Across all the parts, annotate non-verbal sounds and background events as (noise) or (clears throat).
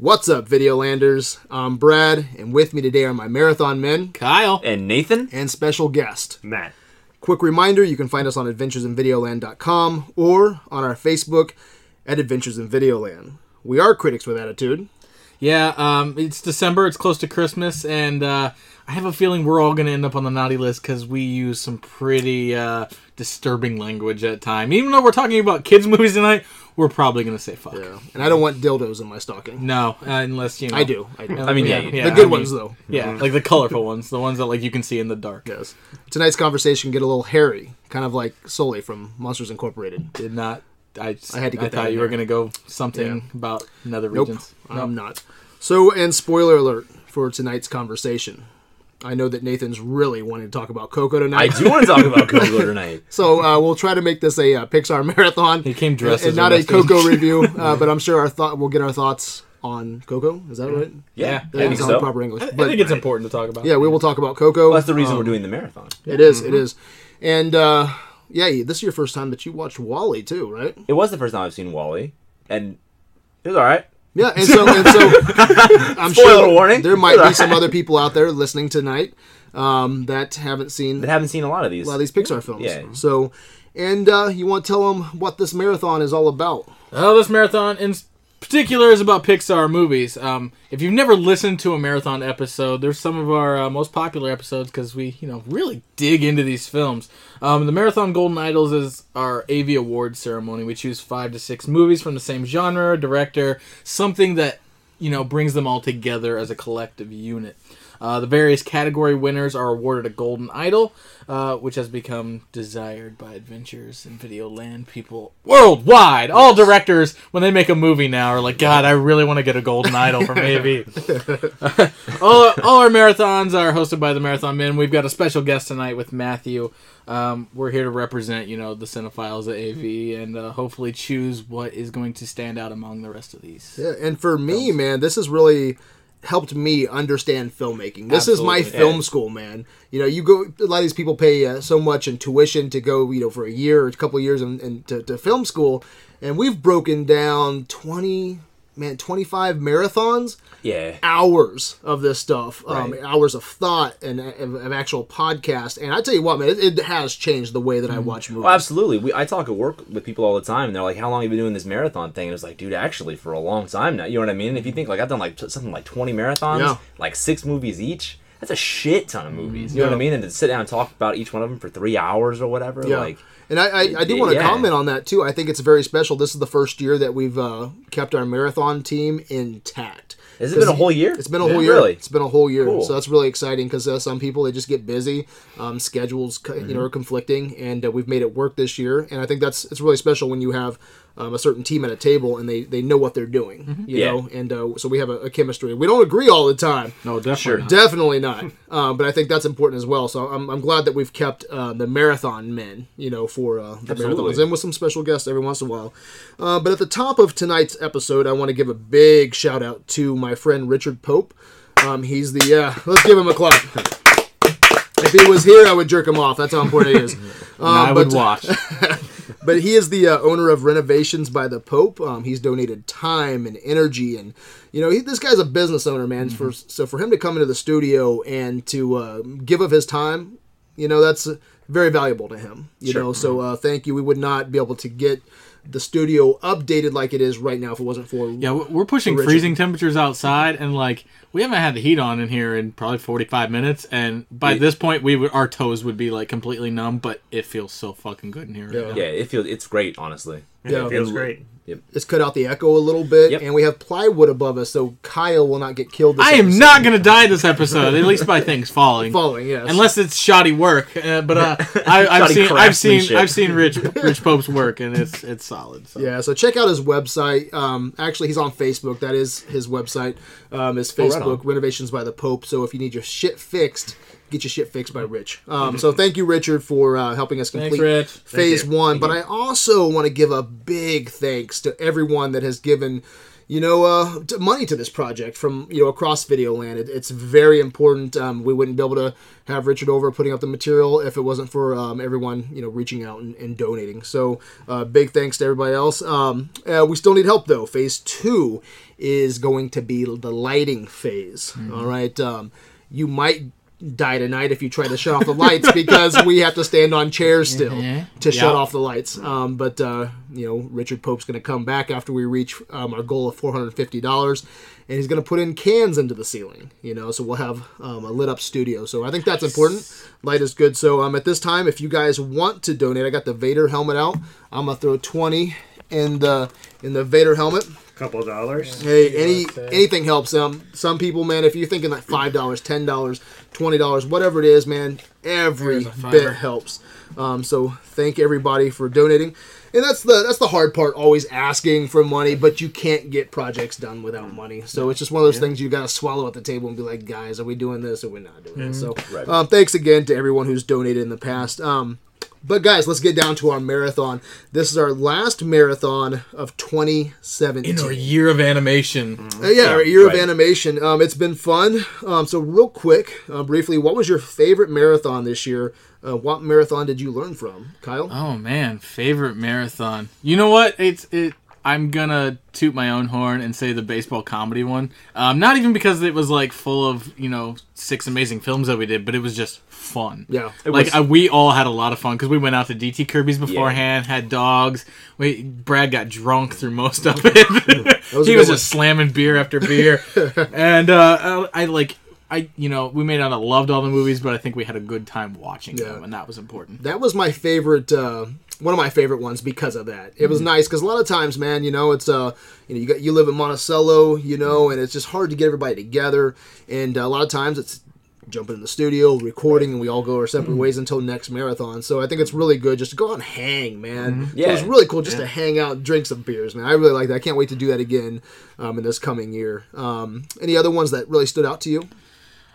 What's up, Videolanders? I'm Brad, and with me today are my marathon men Kyle. And Nathan? and special guest. Matt. Quick reminder you can find us on adventuresinvideoland.com or on our Facebook at Adventures in Videoland. We are critics with attitude. Yeah, um, it's December. It's close to Christmas, and uh, I have a feeling we're all going to end up on the naughty list because we use some pretty uh, disturbing language at time. Even though we're talking about kids' (laughs) movies tonight, we're probably going to say fuck. And I don't want dildos in my stocking. No, uh, unless you know. I do. I do. I mean, yeah, you do. the good I mean, ones, though. Yeah, like the colorful ones, the ones that like you can see in the dark. Yes. Tonight's conversation get a little hairy, kind of like Sully from Monsters Incorporated. Did not. I, I had to get I that thought in you were going to go something Yeah. about nether Nope, regions. I'm not. So, and spoiler alert for tonight's conversation. I know that Nathan's really wanting to talk about Coco tonight. I do want to talk about Coco (laughs) tonight. So uh, we'll try to make this a uh, Pixar (laughs) marathon. He came dressed and as not a a Coco review, (laughs) uh, but I'm sure our thought we'll get our thoughts on Coco. Is that right? Yeah, That I think not so. proper English. I But think it's important to talk about. yeah, we will talk about Coco. Well, that's the reason Um, we're doing the marathon. It is, it is, and uh, yeah, this is your first time that you watched WALL-E too, right? It was the first time I've seen WALL-E, and it was all right. Yeah, and so and so, (laughs) I'm Spoiler sure warning. there might be (laughs) some other people out there listening tonight um, that haven't seen That haven't seen a lot of these. a lot of these Pixar films. Yeah. So, and uh, you want to tell them what this marathon is all about? Well, this marathon in particular is about Pixar movies. Um, if you've never listened to a marathon episode, there's some of our uh, most popular episodes because we, you know, really dig into these films. Um, the Marathon Golden Idols is our AV Awards ceremony. We choose five to six movies from the same genre, director, something that you know brings them all together as a collective unit. Uh, the various category winners are awarded a golden idol, uh, which has become desired by adventures in video land people worldwide. All directors, when they make a movie now, are like, God, I really want to get a golden idol from AV. (laughs) (laughs) all, all our marathons are hosted by the Marathon Men. We've got a special guest tonight with Matthew. Um, we're here to represent, you know, the cinephiles at AV and uh, hopefully choose what is going to stand out among the rest of these. Yeah, and for me, man, this is really helped me understand filmmaking. This is my film Yeah. school, man. You know, you go. A lot of these people pay uh, so much in tuition to go, you know, for a year or a couple of years and, in, to, to film school, and we've broken down twenty, man, twenty five marathons. yeah. hours of this stuff, um, Right. hours of thought and of, of actual podcast. And I tell you what, man, it, it has changed the way that I watch movies. Well, absolutely. We, I talk at work with people all the time, and they're like, "How long have you been doing this marathon thing?" And it's like, dude, actually, for a long time now. You know what I mean? And if you think like I've done like something like twenty marathons, Yeah. like six movies each. That's a shit ton of movies. You know Yeah. what I mean? And to sit down and talk about each one of them for three hours or whatever, Yeah. like and I, I, I do want to Yeah. comment on that too. I think it's very special. This is the first year that we've uh, kept our marathon team intact. has it been a whole year? It's been a whole year. Really? It's been a whole year. Cool. So that's really exciting because uh, some people they just get busy, um, schedules you Mm-hmm. know are conflicting, and uh, we've made it work this year. And I think that's it's really special when you have um, a certain team at a table and they, they know what they're doing, you Mm-hmm. Yeah. know. And uh, so we have a, a chemistry. We don't agree all the time. No, definitely. Sure. not. Definitely not. (laughs) Um, but I think that's important as well. So I'm, I'm glad that we've kept uh, the marathon men, you know, for uh, the Absolutely. marathons and with some special guests every once in a while. Uh, but at the top of tonight's episode, I want to give a big shout out to my friend Richard Pope. Um, he's the yeah. Let's give him a clap. (laughs) If he was here, I would jerk him off. That's how important he is. (laughs) Um, I would but- watch. But he is the uh, owner of Renovations by the Pope. Um, he's donated time and energy, and you know he, this guy's a business owner, man. For so for him to come into the studio and to uh, give of his time, you know that's very valuable to him. You know, so uh, thank you. We would not be able to get the studio updated like it is right now if it wasn't for Yeah, we- we're pushing Richard. freezing temperatures outside, and like we haven't had the heat on in here in probably forty five minutes. And by this point, we would, our toes would be like completely numb. But it feels so fucking good in here. Right. Yeah, it feels it's great, honestly. Yeah. It feels great. It's cut out the echo a little bit, Yep. and we have plywood above us, so Kyle will not get killed. This I am episode. not gonna die this episode, at least by things falling. falling. Yes, Unless it's shoddy work, uh, but uh, I, (laughs) I've seen I've seen craftsmanship. I've seen Rich Rich Pope's work, and it's it's solid. So. Yeah, so check out his website. Um, actually, he's on Facebook. That is his website. Um, his right Facebook, on. Renovations by the Pope. So if you need your shit fixed, get your shit fixed by Rich. Um, so thank you, Richard, for uh, helping us complete Rich. phase Thank one. but I also want to give a big thanks to everyone that has given. you know, uh, money to this project from you know across Videoland. It, it's very important. Um, we wouldn't be able to have Richard over putting up the material if it wasn't for um, everyone you know reaching out and, and donating. So uh, big thanks to everybody else. Um, uh, we still need help though. Phase two is going to be the lighting phase. All right, um, you might die tonight if you try to shut off the lights (laughs) because we have to stand on chairs still Mhm. to shut off the lights. Um, but uh, you know, Richard Pope's going to come back after we reach um, our goal of four hundred fifty dollars, and he's going to put in cans into the ceiling. You know, so we'll have um, a lit up studio. So I think that's important. Light is good. So um, at this time, if you guys want to donate, I got the Vader helmet out. I'm gonna throw twenty in the in the Vader helmet. Couple dollars. Hey, any anything helps. them. some people, man, if you're thinking like five dollars, ten dollars, twenty dollars, whatever it is, man, every There's a fiver. bit helps. Um, so thank everybody for donating. And that's the that's the hard part, always asking for money, but you can't get projects done without money. So it's just one of those things you got to swallow at the table and be like, guys, are we doing this or we're not doing this? So Right. um, thanks again to everyone who's donated in the past. Um, but guys, let's get down to our marathon. This is our last marathon of 2017. In our year of animation. Uh, yeah, our year of animation. Um, it's been fun. Um, so real quick, uh, briefly, what was your favorite marathon this year? Uh, what marathon did you learn from, Kyle? Oh man, favorite marathon. You know what? It's it. I'm gonna toot my own horn and say the baseball comedy one. Um, not even because it was like full of you know six amazing films that we did, but it was just fun. Yeah. Like uh, we all had a lot of fun because we went out to DT Kirby's beforehand, had dogs. We Brad got drunk through most of (laughs) it. was he was one. just slamming beer after beer, (laughs) and uh, I, I like. I, you know, we may not have loved all the movies, but I think we had a good time watching Yeah. them, and that was important. That was my favorite. Uh, one of my favorite ones because of that. It Mm-hmm. was nice because a lot of times, man, you know, it's uh, you know, you got you live in Monticello, you know, and it's just hard to get everybody together. And uh, a lot of times, it's jumping in the studio, recording, and we all go our separate Mm-hmm. ways until next marathon. So I think it's really good just to go out and hang, man. Mm-hmm. So Yeah. it's really cool just to hang out, drink some beers, man. I really like that. I can't wait to do that again um, in this coming year. Um, any other ones that really stood out to you?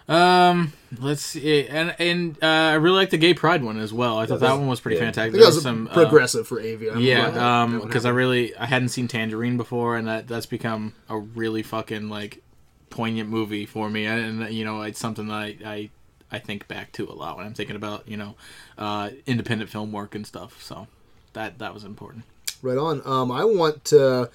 Um, let's see, and and uh, I really like the gay pride one as well. I thought that one was pretty yeah. Fantastic. There that was some uh, progressive for Avia. Yeah, um, because I really I hadn't seen Tangerine before, and that that's become a really fucking like poignant movie for me, and you know it's something that I. I I think back to a lot when I'm thinking about you know uh, independent film work and stuff. So that that was important. Right on. Um, I want to.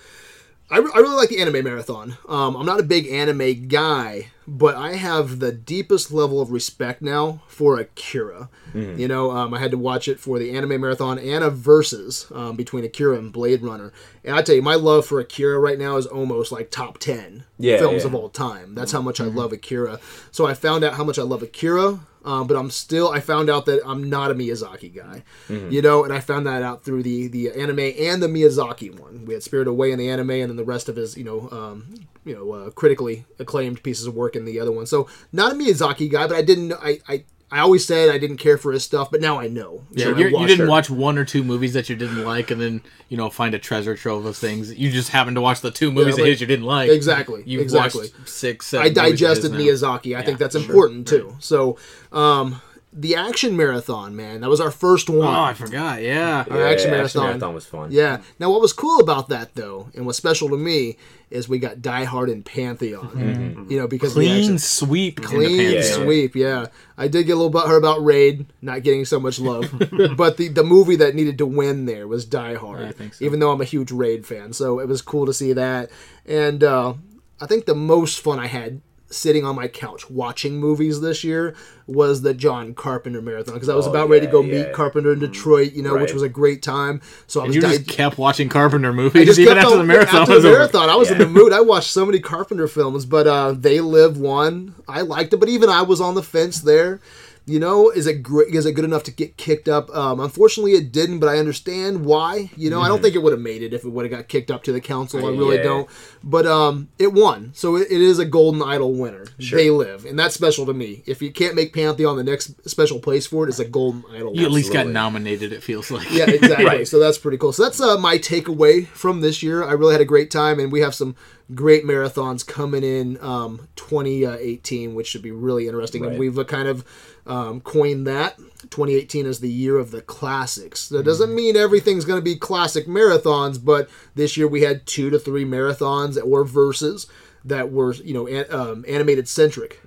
I, re- I really like the anime marathon. Um, I'm not a big anime guy, but I have the deepest level of respect now for Akira. You know, um, I had to watch it for the anime marathon and a versus um, between Akira and Blade Runner. And I tell you, my love for Akira right now is almost like top 10 Yeah, films yeah. of all time. That's how much I love Akira. So I found out how much I love Akira, um, but I'm still. I found out that I'm not a Miyazaki guy, you know, and I found that out through the the anime and the Miyazaki one. We had Spirit Away in the anime, and then the rest of his, you know, um, you know, uh, critically acclaimed pieces of work in the other one. So not a Miyazaki guy, but I didn't. I I. I always said I didn't care for his stuff, but now I know. Yeah, So I you didn't it. watch one or two movies that you didn't like, and then you know find a treasure trove of things. You just happened to watch the two movies but- of his you didn't like. Exactly, You exactly. watched six. I digested. Miyazaki. I think that's important too. So, um, the action marathon, man, that was our first one. Oh, I forgot. Yeah. Our action Yeah, marathon. marathon was fun. Yeah. Now, what was cool about that though, and what's special to me, is we got Die Hard and Pantheon. You know, because the Clean action- sweep. in the clean Yeah. sweep. Yeah, I did get a little butthurt about Raid not getting so much love, (laughs) but the the movie that needed to win there was Die Hard. I think so. Even though I'm a huge Raid fan, so it was cool to see that. And uh, I think the most fun I had sitting on my couch watching movies this year was the John Carpenter marathon because I was Oh, about ready to go yeah, meet. Carpenter in Detroit, you know, which was a great time. So I was you di- just kept watching Carpenter I movies just even kept after on- the marathon after the over. marathon. I was in the mood. I watched so many Carpenter films, but uh, They Live one. I liked it, but even I was on the fence there. You know, is it great? Is it good enough to get kicked up? Um, unfortunately, it didn't, but I understand why. You know, I don't think it would have made it if it would have got kicked up to the council. I really Yeah. don't. But um, it won, so it, it is a golden idol winner. They live, and that's special to me. If you can't make Pantheon the next special place for it, it's a golden idol. You at least got nominated. It feels like. Yeah, exactly. (laughs) Right. So that's pretty cool. So that's uh, my takeaway from this year. I really had a great time, and we have some great marathons coming in um, 2018, which should be really interesting. And we've uh, kind of um, coined that 2018 is the year of the classics. That doesn't mean everything's going to be classic marathons, but this year we had two to three marathons or verses that were you know an, um, animated centric.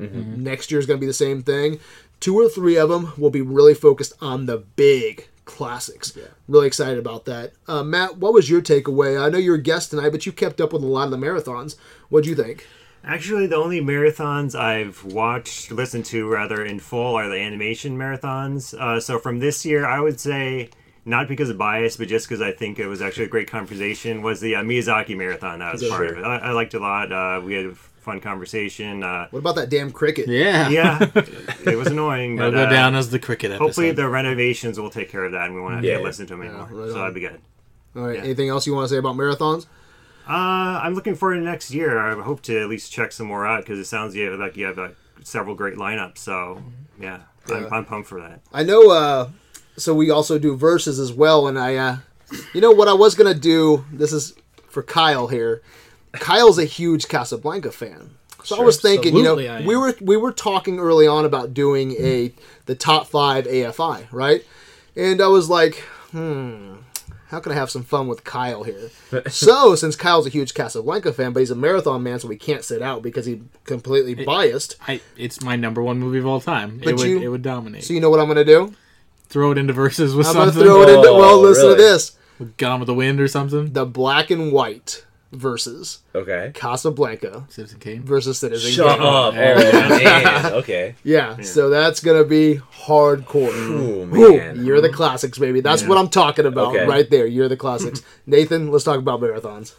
Next year is going to be the same thing. Two or three of them will be really focused on the big classics. Really excited about that. Uh, Matt, what was your takeaway? I know you're a guest tonight, but you kept up with a lot of the marathons. What'd you think? Actually, the only marathons I've watched, listened to rather in full, are the animation marathons. Uh, so from this year, I would say, not because of bias, but just because I think it was actually a great conversation, was the uh, Miyazaki marathon. That was Sure. part of it. I, I liked it a lot. Uh, we had a fun conversation. Uh, What about that damn cricket? Yeah. yeah, (laughs) it was annoying. It'll but, go uh, down as the cricket episode. Hopefully, the renovations will take care of that, and we won't have Yeah. to listen to them anymore. right so on. that'd be good. All right. Yeah. Anything else you want to say about marathons? Uh, I'm looking forward to next year. I hope to at least check some more out because it sounds yeah, like you have uh, several great lineups. So yeah, I'm, I'm pumped for that. I know. Uh, so we also do verses as well, and I, uh, you know, what I was gonna do. This is for Kyle here. Kyle's a huge Casablanca fan, so I was thinking, you know, Absolutely I am. we were we were talking early on about doing a the top five AFI, right? And I was like, hmm. How can I have some fun with Kyle here? (laughs) so, since Kyle's a huge Casablanca fan, but he's a marathon man, so we can't sit out because he's completely biased. I, it's my number one movie of all time. But it would you- it would dominate. So, you know what I'm going to do? throw it into verses with I'm going to something. throw it into. Well, Oh, listen really? to this. with Gone with the Wind or something. the black and white versus Okay. Casablanca Citizen Kane. versus Citizen Shut Kane. up. Oh, man. (laughs) Okay. Yeah, so that's gonna be hardcore. Ooh, Whew, man. you're the classics, baby. That's what I'm talking about Okay. right there. You're the classics. (laughs) Nathan, let's talk about marathons.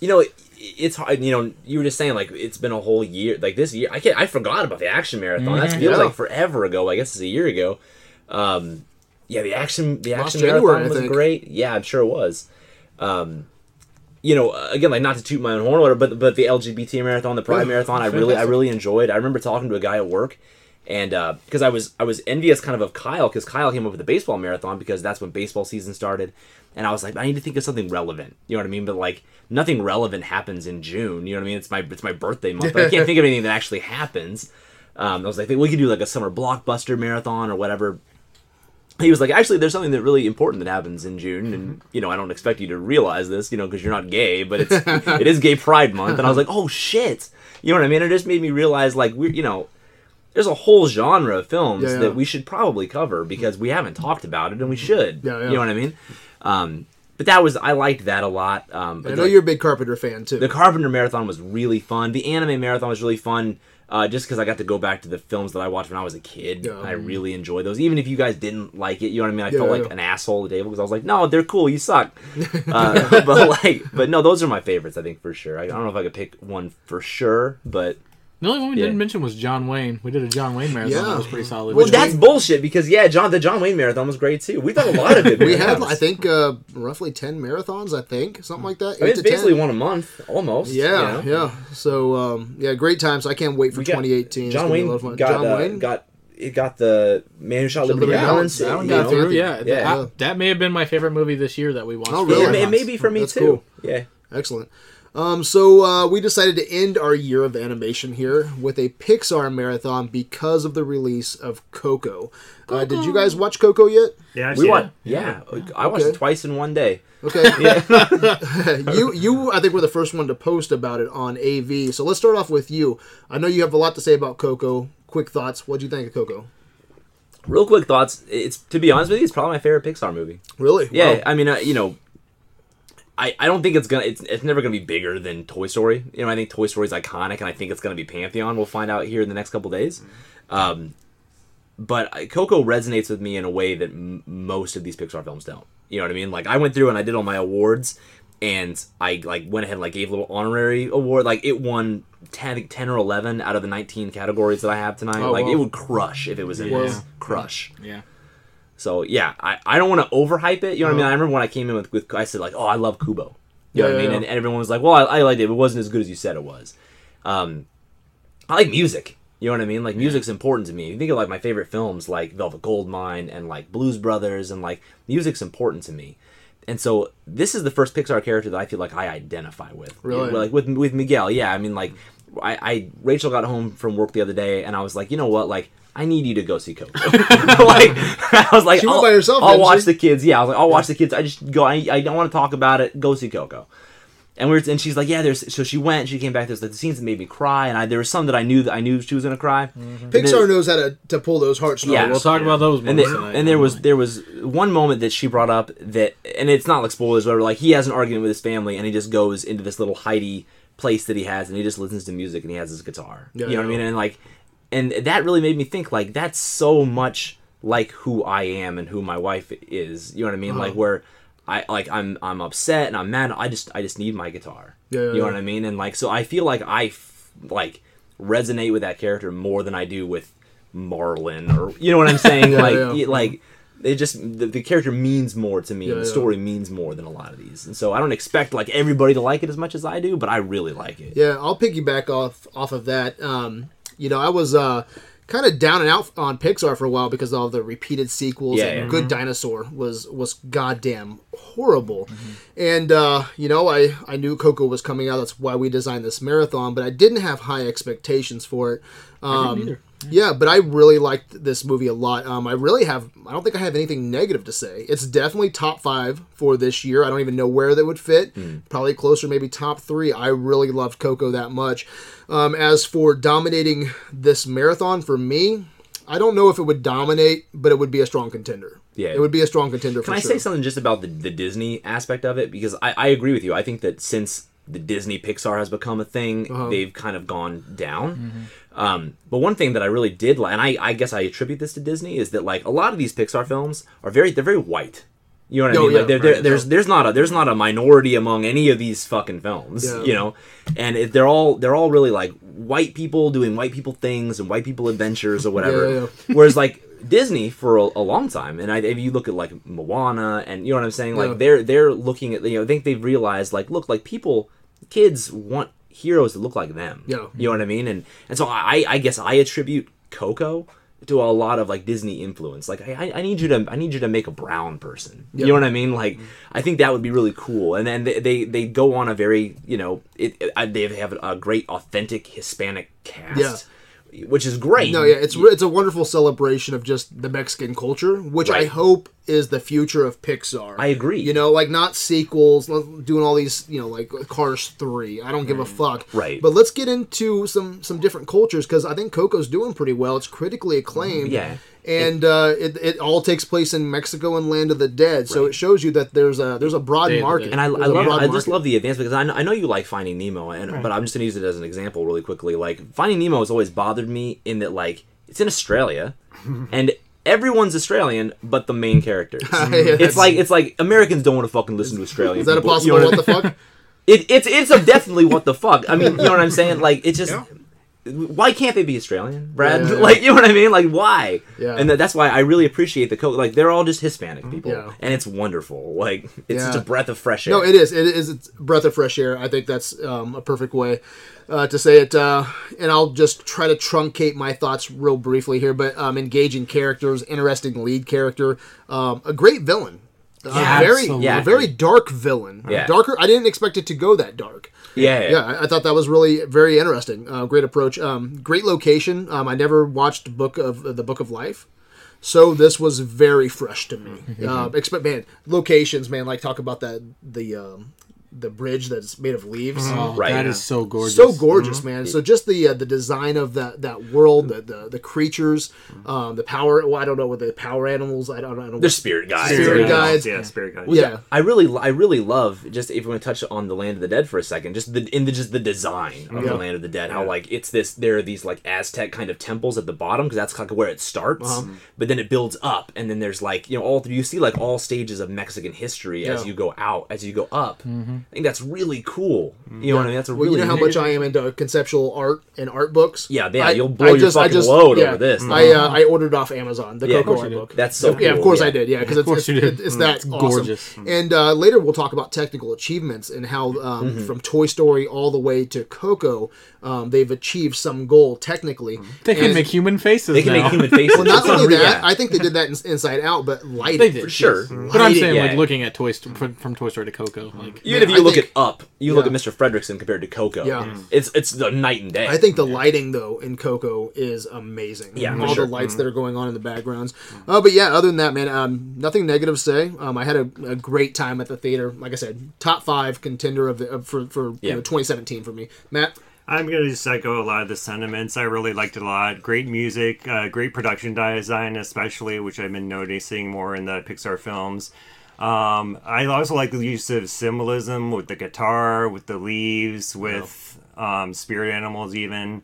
you know it's hard you know you were just saying like it's been a whole year like this year i can't i forgot about the action marathon that feels Yeah. like forever ago i guess it's a year ago um yeah the action the Last action January, marathon I was great yeah i'm sure it was um you know uh, again like not to toot my own horn or whatever, but but the lgbt marathon the pride marathon i really i really enjoyed i remember talking to a guy at work and because I was I was envious kind of of Kyle because Kyle came up with the baseball marathon because that's when baseball season started, and I was like I need to think of something relevant, you know what I mean? But like nothing relevant happens in June, you know what I mean? It's my it's my birthday month, but I can't (laughs) think of anything that actually happens. Um, I was like we could do like a summer blockbuster marathon or whatever. He was like, actually, there's something that really important that happens in June, and you know, I don't expect you to realize this, you know, because you're not gay, but it's (laughs) it is Gay Pride Month, and I was like, oh shit, you know what I mean? It just made me realize, like, we're you know, there's a whole genre of films Yeah, yeah. that we should probably cover because we haven't talked about it, and we should. Yeah, yeah. You know what I mean? Um, but that was I liked that a lot. Um, I know you're a big Carpenter fan too. the Carpenter Marathon was really fun. The anime marathon was really fun. Uh, just because I got to go back to the films that I watched when I was a kid, Yeah. I really enjoyed those. Even if you guys didn't like it, you know what I mean. I Yeah, felt like yeah. an asshole at the table because I was like, "No, they're cool. You suck." (laughs) Uh, (laughs) but like, but no, those are my favorites. I think for sure. I, I don't know if I could pick one for sure, but The only one we Yeah. didn't mention was John Wayne. We did a John Wayne marathon. Yeah. That was pretty solid. well, Which that's we- bullshit. Because yeah, John the John Wayne marathon was great too. We've done a lot of it. (laughs) we had. I think, uh, roughly ten marathons. I think something like that. I mean, it's to 10. basically one a month, almost. Yeah, you know? yeah. So um, yeah, great times. I can't wait for got- 2018. John gonna be a lot Wayne got John uh, Wayne got it got the man who shot Liberty Liberty Valance. Valance, that one got through. through, yeah. Yeah. That, that may have been my favorite movie this year that we watched. Oh, really? Yeah, marathons. it may be for me That's too. cool. Yeah. Excellent. Um, so uh, we decided to end our year of animation here with a Pixar marathon because of the release of Coco. Uh, did you guys watch Coco yet? Yeah, I've We watched. it. Yeah, I watched Okay. it twice in one day. Okay. (laughs) (laughs) you you I think were the first one to post about it on AV. So let's start off with you. I know you have a lot to say about Coco. Quick thoughts. What do you think of Coco? Real quick thoughts. It's to be honest with you, it's probably my favorite Pixar movie. Really? Yeah, Wow. I mean, uh, you know, I, I don't think it's gonna it's, it's never gonna be bigger than Toy Story. You know, I think Toy Story's iconic, and I think it's gonna be pantheon. We'll find out here in the next couple days. Um, but Coco resonates with me in a way that m- most of these Pixar films don't. You know what I mean? Like I went through and I did all my awards, and I like went ahead and like gave a little honorary award. Like it won 10, 10 or eleven out of the nineteen categories that I have tonight. Oh, like wow. it would crush if it was in Yeah. this. Crush. Yeah. So yeah, I, I don't want to overhype it. You know what I mean? Uh-huh. I remember when I came in with, with I said like, oh, I love Kubo. You Yeah, know what I mean? yeah. And, and everyone was like, well, I, I liked it, but it wasn't as good as you said it was. Um, I like music. You know what I mean? Like music's important to me. You think of like my favorite films, like Velvet Goldmine and like Blues Brothers, and like music's important to me. And so this is the first Pixar character that I feel like I identify with. Really? Like with with Miguel, yeah. I mean, like I, I Rachel got home from work the other day, and I was like, you know what, like I need you to go see Coco. (laughs) like I was like, She went I'll, by herself, I'll didn't watch she? the kids. Yeah, I was like, I'll watch the kids. I just go. I, I don't want to talk about it. Go see Coco. And we are and she's like, yeah. There's so she went. She came back. There's like the scenes that made me cry, and I there was some that I knew that I knew she was gonna cry. Mm-hmm. And then- Pixar knows how to, to pull those heartstrings. Yeah. We'll talk about those and, moments then, tonight. and there was there was one moment that she brought up that and it's not like spoilers but like he has an argument with his family and he just goes into this little hidey place that he has and he just listens to music and he has his guitar Yeah, you know what i mean and like and that really made me think like that's so much like who i am and who my wife is you know what i mean Uh-huh. like where i like i'm i'm upset and i'm mad i just i just need my guitar Yeah, yeah, you know yeah. what i mean and like so i feel like i f- like resonate with that character more than i do with marlin or you know what i'm (laughs) saying like yeah. y- like it just the, the character means more to me Yeah, and the yeah. story means more than a lot of these and so i don't expect like everybody to like it as much as i do but i really like it Yeah, I'll piggyback off off of that. Um, you know, I was uh, kind of down and out on Pixar for a while because of all the repeated sequels. Yeah, and yeah. Good Dinosaur was was goddamn horrible. And uh, you know, I I knew Coco was coming out. That's why we designed this marathon. But I didn't have high expectations for it. Um, yeah, but I really liked this movie a lot. Um, I really have. I don't think I have anything negative to say. It's definitely top five for this year. I don't even know where that would fit. Probably closer, maybe top three. I really loved Coco that much. Um, as for dominating this marathon for me, I don't know if it would dominate, but it would be a strong contender. Yeah. it would be a strong contender. Can for I sure. say something just about the, the Disney aspect of it? Because I, I agree with you. I think that since the Disney Pixar has become a thing, Uh-huh. they've kind of gone down. Mm-hmm. Um, but one thing that I really did like, and I, I guess I attribute this to Disney, is that like a lot of these Pixar films are very they're very white. You know what I Oh, mean? yeah, like right, there's yeah. there's not a there's not a minority among any of these fucking films. Yeah. You know, and it, they're all they're all really like white people doing white people things and white people adventures or whatever. (laughs) Whereas like Disney for a, a long time, and I, if you look at like Moana, and you know what I'm saying, like they're they're looking at you know I think they've realized like look like people kids want heroes that look like them. Yeah. you know what I mean, and and so I I guess I attribute Coco to a lot of like Disney influence. Like I, I- I need you to I need you to make a brown person. You know what I mean? Like I think that would be really cool. And then they they, they go on a very you know it, it they have a great authentic Hispanic cast. Which is great. No, yeah, it's it's a wonderful celebration of just the Mexican culture, which I hope is the future of Pixar. I agree. You know, like not sequels, doing all these, you know, like Cars three. I don't give a mm. fuck. Right. But let's get into some some different cultures because I think Coco's doing pretty well. It's critically acclaimed. Yeah. And uh, it, it all takes place in Mexico and Land of the Dead, so it shows you that there's a there's a broad Day market. And I, I love I just market. love the advance because I know, I know you like Finding Nemo, and but I'm just gonna use it as an example really quickly. Like Finding Nemo has always bothered me in that like it's in Australia, (laughs) and everyone's Australian but the main characters. (laughs) that's- it's like it's like Americans don't want to fucking listen to Australian. Is that a people, you know what what the fuck? It, it's it's a definitely what the fuck. I mean, you know what I'm saying? Like it's just. Why can't they be Australian, Brad? Yeah, yeah, yeah. (laughs) Like, you know what I mean? Like, why? Yeah. And that, that's why I really appreciate the co. Like, they're all just Hispanic people, Yeah. and it's wonderful. Like, it's Yeah. a breath of fresh air. No, it is. It is. It's a breath of fresh air. I think that's um, a perfect way uh, to say it. Uh, and I'll just try to truncate my thoughts real briefly here. But um, engaging characters, interesting lead character, um, a great villain. Uh, Yeah, very, absolutely. a very dark villain. Yeah. Darker. I didn't expect it to go that dark. Yeah, Yeah, I, I thought that was really very interesting. Uh, great approach. Um, great location. Um, I never watched Book of uh, the Book of Life, so this was very fresh to me. Mm-hmm. uh, expect man locations, man. Like talk about that the um, the bridge that's made of leaves. Oh, Right. That is so gorgeous. So gorgeous, man. So just the uh, the design of that that world, the the, the creatures, um, the power. Well, I don't know what the power animals. I don't, I don't know. They're spirit guides. Spirit you know? guides. Yeah, spirit guides. yeah, I really, I really love just if we want to touch on the Land of the Dead for a second, just the in the just the design of Yeah. the Land of the Dead. How like it's this, there are these like Aztec kind of temples at the bottom because that's kind of where it starts, Uh-huh. but then it builds up, and then there's like you know all you see like all stages of Mexican history as you go out, as you go up. I think that's really cool. You know what I mean? That's a Well, really you know how much I am into conceptual art and art books. Yeah, yeah, I- you'll blow I your fucking load over this. I uh, I ordered off Amazon the Yeah, of Coco course art you did. book. That's so yeah, of cool, course yeah. I did. Yeah, because it's, course it's, you did. it's that It's awesome. gorgeous. And uh, later we'll talk about technical achievements and how um, Mm-hmm. from Toy Story all the way to Coco, um, they've achieved some goal technically. They can And- make human faces. They can now. make human (laughs) faces. Well, not It's only unreal. that, I think they did that in Inside Out, but light. They did for sure. But I'm Lighting, saying, yeah. like, looking at Toy Sto- from, from Toy Story to Coco, like Even if whether you I look think- at Up, you look at Mr. Fredricksen compared to Coco. Yeah. Mhm. it's it's the night and day. I think the lighting though in Coco is amazing. Yeah, for all sure. the lights that are going on in the backgrounds. Uh, but yeah, other than that, man, um, nothing negative to say. Um, I had a, a great time at the theater. Like I said, top five contender of the of, for for you know, 2017 for me. Matt, I'm going to just echo a lot of the sentiments. I really liked it a lot. Great music, uh, great production design, especially, which I've been noticing more in the Pixar films. Um, I also like the use of symbolism with the guitar, with the leaves, with um, spirit animals, even.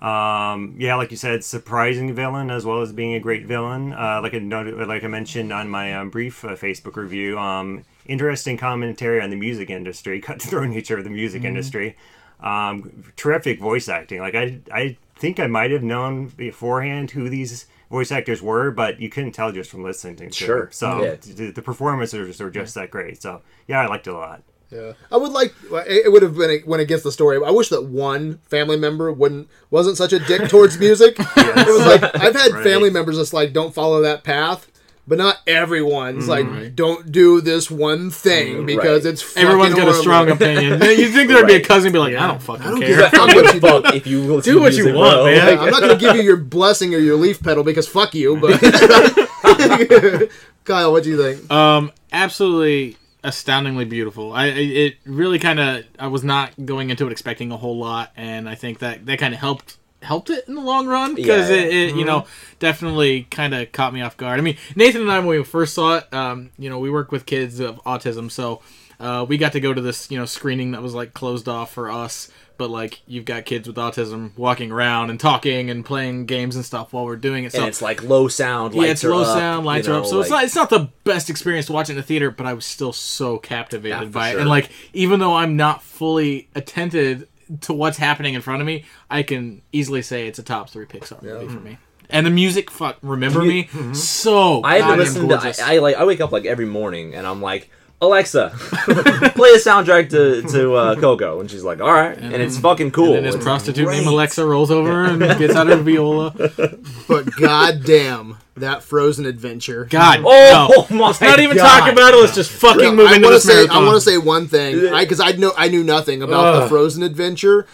Um, yeah, like you said, surprising villain as well as being a great villain. Uh, like I noted, like I mentioned on my um, brief uh, Facebook review, um, interesting commentary on the music industry, (laughs) cutthroat nature of the music industry. Um, terrific voice acting. Like I, I think I might have known beforehand who these voice actors were, but you couldn't tell just from listening to Sure. them. So Yeah. the, the performances are just that great. So yeah, I liked it a lot. Yeah, I would like. It would have been went against the story. I wish that one family member wouldn't wasn't such a dick towards music. (laughs) It was like I've had Right. family members that's like don't follow that path, but not everyone's Mm-hmm. like don't do this one thing because Right. it's fucking Everyone's got a strong opinion. (laughs) You think there'd be a Right. cousin be like, I don't fucking I don't care. give a I fuck what you (laughs) a do. fuck if you Do what you want, bro. man. Like, I'm not gonna give you your blessing or your leaf pedal because fuck you. But (laughs) Kyle, what do you think? Um, absolutely astoundingly beautiful. I I- it really kind of I was not going into it expecting a whole lot, and I think that that kind of helped helped it in the long run because Yeah, it, yeah. it you know definitely kind of caught me off guard. I mean, Nathan and I when we first saw it, um, you know, we work with kids of autism, so. Uh, we got to go to this, you know, screening that was like closed off for us, but like you've got kids with autism walking around and talking and playing games and stuff while we're doing it. So and it's like low sound. yeah, lights it's are low up, sound, lights you are up. So it's not it's not the best experience to watch in the theater, but I was still so captivated Yeah, by it. And like even though I'm not fully attentive to what's happening in front of me, I can easily say it's a top three Pixar movie for me. And the music, fuck, remember me, mm-hmm. so I have to listen to. I, I like. I wake up like every morning and I'm like, Alexa, (laughs) play a soundtrack to to uh, Coco, and she's like, all right, and, it's fucking cool. and then this It's prostitute named. Alexa rolls over and gets out of her viola. (laughs) But goddamn, that Frozen adventure. God, Oh, no. (laughs) my Let's not even God. talk about it. Let's just fucking Real- move I into want this say marathon. I want to say one thing because I, know I knew nothing about the Frozen adventure.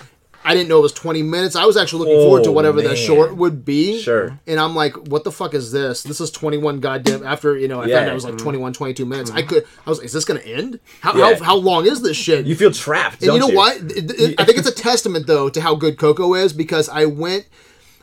I didn't know it was 20 minutes. I was actually looking forward to Oh, whatever the man. short would be. Sure. And I'm like, what the fuck is this? This is 21 goddamn. After you know, I Yeah. found out it was like 21, 22 minutes. I could. I was. like, Is this gonna end? How Yeah. how, how long is this shit? You feel trapped. And you know what? It- it- I think it's a testament though to how good Coco is because I went.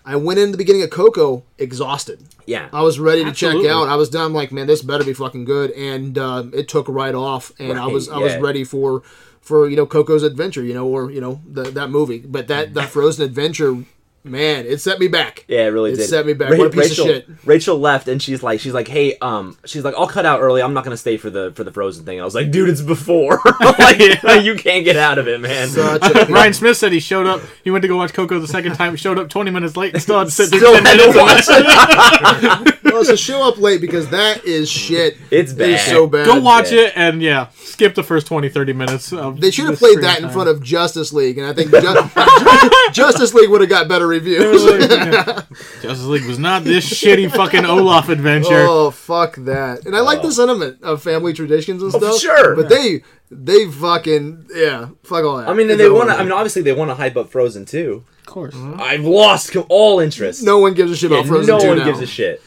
I went in the beginning of Coco exhausted. Yeah. I was ready to Absolutely. check out. I was done. like, man, this better be fucking good. And um, it took right off. And I was I was ready for for you know Coco's adventure, you know, or you know the, that movie. But that that (laughs) Frozen adventure, man, it set me back. Yeah, it really did. It did. set me back. What a piece of shit. Rachel left, and she's like, she's like, hey, um, she's like, I'll cut out early. I'm not gonna stay for the for the Frozen thing. I was like, dude, it's before. (laughs) Like, (laughs) you can't get out of it, man. Such a- Ryan Smith said he showed up. He went to go watch Coco the second time. He Showed up 20 minutes late and still had to sit there Still 10 had to minutes. watch it. (laughs) well, so show up late because that is shit. It's It is bad. so bad. Go watch Yeah. it and yeah, skip the first 20, 30 minutes. Of They should have the played screen that in front of Justice League, and I think Ju- (laughs) (laughs) Justice League would have got better reviews. Justice League was not this shitty fucking Olaf adventure. Oh fuck that! And I like the oh. sentiment of family traditions and Oh, stuff. sure. but they they fucking yeah, fuck all that. I mean, and they want to. I mean, obviously, they want to hype up Frozen too. Of course. Mm-hmm. I've lost all interest. no one gives a shit Yeah, about Frozen no 2 one now. gives a shit.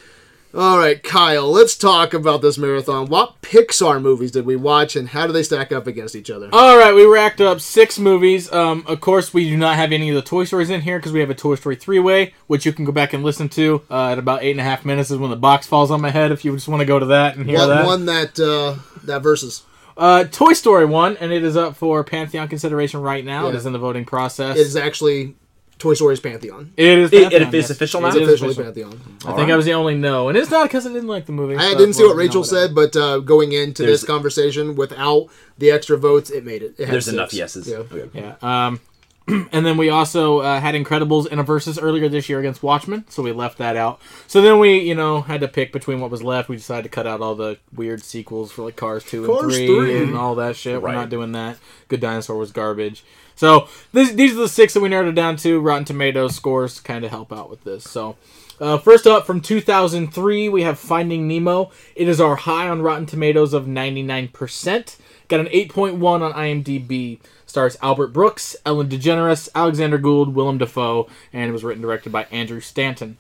All right, Kyle, let's talk about this marathon. What Pixar movies did we watch, and how do they stack up against each other? All right, we racked up six movies. Um, of course, we do not have any of the Toy Stories in here because we have a Toy Story three way, which you can go back and listen to. Uh, at about eight and a half minutes is when the box falls on my head. If you just want to go to that and hear What that. won that uh, that versus? Uh, Toy Story one, and it is up for Pantheon consideration right now. It Yeah. is in the voting process. It is actually Toy Story's Pantheon. It is. It- Pantheon, it is yes. official now? It's It is officially official. Pantheon. I think I was the only no, and it's not because I didn't like the movie. I didn't see what Rachel no, said, but uh, going into this conversation without the extra votes, it made it. it had There's six. enough yeses. Yeah. Okay. Yeah. Um, (clears throat) and then we also uh, had Incredibles in a versus earlier this year against Watchmen, so we left that out. So then we, you know, had to pick between what was left. We decided to cut out all the weird sequels for like Cars two and three, 3. and all that shit. We're not doing that. Good Dinosaur was garbage. So this, these are the six that we narrowed it down to. Rotten Tomatoes scores kind of help out with this. So. Uh, first up, from 2003, we have Finding Nemo. It is our high on Rotten Tomatoes of 99%. Got an 8.1 on IMDb. Stars Albert Brooks, Ellen DeGeneres, Alexander Gould, Willem Dafoe, and it was written directed by Andrew Stanton.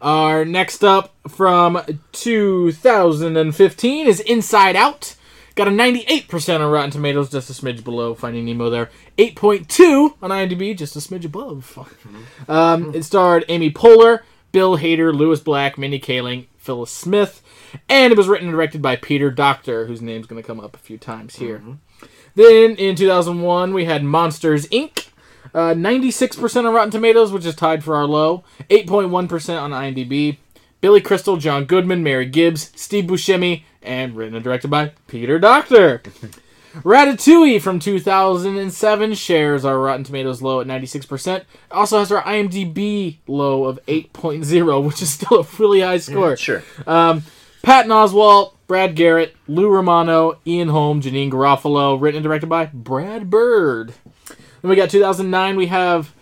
Our next up from 2015 is Inside Out. Got a 98% on Rotten Tomatoes, just a smidge below Finding Nemo there. 8.2 on IMDb, just a smidge above. Um, it starred Amy Poehler, Bill Hader, Lewis Black, Mindy Kaling, Phyllis Smith, and it was written and directed by Peter Docter, whose name's going to come up a few times here. Then in 2001, we had Monsters Inc. Uh, 96% on Rotten Tomatoes, which is tied for our low. 8.1% on IMDb. Billy Crystal, John Goodman, Mary Gibbs, Steve Buscemi, and written and directed by Peter Docter. (laughs) Ratatouille from 2007 shares our Rotten Tomatoes low at 96%. Also has our IMDb low of 8.0, which is still a really high score. Sure. Um, Patton Oswalt, Brad Garrett, Lou Romano, Ian Holm, Janeane Garofalo, written and directed by Brad Bird. Then we got 2009. We have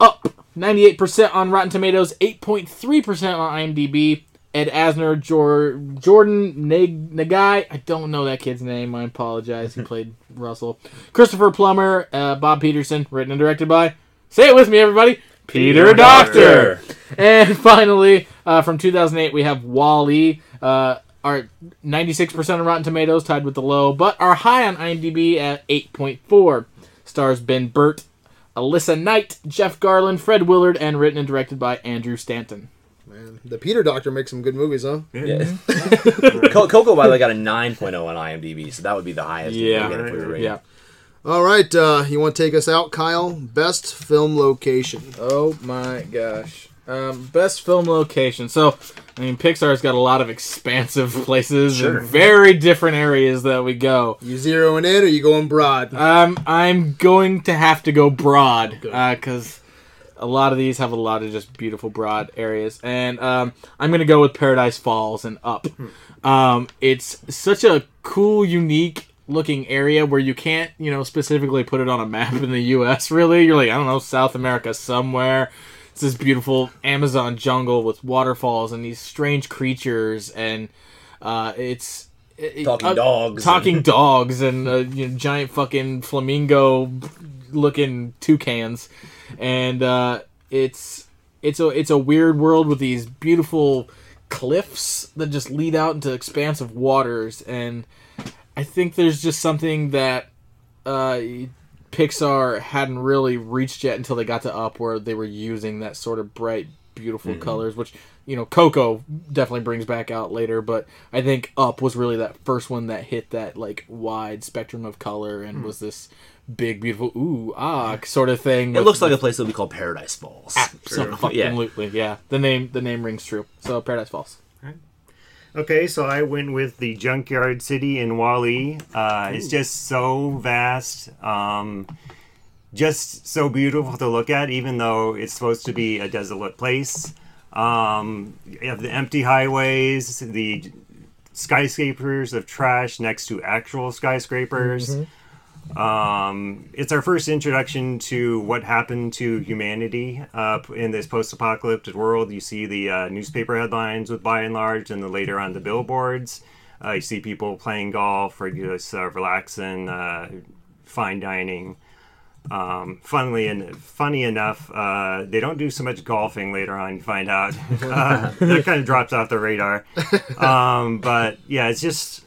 Up, 98% on Rotten Tomatoes, 8.3% on IMDb. Ed Asner, Jor- Jordan Nag- Nagai. I don't know that kid's name. I apologize. He (laughs) played Russell. Christopher Plummer, uh, Bob Peterson, written and directed by. Say it with me, everybody. Peter Docter. (laughs) And finally, uh, from 2008, we have WALL-E. Uh, our 96% on Rotten Tomatoes, tied with the low, but our high on IMDb at 8.4. Stars Ben Burtt, Elissa Knight, Jeff Garlin, Fred Willard, and written and directed by Andrew Stanton. Man, the Peter Docter makes some good movies, huh? Yeah. (laughs) Co- Coco, by the way, got a 9.0 on IMDb, so that would be the highest. Yeah. could get if we were rating. Yeah. All right, uh, you want to take us out, Kyle? Best film location. Oh my gosh. Um, best film location. So, I mean, Pixar's got a lot of expansive (laughs) places Sure. and very different areas that we go. You zeroing in, or you going broad? Um, I'm going to have to go broad because a lot of these have a lot of just beautiful broad areas, and um, I'm going to go with Paradise Falls and Up. Um, it's such a cool, unique looking area where you can't, you know, specifically put it on a map in the (laughs) U.S. Really, you're like, I don't know, South America somewhere. It's this beautiful Amazon jungle with waterfalls and these strange creatures, and uh, it's it- Talking uh, dogs. talking (laughs) dogs, and uh, you know, giant fucking flamingo looking toucans, and uh, it's it's a it's a weird world with these beautiful cliffs that just lead out into expansive waters, and I think there's just something that uh, Pixar hadn't really reached yet until they got to Up, where they were using that sort of bright, beautiful colors, which you know Coco definitely brings back out later. But I think Up was really that first one that hit that like wide spectrum of color and was this big, beautiful ooh ah sort of thing. It with- looks like a place that would be called Paradise Falls. absolutely, Yeah. absolutely, yeah. The name the name rings true. So Paradise Falls. Okay, so I went with the Junkyard City in WALL-E. Uh, it's just so vast, um, just so beautiful to look at, even though it's supposed to be a desolate place. Um, you have the empty highways, the skyscrapers of trash next to actual skyscrapers. Um, it's our first introduction to what happened to humanity uh, in this post-apocalyptic world. You see the uh, newspaper headlines with Buy n Large, and then later on the billboards. Uh, you see people playing golf or just uh, relaxing, uh, fine dining. Um, funnily and funny enough, uh, they don't do so much golfing later on. You find out (laughs) uh, that kind of drops off the radar. (laughs) Um, but yeah, it's just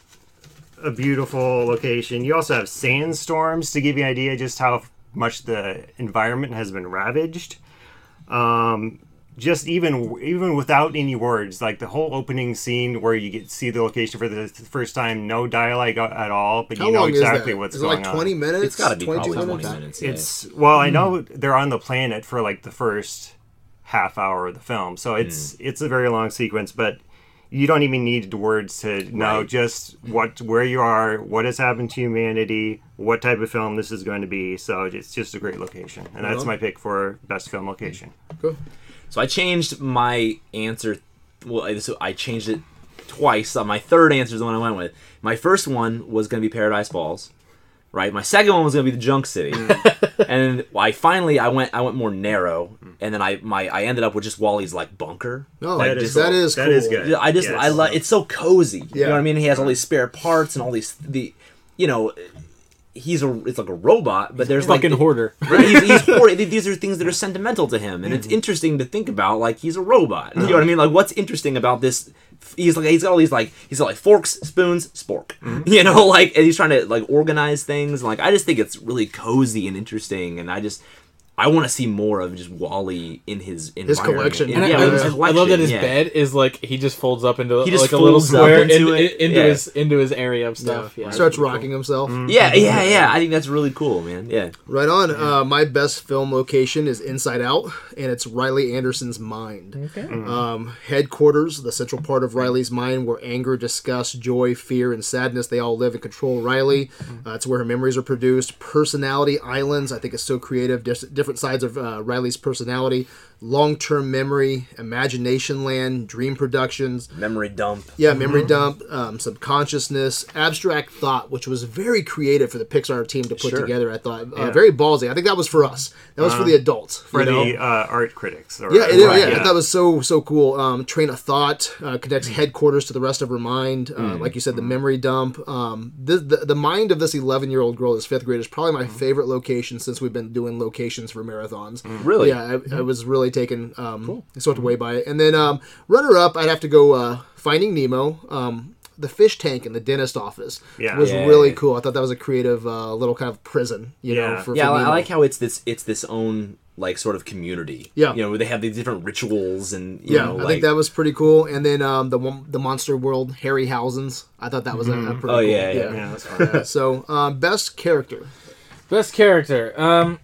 a beautiful location. You also have sandstorms to give you an idea just how much the environment has been ravaged. Um, just even even without any words, like the whole opening scene where you get see the location for the first time, no dialogue at all, but How you know long exactly is that? what's is it going like on. twenty minutes? It's got to be probably minutes? 20 minutes. yeah. It's well, I know they're on the planet for like the first half hour of the film, so it's it's a very long sequence, but you don't even need words to know Right. just what where you are, what has happened to humanity, what type of film this is going to be. So it's just a great location, and that's uh-huh. my pick for best film location. Cool. So I changed my answer. Well, so I changed it twice. My third answer is the one I went with. My first one was going to be Paradise Falls, right? My second one was going to be the Junk City, mm. (laughs) and I finally I went I went more narrow, and then I my I ended up with just WALL-E's like bunker. No, like that is just- that is cool. is good. I just Yes. I love it's so cozy. Yeah. You know what I mean? He has all these spare parts and all these the you know, he's a it's like a robot, but there's Fucking like hoarder. (laughs) Right? He's, he's. These are things that are sentimental to him, and it's mm-hmm. interesting to think about. Like he's a robot. You know what I uh-huh. mean? Like what's interesting about this? He's like he's got all these like he's got like forks, spoons, spork. Mm-hmm. (laughs) You know, like and he's trying to like organize things. Like I just think it's really cozy and interesting, and I just. I want to see more of just WALL-E in his in environment. collection. And, And yeah, I, his I- I love that his yeah. bed is like he just folds up into He just like a little folds up square into in- it. into Yeah. his into his area of stuff. Yeah, Starts rocking himself. Yeah, yeah, yeah. I think that's really cool, man. Yeah. Right on. Uh, my best film location is Inside Out, and it's Riley Anderson's mind. Okay. Um, headquarters, the central part of Riley's mind, where anger, disgust, joy, fear, and sadness they all live and control Riley. Uh, it's where her memories are produced. Personality islands, I think, it's so creative. Dis- different sides of uh, Riley's personality. Long-term memory, imagination land, dream productions. Memory dump. Yeah, memory dump, um, subconsciousness, abstract thought, which was very creative for the Pixar team to put Sure. together. I thought uh, Yeah. very ballsy. I think that was for us. That was for the adults. for you know? the uh, art critics. Or, Yeah, it Right, yeah, yeah. that was so so cool. Um, train of thought uh, connects headquarters to the rest of her mind. Uh, Mm. Like you said, the memory dump. Um, the, the the mind of this eleven year old girl, this fifth grade, is probably my favorite location since we've been doing locations for marathons. Really? Yeah, I, I was really taken um, swept away by it. And then um, runner up, I'd have to go uh, Finding Nemo. Um, the fish tank in the dentist office Yeah. was Yeah. really cool. I thought that was a creative uh, little kind of prison, you know. Yeah. For, Yeah, for I, I like how it's this it's this own like sort of community. Yeah. You know, where they have these different rituals and you Yeah, know, I like think that was pretty cool. And then um, the one- the Monster World Harryhausen's, I thought that was a, a pretty Oh, cool. yeah, yeah. Yeah, that's. Yeah, (laughs) So um, best character. Best character. Um,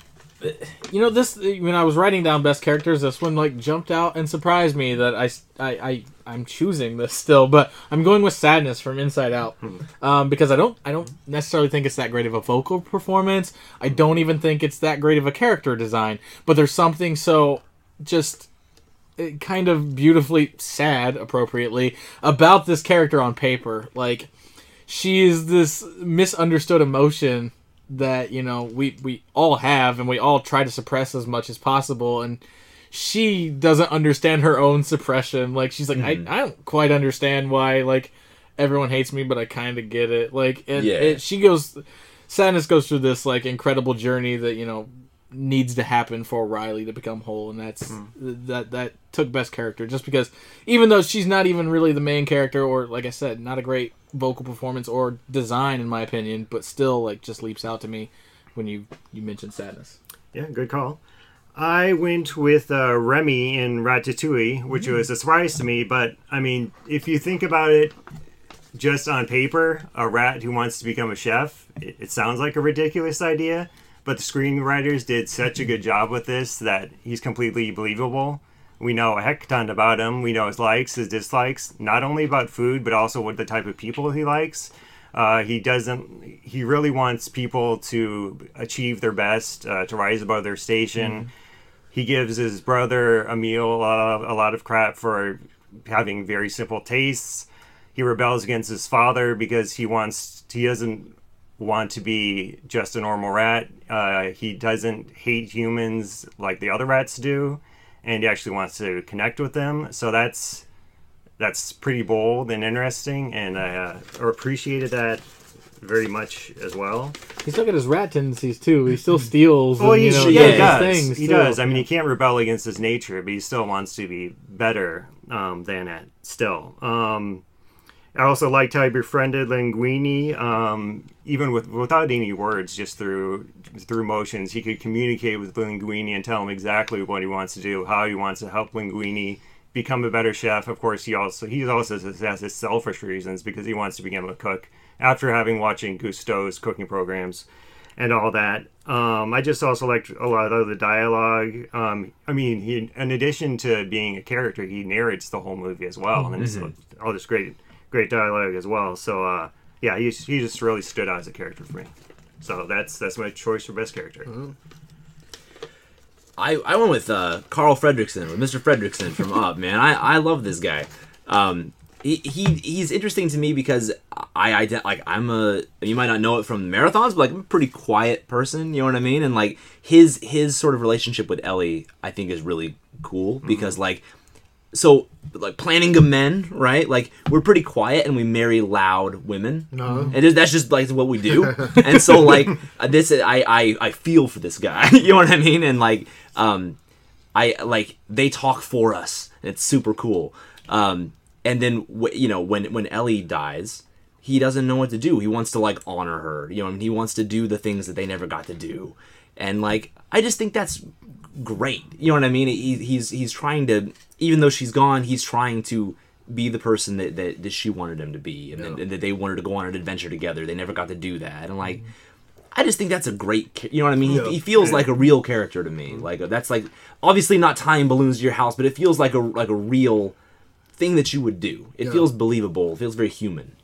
you know this when I was writing down best characters, this one like jumped out and surprised me that I I, I I'm choosing this still, but I'm going with sadness from Inside Out um, because I don't I don't necessarily think it's that great of a vocal performance. I don't even think it's that great of a character design, but there's something so just uh, kind of beautifully sad, appropriately, about this character on paper. Like she is this misunderstood emotion that you know we we all have and we all try to suppress as much as possible and she doesn't understand her own suppression. Like she's like I, mm-hmm. I don't quite understand why like everyone hates me but i kind of get it. Like and Yeah. it, she goes sadness goes through this like incredible journey that you know needs to happen for riley to become whole and that's hmm. that that took best character just because even though she's not even really the main character or like i said not a great vocal performance or design in my opinion but still like just leaps out to me when you you mentioned sadness Yeah, good call. I went with uh, Remy in Ratatouille, which was a surprise to me. But I mean, if you think about it, just on paper, a rat who wants to become a chef, it, it sounds like a ridiculous idea. But the screenwriters did such a good job with this that he's completely believable. We know a heck ton about him. We know his likes, his dislikes, not only about food, but also what the type of people he likes. Uh, he doesn't. He really wants people to achieve their best, uh, to rise above their station. He gives his brother Emil a lot, of, a lot of crap for having very simple tastes. He rebels against his father because he wants. He doesn't want to be just a normal rat. Uh, he doesn't hate humans like the other rats do, and he actually wants to connect with them. So that's that's pretty bold and interesting, and I uh, appreciated that very much as well. he's still got his rat tendencies too he still (laughs) steals Well, and, he, you know, yeah, he does things he too. does. I mean, he can't rebel against his nature, but he still wants to be better um, than it. Still, um, I also liked how he befriended Linguini, um, even with without any words, just through through motions. He could communicate with Linguini and tell him exactly what he wants to do, how he wants to help Linguini become a better chef. Of course, he also he also has his selfish reasons because he wants to become a cook after having watching Gusteau's cooking programs and all that. Um, I just also liked a lot of the dialogue. Um, I mean, he, in addition to being a character, he narrates the whole movie as well, and it's all this great, great dialogue as well. So, uh, yeah, he he just really stood out as a character for me. So that's that's my choice for best character. I, I went with uh, Carl Fredricksen, with Mr. Fredricksen from Up. Man, I, I love this guy. Um, he, he he's interesting to me because I, I like I'm a you might not know it from marathons, but like I'm a pretty quiet person. You know what I mean? And like his his sort of relationship with Ellie, I think is really cool because like so like planning of men, right? Like we're pretty quiet and we marry loud women, and that's just like what we do. (laughs) and so like uh, this, I I I feel for this guy. (laughs) you know what I mean? And like um, I like they talk for us. It's super cool. Um, and then w- you know when when Ellie dies, he doesn't know what to do. He wants to like honor her. You know, and he wants to do the things that they never got to do. And like I just think that's great. You know what I mean? He, he's he's trying to even though she's gone, he's trying to be the person that, that, that she wanted him to be and, and that they wanted to go on an adventure together. They never got to do that. And like I just think that's a great, you know what I mean? Yeah. He, he feels like a real character to me. Like that's like obviously not tying balloons to your house, but it feels like a like a real thing that you would do. It Yeah. feels believable. It feels very human.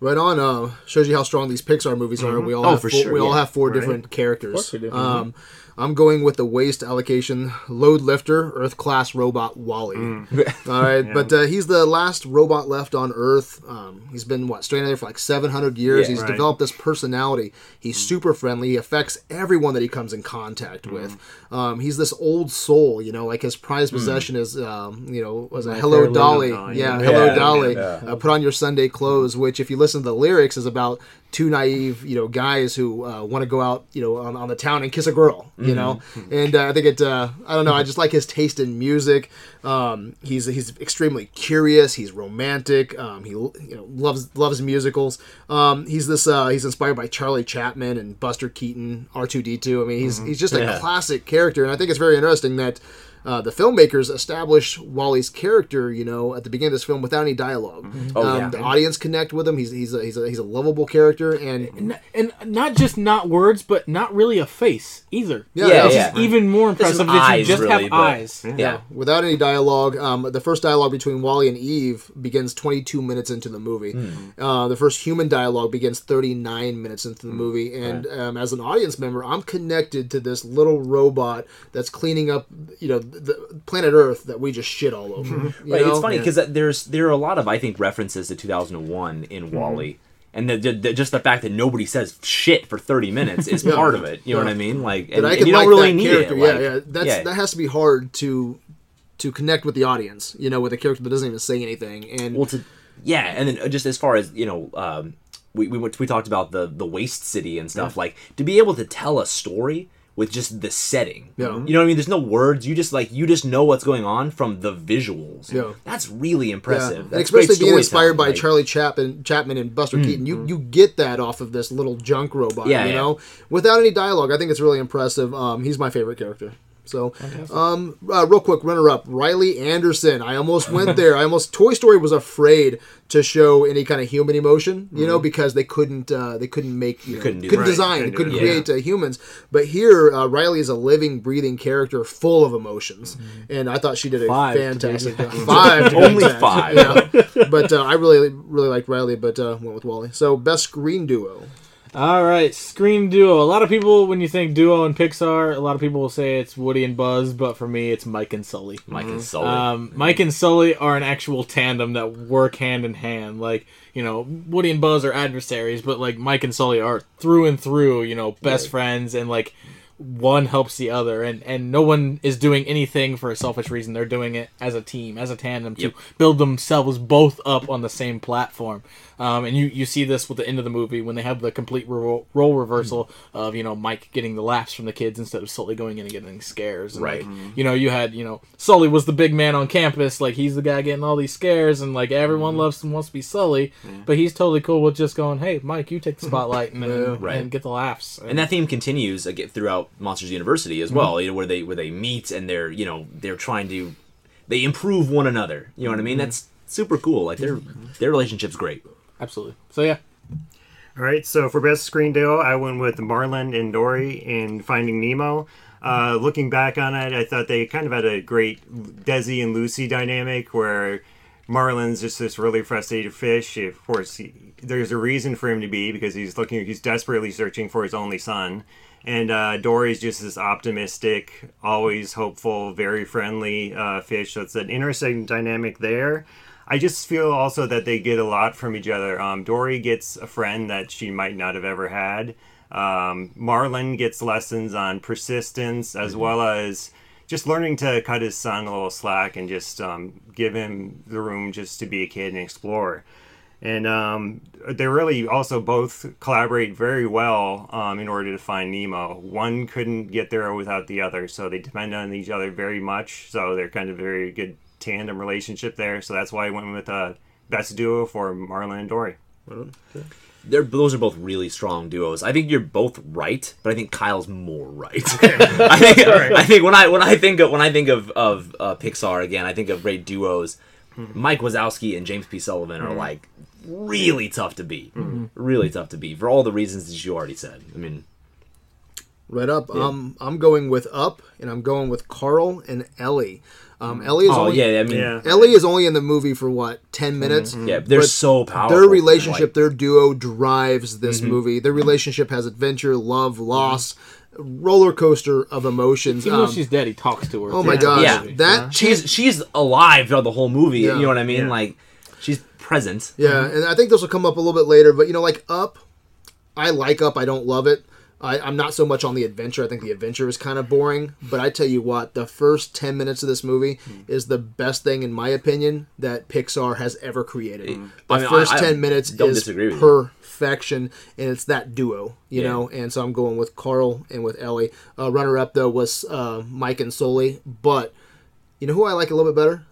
Right on. Uh, shows you how strong these Pixar movies are. We all Oh, have for four, sure, we all have four Right. different characters. do. Um, I'm going with the waste allocation load lifter, Earth class robot WALL-E. (laughs) All right, (laughs) but uh, he's the last robot left on Earth. Um, he's been what stranded there for like 700 years. Yeah. he's Right. developed this personality. He's super friendly. He affects everyone that he comes in contact with. Um, he's this old soul, you know, like his prized possession is, um, you know, was a My Hello Dolly. Dolly, Yeah, yeah. Hello Yeah, Dolly. yeah. Uh, put on your Sunday clothes, which, if you listen to the lyrics, is about two naive, you know, guys who uh, want to go out, you know, on, on the town and kiss a girl, you know. And uh, I think it, uh, I don't know, I just like his taste in music. Um, he's he's extremely curious. He's romantic. Um, he you know loves loves musicals. Um, he's this uh, he's inspired by Charlie Chapman and Buster Keaton, R two D two. I mean, he's he's just a Yeah. classic character, and I think it's very interesting that. Uh, the filmmakers established WALL-E's character, you know, at the beginning of this film without any dialogue. Oh, um, yeah. The audience connect with him. He's he's a, he's a, he's a lovable character, and N- and not just not words, but not really a face either. Yeah, Yeah, Which yeah. even more impressive that you eyes, just really, have but- eyes. Yeah. without any dialogue. Um, the first dialogue between WALL-E and Eve begins 22 minutes into the movie. Hmm. Uh, the first human dialogue begins 39 minutes into the movie. And um, as an audience member, I'm connected to this little robot that's cleaning up, you know, the planet Earth that we just shit all over. you Right, it's funny because there's there are a lot of I think references to 2001 in WALL-E, and the, the, just the fact that nobody says shit for 30 minutes is (laughs) part of it. You know Yeah. what I mean? Like, That and, I and can you don't like really need character. it. yeah, like- yeah. That's that has to be hard to to connect with the audience. You know, with a character that doesn't even say anything. And Well, to yeah, and then uh, just as far as you know, um, we we went, we talked about the the waste city and stuff. Like to be able to tell a story with just the setting. Yeah. Mm-hmm. You know what I mean? There's no words. You just like you just know what's going on from the visuals. Yeah. That's really Yeah, impressive. and That's great especially being inspired by storytelling, like- Charlie Chapman, Chapman and Buster mm. Keaton, you mm-hmm. you get that off of this little junk robot. Yeah, you yeah. know, without any dialogue. I think it's really impressive. Um, he's my favorite character. So, um, uh, real quick, runner up Riley Anderson. I almost went there. I almost Toy Story was afraid to show any kind of human emotion, you know, because they couldn't uh, they couldn't make you know, couldn't do couldn't that. design, Couldn't couldn't it. create uh, humans. But here, uh, Riley is a living, breathing character full of emotions, and I thought she did a Five, fantastic exact. job. (laughs) Five, to Only exact. five. Yeah. but uh, I really, really liked Riley, but uh, went with WALL-E. So best screen duo. All right, Scream Duo. A lot of people, when you think duo and Pixar, a lot of people will say it's Woody and Buzz, but for me, it's Mike and Sully. Mike and Sully. Um, Mike and Sully are an actual tandem that work hand in hand. Like, you know, Woody and Buzz are adversaries, but like Mike and Sully are through and through, you know, best friends and like one helps the other and and no one is doing anything for a selfish reason. They're doing it as a team, as a tandem to build themselves both up on the same platform. Um, and you, you see this with the end of the movie when they have the complete ro- role reversal hmm. of you know Mike getting the laughs from the kids instead of Sully going in and getting scares. And, Right. like, hmm. you know, you had you know Sully was the big man on campus, like he's the guy getting all these scares, and like everyone hmm. loves and wants to be Sully, but he's totally cool with just going, "Hey, Mike, you take the (laughs) spotlight and, and, Right. and get the laughs." and that theme continues again throughout Monsters University as well. You know, where they where they meet and they're you know they're trying to they improve one another. You know what I mean? That's super cool. Like their their relationship's great. Absolutely. So yeah, All right, so for best screen duo, I went with Marlin and Dory in Finding Nemo. Uh, looking back on it, I thought they kind of had a great Desi and Lucy dynamic where Marlin's just this really frustrated fish. Of course, he, there's a reason for him to be because he's looking, he's desperately searching for his only son. And uh, Dory's just this optimistic, always hopeful, very friendly uh, fish. So it's an interesting dynamic there. I just feel also that they get a lot from each other. Um, Dory gets a friend that she might not have ever had. Um, Marlin gets lessons on persistence as well as just learning to cut his son a little slack and just um, give him the room just to be a kid and explore. And um, they really also both collaborate very well um, in order to find Nemo. One couldn't get there without the other, so they depend on each other very much. So they're kind of very good tandem relationship there. So that's why I went with uh, best duo for Marlin and Dory. They're those are both really strong duos. I think you're both right, but I think Kyle's more right. (laughs) (laughs) I think I think when I when I think of when I think of of uh, Pixar again, I think of great duos. Mike Wazowski and James P. Sullivan are like really tough to beat. Really tough to beat for all the reasons that you already said. I mean, Right up. Um, I'm going with Up, and I'm going with Carl and Ellie. Um, Ellie is oh only yeah, I mean, Yeah. Ellie is only in the movie for what ten minutes. yeah, they're But so powerful. Their relationship, Like, their duo drives this Mm-hmm. movie. Their relationship has adventure, love, loss, roller coaster of emotions. Even though Um, she's dead, he talks to her. oh my Yeah. gosh, Yeah. that she's she's alive throughout the whole movie. Yeah. You know what I mean? Yeah. Like she's present. Yeah, and I think this will come up a little bit later, but you know, like Up, I like Up. I don't love it. I, I'm not so much on the adventure. I think the adventure is kind of boring. But I tell you what, the first ten minutes of this movie is the best thing, in my opinion, that Pixar has ever created. The I mean, first I- I ten minutes is with you. perfection, and it's that duo, you Yeah. know. And so I'm going with Carl and with Ellie. Uh, runner up though was uh, Mike and Sully, but you know who I like a little bit better?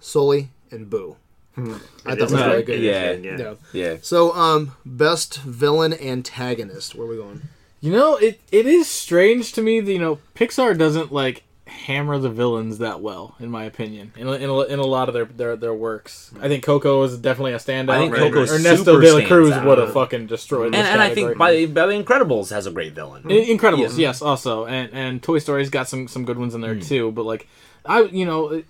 Sully and Boo. I thought it was very good. Yeah. yeah. Yeah. Yeah. So, um, best villain antagonist. Where are we going? You know, it it is strange to me that you know Pixar doesn't like hammer the villains that well, in my opinion, in a, in in a lot of their, their their works. I think Coco is definitely a standout. I think Right, Coco right. Ernesto de la Cruz would have fucking destroyed. and, this and I think by, by the Incredibles has a great villain. In- Incredibles, yes, also, and and Toy Story's got some some good ones in there Hmm. too. But like, I you know,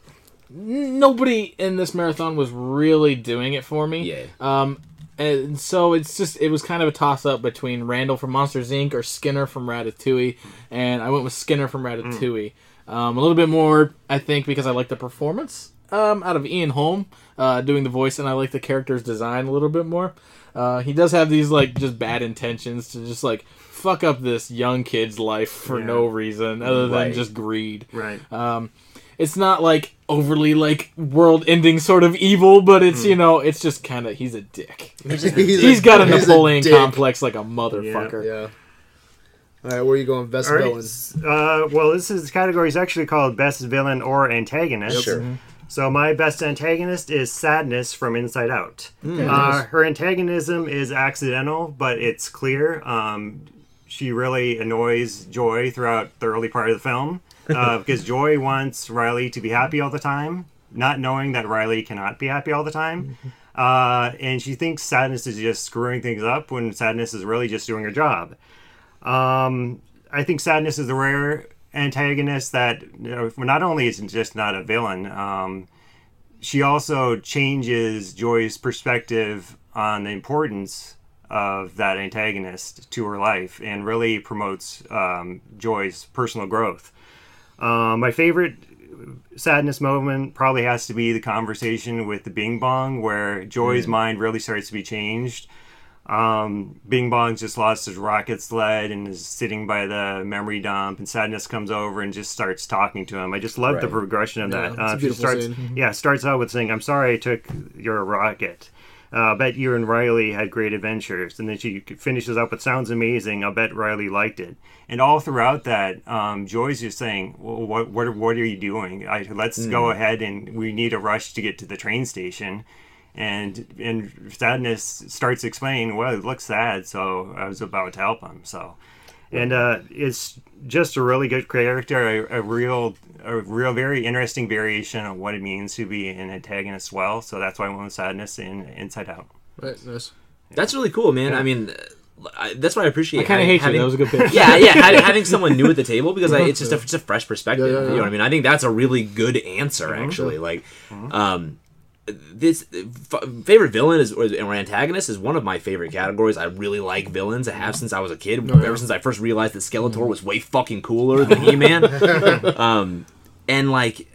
nobody in this marathon was really doing it for me. Yeah. Um, and so it's just it was kind of a toss up between Randall from Monsters Inc. or Skinner from Ratatouille, and I went with Skinner from Ratatouille. Um, a little bit more, I think, because I like the performance um, out of Ian Holm uh, doing the voice, and I like the character's design a little bit more. Uh, he does have these like just bad intentions to just like fuck up this young kid's life for Yeah. no reason other than Right. just greed. Right. Um, it's not like overly like world-ending sort of evil, but it's you know it's just kind of (laughs) he's a dick. he's He's got a he's Napoleon dick. complex like a motherfucker. Yeah. All right, where are you going? Best All right. villains. Uh, well, this is category is actually called best villain or antagonist. Sure. So my best antagonist is Sadness from Inside Out. Uh, her antagonism is accidental, but it's clear. Um, she really annoys Joy throughout the early part of the film uh, because Joy wants Riley to be happy all the time, not knowing that Riley cannot be happy all the time. Uh, and she thinks Sadness is just screwing things up when Sadness is really just doing her job. Um, I think Sadness is the rare antagonist that you know, not only is just not a villain, um, she also changes Joy's perspective on the importance of that antagonist to her life and really promotes um, Joy's personal growth. Um, my favorite sadness moment probably has to be the conversation with the Bing Bong, where Joy's mind really starts to be changed. Um, Bing Bong's just lost his rocket sled and is sitting by the memory dump, and Sadness comes over and just starts talking to him. I just love the progression of Yeah, that. Uh, she starts, scene. yeah, starts out with saying, "I'm sorry I took your rocket." Uh, I bet you and Riley had great adventures. And then she finishes up with, Sounds amazing. I'll bet Riley liked it. And all throughout that, um, Joy's just saying, well, what, what, what are you doing? I, let's go ahead and we need a rush to get to the train station. And and Sadness starts explaining, well, it looks sad, so I was about to help him. So, and uh, it's just a really good character, a, a real, a real, very interesting variation of what it means to be an antagonist. Well, so that's why I went with Sadness in Inside Out. Right, nice. That's really cool, man. I mean, I, that's what I appreciate. I kind of having- hate you. That was a good pitch. yeah, yeah. ha- (laughs) Having someone new at the table because I, it's just a, it's a fresh perspective. Yeah, yeah, You know what I mean? I think that's a really good answer, actually. Like, um, this f- favorite villain is or or antagonist is one of my favorite categories. I really like villains. I have since I was a kid. Ever since I first realized that Skeletor was way fucking cooler than He Man. (laughs) um, and like,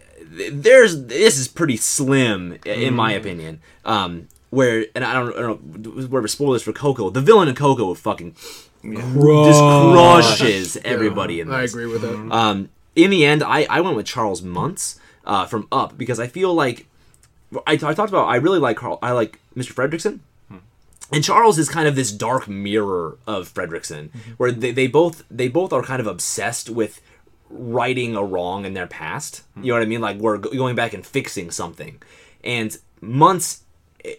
there's this is pretty slim i- in my opinion. Um, where and I don't, I don't know whatever spoilers for Coco. The villain in Coco fucking just crushes everybody in I agree with that. Um, in the end, I, I went with Charles Muntz uh, from Up because I feel like I, I talked about I really like Carl. I like Mr. Fredricksen. And Charles is kind of this dark mirror of Fredricksen, where they, they both they both are kind of obsessed with righting a wrong in their past. You know what I mean? Like we're going back and fixing something. And Muntz eh,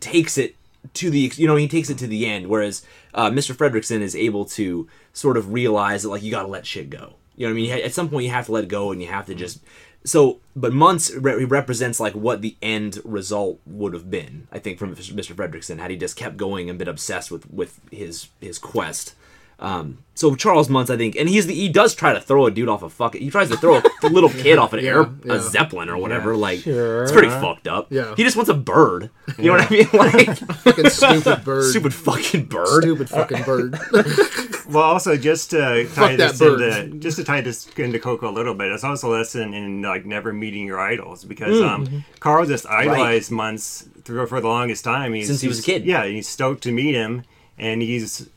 takes it to the you know he takes it to the end, whereas uh, Mr. Fredricksen is able to sort of realize that like you got to let shit go. You know what I mean? At some point you have to let it go, and you have to just so. But Muntz re- represents like what the end result would have been. I think from Mr. Fredricksen had he just kept going and been obsessed with with his his quest. Um, so Charles Muntz, I think, and he's the he does try to throw a dude off a fucking he tries to throw a (laughs) little kid off an air yeah. a zeppelin or whatever. like Sure. it's pretty fucked up. Yeah. he just wants a bird. You know what I mean? Like (laughs) Fucking stupid bird. stupid fucking bird. Stupid fucking bird. (laughs) Well, also just to tie that this into just to tie this into Coco a little bit, it's also a lesson in like never meeting your idols because um, Carl just idolized Muntz through for the longest time. He's, Since he was a kid. Yeah, he's stoked to meet him, and he's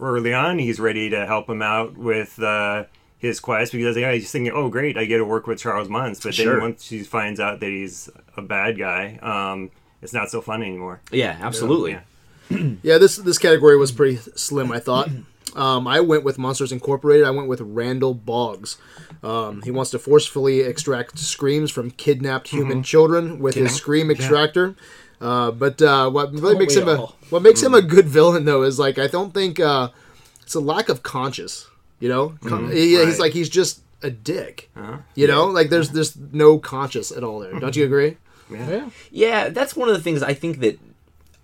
early on he's ready to help him out with uh, his quest because yeah, he's thinking, oh great, I get to work with Charles Muntz. But Sure. then once he finds out that he's a bad guy, um, it's not so fun anymore. Yeah, absolutely. Yeah. Yeah, this this category was pretty slim, I thought. Um, I went with Monsters Incorporated. I went with Randall Boggs. Um, he wants to forcefully extract screams from kidnapped human children with his scream extractor. Uh, but uh, what really makes we him a what makes him a good villain though is like I don't think uh, it's a lack of conscience. You know, Con- he- he's like he's just a dick. You know, like there's there's no conscience at all there. Don't you agree? Yeah. Yeah, yeah, that's one of the things I think that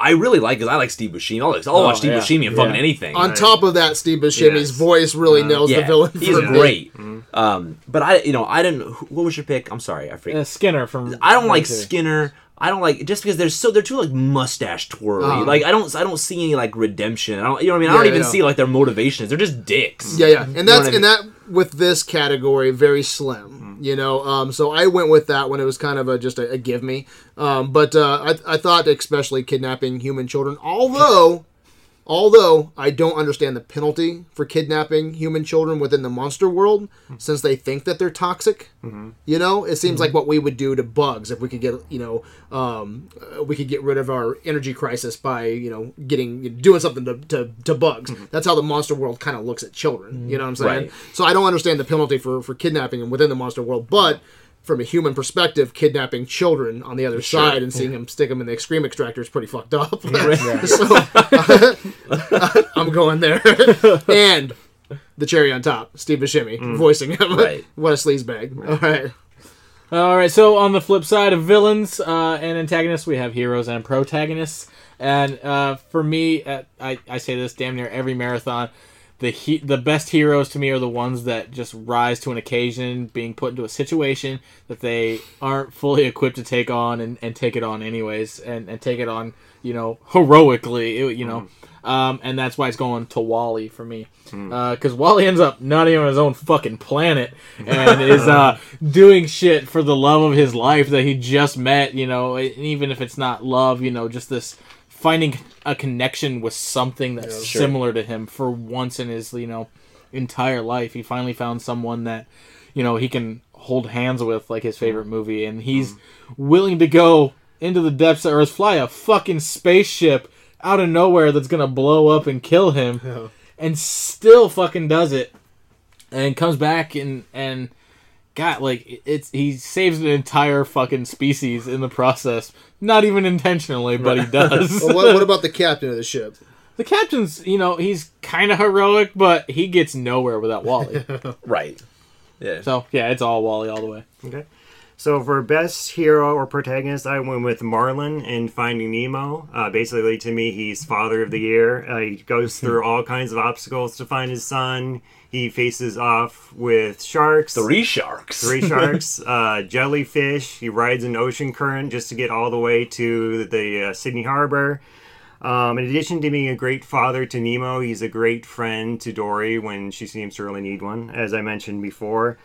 I really like because I like Steve Buscemi. I'll, I'll watch Steve yeah. Buscemi and fucking Yeah. anything. On top of that, Steve Buscemi's Yes. voice really nails yeah, the villain. he's for me. great. Um, but I, you know, I didn't. What was your pick? I'm sorry, I forget. Uh, Skinner from. I don't like Ratatouille. Skinner. I don't like just because they're so they're too like mustache twirly. Uh. like I don't I don't see any like redemption. I don't you know what I mean. I Yeah, don't even yeah. see like their motivations. They're just dicks. Yeah, yeah, and that's what I and that with this category very slim. You know, um, so I went with that when it was kind of a just a, a give me. Um, but uh, I I thought especially kidnapping human children, although. Although I don't understand the penalty for kidnapping human children within the monster world, since they think that they're toxic, you know, it seems like what we would do to bugs if we could get, you know, um, uh, we could get rid of our energy crisis by, you know, getting doing something to, to, to bugs. That's how the monster world kind of looks at children. You know what I'm saying? Right. So I don't understand the penalty for for kidnapping them within the monster world, but from a human perspective, kidnapping children on the other side and seeing him stick them in the extreme extractor is pretty fucked up. (laughs) so (laughs) I'm going there. (laughs) and the cherry on top, Steve Buscemi voicing him. Right. what a sleaze bag. All right. All right, so on the flip side of villains uh, and antagonists, we have heroes and protagonists. And uh, for me, uh, I, I say this damn near every marathon. The he- the best heroes to me are the ones that just rise to an occasion, being put into a situation that they aren't fully equipped to take on, and, and take it on anyways, and, and take it on, you know, heroically, you know. Um, and that's why it's going to WALL-E for me, because WALL-E ends up not even on his own fucking planet (laughs) and is uh, doing shit for the love of his life that he just met. You know, and even if it's not love, you know, just this finding a connection with something that's Sure. similar to him for once in his you know entire life. He finally found someone that you know he can hold hands with, like his favorite mm. movie, and he's mm. willing to go into the depths of Earth, fly a fucking spaceship out of nowhere that's gonna blow up and kill him, and still fucking does it, and comes back and and. God, like it's he saves an entire fucking species in the process. Not even intentionally, but he (laughs) does. Well, what, what about the captain of the ship? the captain's, you know, he's kind of heroic, but he gets nowhere without WALL-E. (laughs) Right. Yeah. so yeah, it's all WALL-E all the way. Okay. So for best hero or protagonist, I went with Marlin in Finding Nemo. Uh, basically, to me, he's father of the year. Uh, he goes through all kinds of obstacles to find his son. He faces off with sharks. Three sharks. Three sharks, (laughs) uh, jellyfish. He rides an ocean current just to get all the way to the uh, Sydney Harbor. Um, in addition to being a great father to Nemo, he's a great friend to Dory when she seems to really need one, as I mentioned before.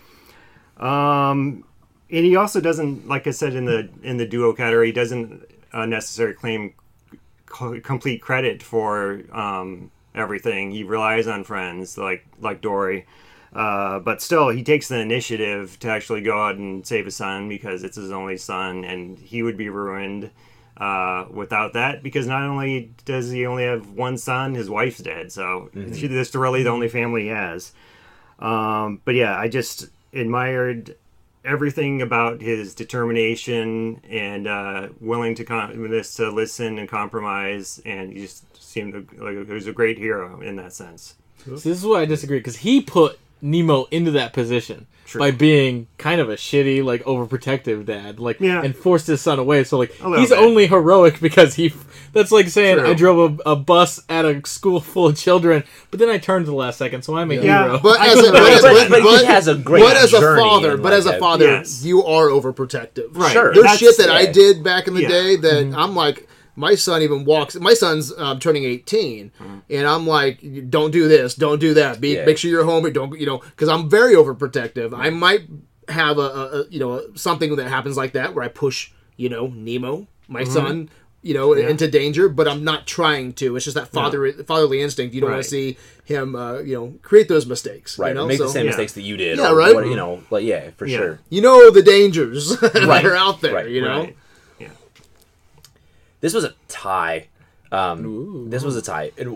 Um, and he also doesn't, like I said in the in the duo category, he doesn't uh, necessarily claim co- complete credit for um, everything. He relies on friends like like Dory. Uh, but still, he takes the initiative to actually go out and save his son because it's his only son, and he would be ruined uh, without that. Because not only does he only have one son, his wife's dead, so Mm-hmm. this is really the only family he has. Um, but yeah, I just admired everything about his determination and uh, willing to to listen and compromise, and he just seemed like he was a great hero in that sense. So this is why I disagree because he put Nemo into that position by being kind of a shitty, like overprotective dad, like Yeah. and forced his son away. So like he's bit. only heroic because he. That's like saying True. I drove a, a bus at a school full of children, but then I turned the last second, so I'm a Yeah. hero. But as a, could- but, as- but- but- but he has a great but as a father, but like as a a- father, Yes. you are overprotective. Right. Sure. There's That's- shit that I did back in the Yeah. day that Mm-hmm. I'm like, my son even walks. My son's um, turning 18, Mm-hmm. and I'm like, don't do this, don't do that. Be Yeah. make sure you're home. but Don't you know? Because I'm very overprotective. I might have a, a, a you know something that happens like that where I push you know Nemo, my Mm-hmm. son. You know, into danger, but I'm not trying to. It's just that father, fatherly instinct. You don't want to see him, uh, you know, create those mistakes. Right. You know? Make So- the same Yeah. mistakes that you did. Yeah, or right. what- you know, like yeah, for Yeah. sure. you know the dangers (laughs) that Right. are out there. Right. You know, Right. This was a tie. Um, this was a tie. It,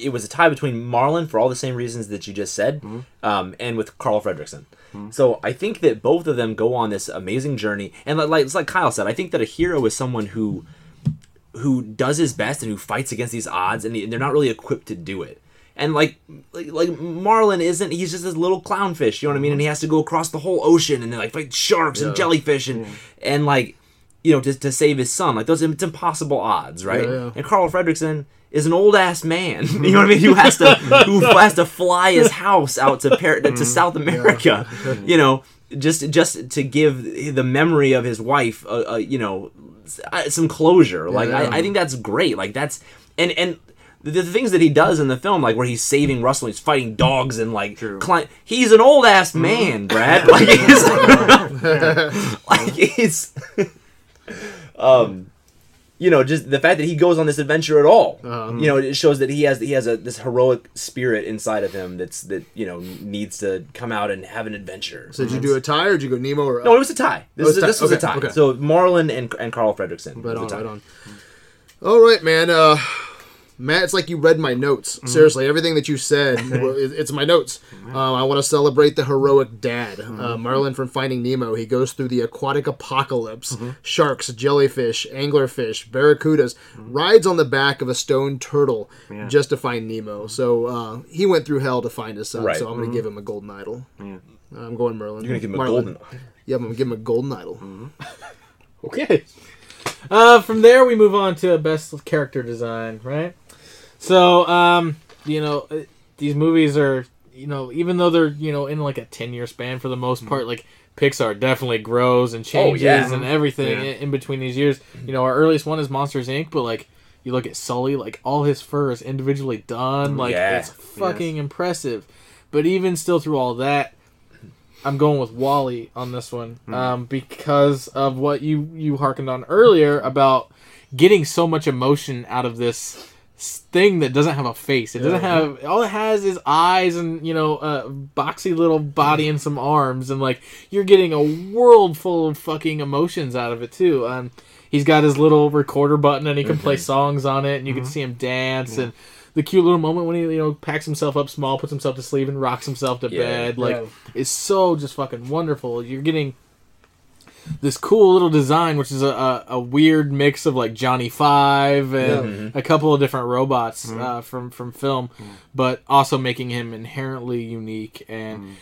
it was a tie between Marlin for all the same reasons that you just said, um, and with Carl Fredricksen. So I think that both of them go on this amazing journey, and like, like it's like Kyle said, I think that a hero is someone who who does his best and who fights against these odds, and, they're not really equipped to do it. And like, like, like Marlin isn't. He's just this little clownfish. You know what I mean? And he has to go across the whole ocean and like fight sharks and jellyfish and and like, you know, to, to save his son. Like those, it's impossible odds, right? Yeah, yeah. And Carl Fredricksen is an old ass man. (laughs) you know what I mean? Who has to who (laughs) has to fly his house out to Par- to South America. (laughs) You know, just just to give the memory of his wife, uh, uh, you know, uh, some closure. Like yeah. I, I think that's great. Like that's and and. The, the things that he does in the film, like where he's saving Russell, he's fighting dogs and like, he's an old ass man, Brad. Like he's, like he's, um, you know, just the fact that he goes on this adventure at all, you know, it shows that he has he has a this heroic spirit inside of him that's that you know needs to come out and have an adventure. So did you do a tie or did you go Nemo or No, it was a tie. This, Oh, is it's a, tie. this was a tie. okay. So Marlin and and Carl Fredricksen. Right on, right on. All right, man. Uh, Matt, it's like you read my notes. Seriously, everything that you said, (laughs) it's my notes. Uh, I want to celebrate the heroic dad, uh, Marlin from Finding Nemo. He goes through the aquatic apocalypse: sharks, jellyfish, anglerfish, barracudas. Rides on the back of a stone turtle just to find Nemo. So uh, he went through hell to find his son. Right. So I'm going to give him a golden idol. I'm going Merlin. You're gonna give him a Marlin. golden. Yeah, I'm going to give him a golden idol. (laughs) Okay. Uh, from there, we move on to best character design, right? So, um, you know, these movies are, you know, even though they're, you know, in like a 10 year span for the most part, like Pixar definitely grows and changes yeah. and everything Yeah. in, between these years. You know, our earliest one is Monsters Inc., but like, you look at Sully, like all his fur is individually done. Like, Yeah. it's fucking impressive. But even still, through all that, I'm going with WALL-E on this one um, because of what you you harkened on earlier about getting so much emotion out of this thing that doesn't have a face. It doesn't have all it has is eyes and you know a boxy little body and some arms and like you're getting a world full of fucking emotions out of it too. Um, he's got his little recorder button and he can play songs on it and you can see him dance and. The cute little moment when he, you know, packs himself up small, puts himself to sleep, and rocks himself to Yeah. bed, like, Yeah. is so just fucking wonderful. You're getting this cool little design, which is a, a, a weird mix of like Johnny Five and mm-hmm. a couple of different robots mm-hmm. uh, from from film, but also making him inherently unique. And mm-hmm.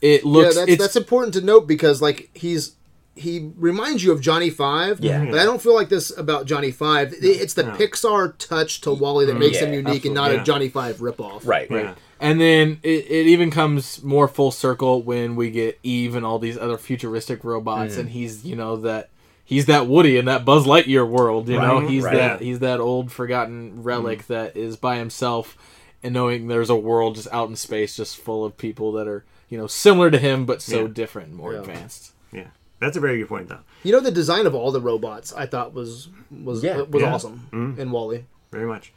it looks yeah, that's, that's important to note because like he's he reminds you of Johnny Five. Yeah. but I don't feel like this about Johnny Five. It- It's the No. Pixar touch to WALL-E that mm. makes him unique and not absolutely. a Johnny Five ripoff. Right. Yeah. And then it, it even comes more full circle when we get Eve and all these other futuristic robots, mm. and he's you know that he's that Woody in that Buzz Lightyear world. You know, Right, he's right. that he's that old forgotten relic mm. that is by himself, and knowing there's a world just out in space, just full of people that are you know similar to him but so Yeah. different and more Yeah. advanced. Yeah. That's a very good point, though. You know the design of all the robots I thought was was Yeah, was yeah. awesome in WALL-E. Very much.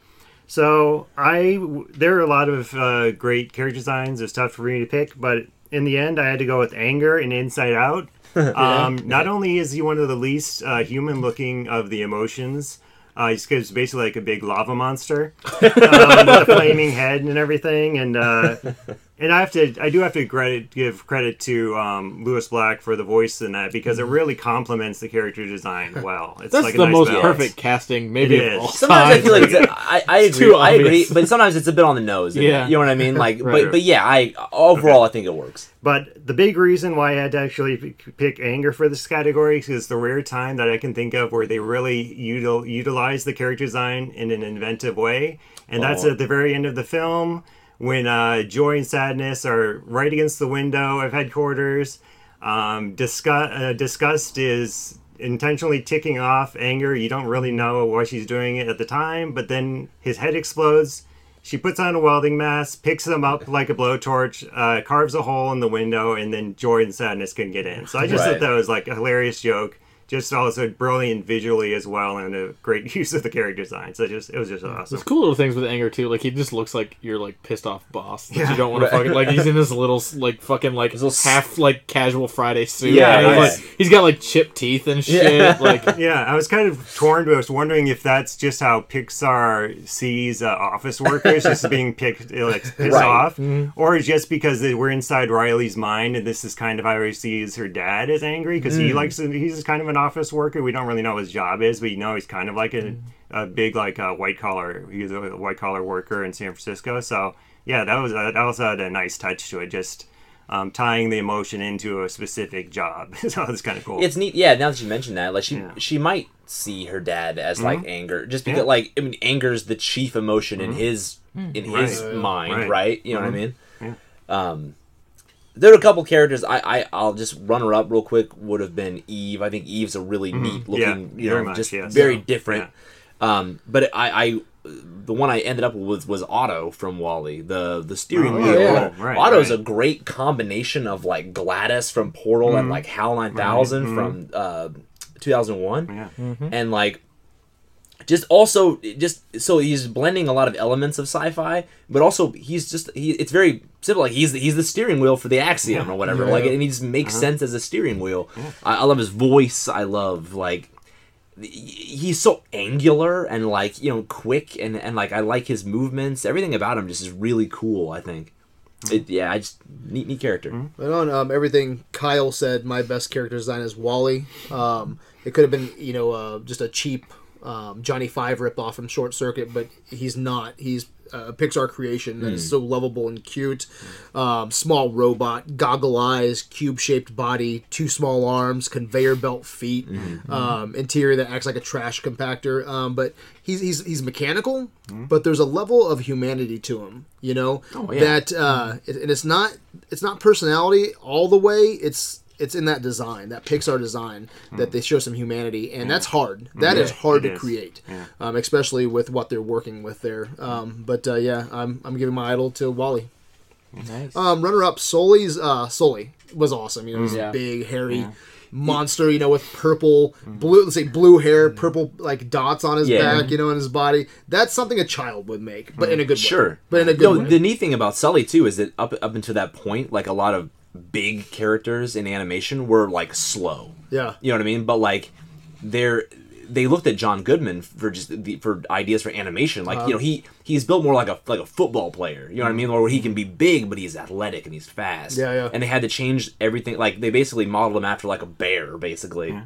So I there are a lot of uh, great character designs. It's tough for me to pick, but in the end, I had to go with Anger and Inside Out. (laughs) Um, not only is he one of the least uh, human looking of the emotions, uh, he's, he's basically like a big lava monster (laughs) um, with a flaming head and everything, and uh, and I have to I do have to credit give credit to um, Lewis Black for the voice in that because it really complements the character design (laughs) well. It's That's like a the nice most balance. perfect casting, maybe It of all is. Sometimes I feel like it's a, (laughs) I, I It's agree. too I agree, but sometimes it's a bit on the nose. isn't it? Yeah. you know what I mean. (laughs) Like, Right. but but yeah, I overall I think it works. But the big reason why I had to actually pick anger for this category is the rare time that I can think of where they really util- utilize the character design in an inventive way, and that's Oh. at the very end of the film when uh, joy and sadness are right against the window of headquarters. Um, disgust, uh, disgust is intentionally ticking off anger. You don't really know why she's doing it at the time, but then his head explodes. She puts on a welding mask, picks him up like a blowtorch, uh, carves a hole in the window, and then joy and sadness can get in. So I just Right. thought that was like a hilarious joke. Just also brilliant visually as well, and a great (laughs) use of the character design. So just it was just awesome. There's cool little things with anger too. Like he just looks like you're like pissed off boss. That Yeah. you don't want to fucking like. He's in his little like fucking like little half like casual Friday suit. Yeah, and he's, like, he's got like chipped teeth and shit. Yeah. (laughs) Like Yeah, I was kind of torn. But I was wondering if that's just how Pixar sees uh, office workers, just (laughs) being picked, uh, like pissed Right. off, mm-hmm. or just because they- we're inside Riley's mind, and this is kind of how he sees her dad as angry because he mm. likes. He's just kind of an office worker. We don't really know what his job is, but you know he's kind of like a, mm. a big like uh, white collar. He's a white collar worker in San Francisco. So yeah, that was a, that also had uh, a nice touch to it. Just. Um, tying the emotion into a specific job, (laughs) so it's kind of cool. It's neat. Yeah, now that you mention that, like she Yeah. she might see her dad as like mm-hmm. anger, just because Yeah. like I mean, anger's the chief emotion in mm-hmm. his mm. in his mind, right. Right. You know what I mm-hmm. mean? Yeah. Um, there are a couple characters I, I I'll just run her up real quick. Would have been Eve. I think Eve's a really neat looking, Yeah, you very know, much, just yes. very Yeah. different. Um, but I, I the one I ended up with was Otto from WALL-E, the the steering Oh, wheel. yeah. Right, Otto's right. a great combination of like GLaDOS from Portal and like HAL 9000 from uh, 2001, yeah. and like just also just so he's blending a lot of elements of sci-fi, but also he's just he. It's very simple. Like he's he's the steering wheel for the Axiom or whatever. Yeah. Like and he just makes sense as a steering wheel. I, I love his voice. I love like he's so angular and like you know quick and and like I like his movements. Everything about him just is really cool. I think. It, yeah, I just neat neat character. Right on. Um, everything Kyle said, my best character design is WALL-E. Um, it could have been, you know, uh, just a cheap um, Johnny Five ripoff from Short Circuit, but he's not. He's a Pixar creation that is so lovable and cute. Um, small robot, goggle eyes, cube shaped body, two small arms, conveyor belt feet, um, interior that acts like a trash compactor. Um, but he's, he's, he's mechanical, but there's a level of humanity to him, you know, yeah. that uh, it, and it's not it's not personality all the way. It's it's in that design, that Pixar design, that they show some humanity, and that's hard. That is hard to is. create, Yeah. um, especially with what they're working with there. Um, but uh, yeah, I'm I'm giving my idol to WALL-E. nice. Um, runner up, Sully's uh, Sully was awesome. You know, he's Yeah. a big, hairy monster. You know, with purple, blue, let's say blue hair, purple like dots on his Yeah. back. You know, in his body. That's something a child would make, but in a good way. Sure, But in a good No, way. the neat thing about Sully too is that up up until that point, like a lot of big characters in animation were like slow. yeah. You know what I mean? But like they're they looked at John Goodman for just the, for ideas for animation. Like Uh-huh. you know he he's built more like a like a football player. You know what I mean? Or where he can be big, but he's athletic and he's fast. Yeah, yeah. And they had to change everything. Like they basically modeled him after like a bear, basically.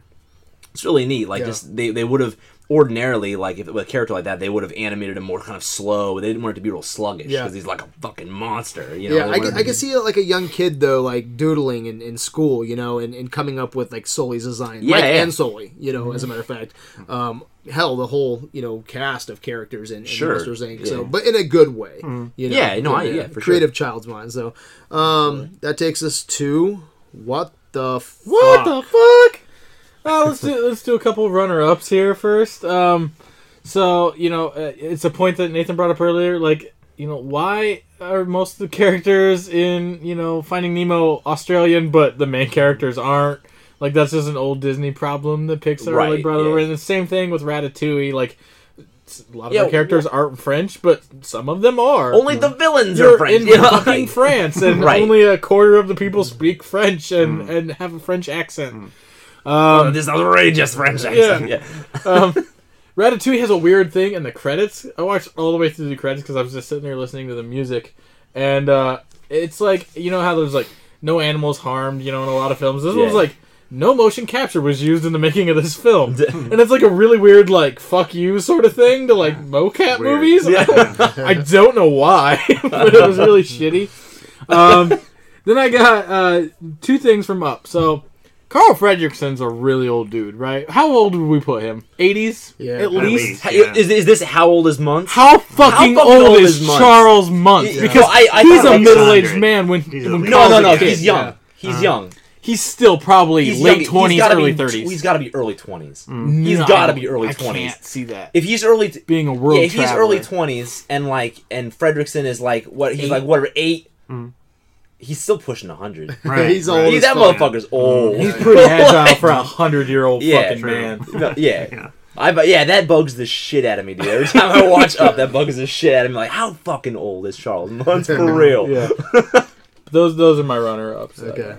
It's really neat. Like Yeah. just they they would have ordinarily like if with a character like that they would have animated him more kind of slow. They didn't want it to be real sluggish Yeah. because he's like a fucking monster. You know? Yeah, I can, I can see like a young kid though, like doodling in, in school, you know, and, and coming up with like Sully's design, Yeah, yeah. and Sully, you know, as a matter of fact. Um, hell, the whole you know cast of characters in, in Sure. Monsters Inc. So, but in a good way, you know. Yeah, no, I- yeah, for sure. creative child's mind. So, um, that takes us to what the fuck? What the fuck? Let's do let's do a couple runner ups here first. Um, so you know, uh, it's a point that Nathan brought up earlier. Like, you know, why are most of the characters in you know Finding Nemo Australian, but the main characters aren't? Like, that's just an old Disney problem that Pixar like Right, brought over. yeah. And the same thing with Ratatouille. Like, a lot of Yeah, our characters aren't French, but some of them are. Only the villains You're are French. in Yeah, (laughs) fucking France, and Right. only a quarter of the people speak French and, and have a French accent. Oh, this outrageous franchise. Yeah. (laughs) Yeah. Um, Ratatouille has a weird thing in the credits. I watched all the way through the credits because I was just sitting there listening to the music, and uh, it's like you know how there's like no animals harmed, you know, in a lot of films. This Yeah. was like no motion capture was used in the making of this film, (laughs) and it's like a really weird like fuck you sort of thing to like mocap Weird. movies. Yeah. (laughs) I don't know why, but it was really shitty. Um, then I got uh, two things from Up. So Carl Fredricksen's a really old dude, right? How old would we put him? 80s? Yeah, at at least. least. Yeah. Is, is this how old is Muntz? How fucking, fucking old, old is is Muntz? Charles Muntz? Yeah. Because Well, I- I he's a like middle-aged man when, He's when lead. No, no, no. He's young. Yeah. He's uh-huh. young. He's still probably He's late young. 20s, He's early be, 30s. He's got to be early 20s. No, He's I got to be early mm. I 20s. can't see that. If he's early, t- Being a world yeah, if he's early 20s and like and Fredricksen is like what he's Eight. like whatever eight, mm. He's still pushing 100. (laughs) Right, He's right. old He, that fuck. motherfucker's old. He's (laughs) pretty agile for a hundred-year-old (laughs) Yeah, fucking true. man. No, yeah. Yeah. I but yeah, that bugs the shit out of me, dude. Every time I watch Up, that bugs the shit out of me. Like, how fucking old is Charles Muntz for real? Yeah. those those are my runner-ups. Okay.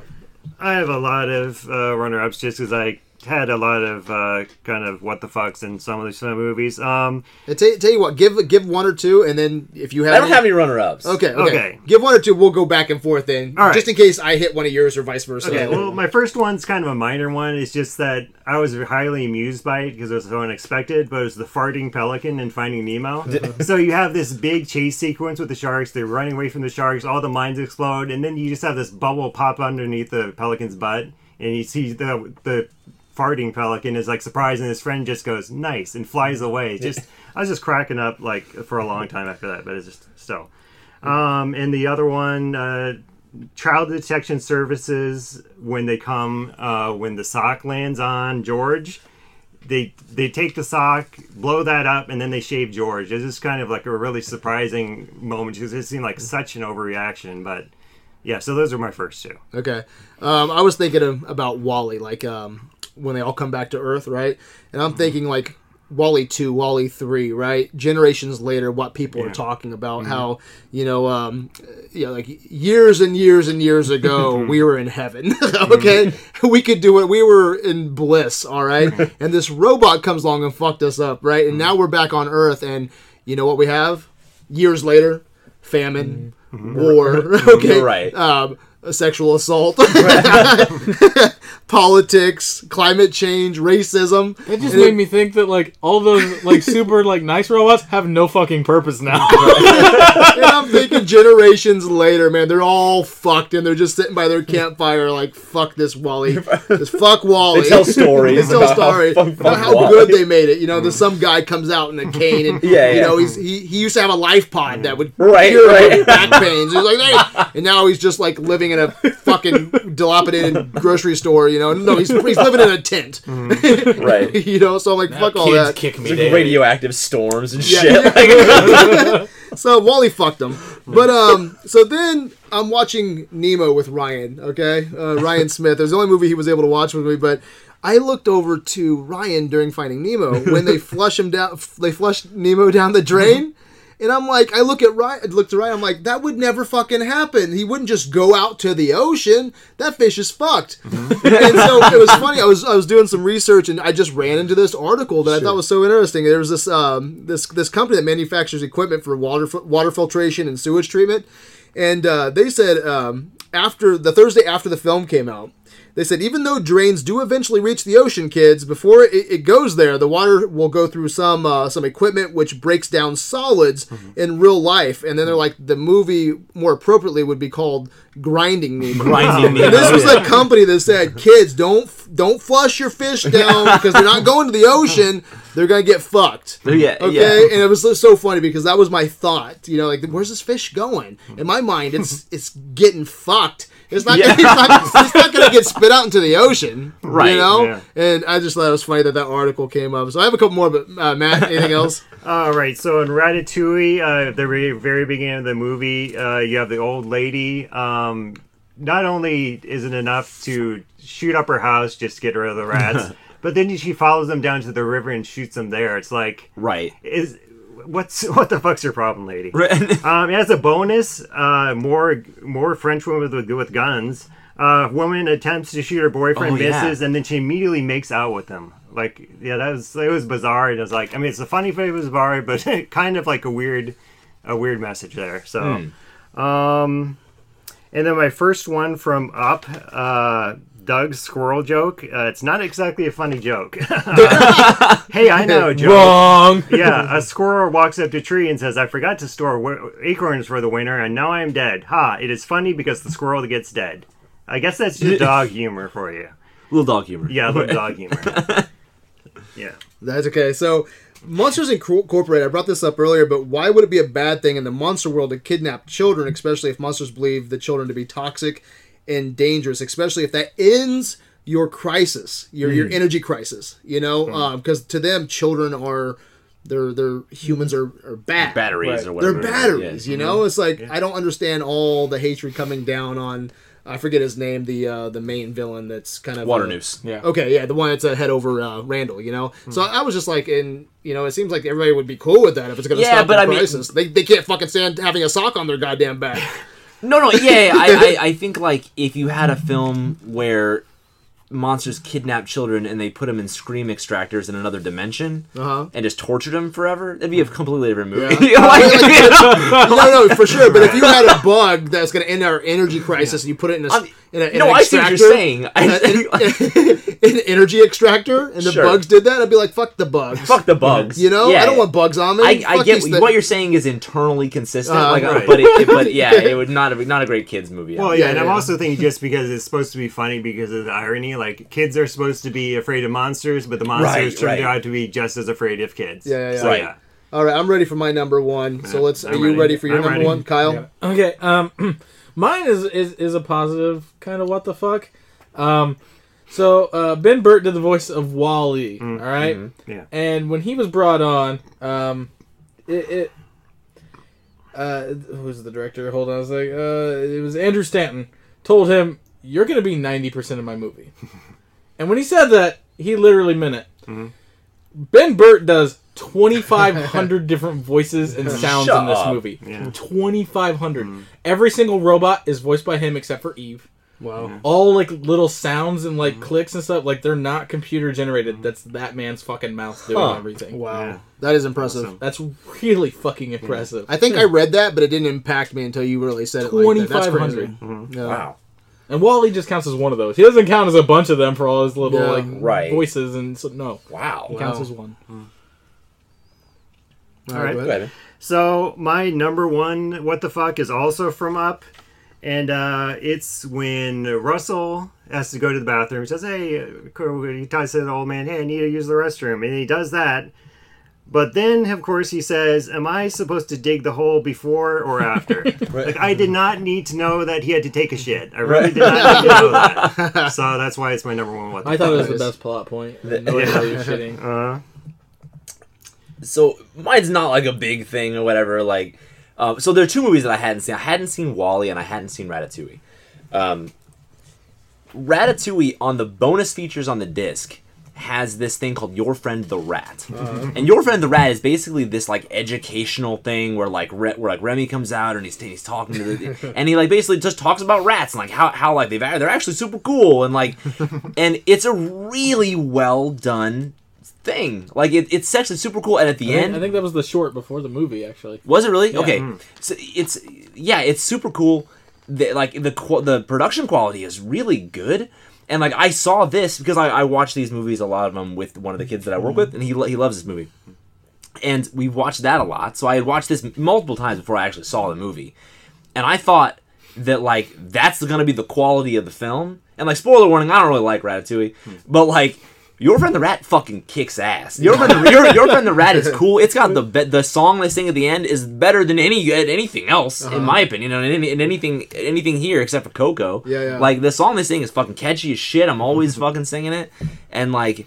I have a lot of uh, runner-ups just because I had a lot of uh, kind of what the fucks in some of these movies. Um, And tell, tell you what, give give one or two, and then if you have, I don't any- have any runner-ups. Okay, okay, Okay. Give one or two. We'll go back and forth then, All right. just in case I hit one of yours or vice versa. okay, well, my first one's kind of a minor one. It's just that I was highly amused by it because it was so unexpected. But it was the farting pelican in Finding Nemo. (laughs) so you have this big chase sequence with the sharks. They're running away from the sharks. All the mines explode, and then you just have this bubble pop underneath the pelican's butt, and you see the the farting pelican is like surprised, and his friend just goes nice and flies away. Just I was just cracking up like for a long time after that, but it's just still. Um, and the other one, uh, child detection services, when they come, uh, when the sock lands on George, they they take the sock, blow that up, and then they shave George. It's just kind of like a really surprising moment because it seemed like such an overreaction. But yeah, so those are my first two. Okay. Um, I was thinking of, about WALL-E, like um, when they all come back to Earth, right? And I'm thinking like WALL-E two, WALL-E three, right? Generations later, what people are talking about, mm-hmm. how you know, um, yeah, like years and years and years ago, (laughs) mm-hmm. we were in heaven. (laughs) Mm-hmm. okay, we could do it. We were in bliss. All right, and this robot comes along and fucked us up, right? And now we're back on Earth, and you know what we have? Years later, famine, war. (laughs) okay, right. um, sexual assault, politics, climate change, racism. It just And made me think that like all those like super like nice robots have no fucking purpose now. (laughs) and I'm thinking generations later, man, they're all fucked and they're just sitting by their campfire like, fuck this WALL-E. (laughs) Just fuck WALL-E. They tell stories. They tell about how stories fuck- about fuck how WALL-E. good they made it. You know, there's mm. some guy comes out in a cane and (laughs) Yeah, you yeah. know he's he, he used to have a life pod that would Right, cure right. back pains. He's like, hey. and now he's just like living in a fucking dilapidated grocery store. You know, no, he's he's living in a tent. Right. (laughs) you know, so I'm like, fuck all that. kick me Like radioactive storms and Yeah. shit. (laughs) Like, (laughs) So WALL-E fucked him. But um, so then I'm watching Nemo with Ryan. Okay, uh, Ryan Smith. It was the only movie he was able to watch with me. But I looked over to Ryan during Finding Nemo when they flush him down. They flush Nemo down the drain. And I'm like, I look at Ryan, I look to Ryan, I'm like, that would never fucking happen. He wouldn't just go out to the ocean. That fish is fucked. and so it was funny. I was I was doing some research and I just ran into this article that I thought was so interesting. There was this um this this company that manufactures equipment for water water filtration and sewage treatment, and uh, they said um, after the Thursday after the film came out. They said even though drains do eventually reach the ocean, kids, before it, it goes there, the water will go through some uh, some equipment which breaks down solids in real life, and then they're like the movie more appropriately would be called Grinding Me. grinding And this was a company that said, (laughs) "Kids, don't don't flush your fish down because they're not going to the ocean. They're gonna get fucked." Yeah, Okay, yeah. and it was so funny because that was my thought. You know, like where's this fish going? In my mind, it's it's getting fucked. It's not. Yeah. It's not, it's not gonna get spit out into the ocean. (laughs) Right, You know. yeah. And I just thought it was funny that that article came up. So I have a couple more, but uh, Matt, (laughs) anything else? All right, so in Ratatouille, uh, the very, very beginning of the movie, uh, you have the old lady. Um, not only is it enough to shoot up her house just to get rid of the rats, (laughs) but then she follows them down to the river and shoots them there. It's like Right. is what's (laughs) what the fuck's your problem, lady? (laughs) Right. Um, as a bonus, uh, more more French women with with guns. Uh, woman attempts to shoot her boyfriend, Oh, yeah. misses, and then she immediately makes out with him. Like, yeah, that was it was bizarre. And it was like, I mean, it's a funny thing, it was bizarre, but (laughs) kind of like a weird, a weird message there. So, um, and then my first one from Up, uh, Doug's squirrel joke. Uh, it's not exactly a funny joke. (laughs) (laughs) hey, I know joke. Wrong. (laughs) yeah, a squirrel walks up to a tree and says, I forgot to store w- acorns for the winter, and now I am dead. Ha, it is funny because the squirrel gets dead. I guess that's just dog humor for you. Little dog humor. Yeah, little dog humor. Yeah. That's okay. So, Monsters Incorporated, I brought this up earlier, but why would it be a bad thing in the monster world to kidnap children, especially if monsters believe the children to be toxic and dangerous, especially if that ends your crisis, your, your energy crisis, you know? Because to them, children are. They're, they're humans are, are bad. Batteries Right. or whatever. They're batteries, Yeah. you know. It's like I don't understand all the hatred coming down on. I forget his name, the uh, the main villain that's kind of Water uh, noose. Yeah. Okay, yeah, the one that's a head over uh, Randall, you know. So I was just like, and you know, it seems like everybody would be cool with that if it's going to Yeah, stop but the I mean- crisis. they they can't fucking stand having a sock on their goddamn back. (laughs) No, no, yeah, I, I, (laughs) I think like if you had a film where monsters kidnap children and they put them in scream extractors in another dimension Uh-huh. and just tortured them forever, that'd be a completely different movie. Yeah. (laughs) Like, (laughs) no, no, for sure. But if you had a bug that's going to end our energy crisis and you put it in a, I'm- in a in no, an I see what you're extractor, saying. I, (laughs) an energy extractor, and the Sure. bugs did that, I'd be like, fuck the bugs. fuck the bugs. You know, Yeah. I don't want bugs on me. I, I get what, what you're saying is internally consistent, Uh, like, right. but it, it- but (laughs) yeah, it would not have, not a great kids movie. Well, Yeah, yeah, and I'm also thinking just because it's supposed to be funny because of the irony, like kids are supposed to be afraid of monsters, but the monsters Right, turned right. out to be just as afraid of kids. Yeah, yeah, yeah. So, Right. yeah. All right, I'm ready for my number one. So let's. I'm are you ready. ready for your I'm number ready. one, Kyle? Okay. Um, (clears throat) mine is, is is a positive kind of what the fuck. Um, so uh, Ben Burtt did the voice of WALL-E. Mm, all right? mm-hmm. Yeah. And when he was brought on, um, it. it uh, who's the director? Hold on a sec. Uh, it was Andrew Stanton. Told him, "You're going to be ninety percent of my movie." (laughs) and when he said that, he literally meant it. Mm-hmm. Ben Burtt does 2,500 (laughs) different voices and sounds Shut in this up. movie. Yeah. 2,500. Mm-hmm. Every single robot is voiced by him except for Eve. Wow. All like little sounds and like mm-hmm. clicks and stuff, like they're not computer generated. Mm-hmm. That's that man's fucking mouth doing Huh. everything. Wow, Yeah. that is impressive. Awesome. That's really fucking impressive. I think I read that, but it didn't impact me until you really said it. Like that. That's crazy. 2,500. Yeah. Wow. And WALL-E just counts as one of those. He doesn't count as a bunch of them for all his little Yeah. like Right. voices and so no. Wow. He counts as one. All right. go Go ahead. ahead. So my number one, what the fuck, is also from Up, and uh, it's when Russell has to go to the bathroom. He says, "Hey," uh, he tells the old man, "Hey, I need to use the restroom," and he does that. But then, of course, he says, "Am I supposed to dig the hole before or after?" (laughs) Like I did not need to know that he had to take a shit. I really did not need to know (laughs) that. So that's why it's my number one. What the I thought it was Nice. the best plot point. No way you're shitting. (laughs) Uh, so mine's not like a big thing or whatever. Like, um, so there are two movies that I hadn't seen. I hadn't seen WALL-E and I hadn't seen Ratatouille. Um, Ratatouille on the bonus features on the disc has this thing called Your Friend the Rat, uh-huh. and Your Friend the Rat is basically this like educational thing where like Re- where like Remy comes out and he's he's talking to the (laughs) and he like basically just talks about rats and like how how like they've they're actually super cool and like (laughs) and it's a really well done thing. Like it, it's actually super cool. And at the I think, end, I think that was the short before the movie, actually. was it really? Yeah. Okay, mm-hmm. so it's yeah, it's super cool. The, like the the production quality is really good, and like I saw this because I, I watch these movies a lot of them with one of the kids that I work with, and he he loves this movie, and we watched that a lot. So I had watched this multiple times before I actually saw the movie, and I thought that like that's gonna be the quality of the film. And like spoiler warning, I don't really like Ratatouille, hmm. but like. Your friend the rat fucking kicks ass. Your friend, the, your, your friend the rat is (laughs) cool. It's got the be- the song they sing at the end is better than any anything else in uh-huh. my opinion. And in, in anything anything here except for Coco. Yeah, yeah. Like the song they sing is fucking catchy as shit. I'm always (laughs) fucking singing it, and like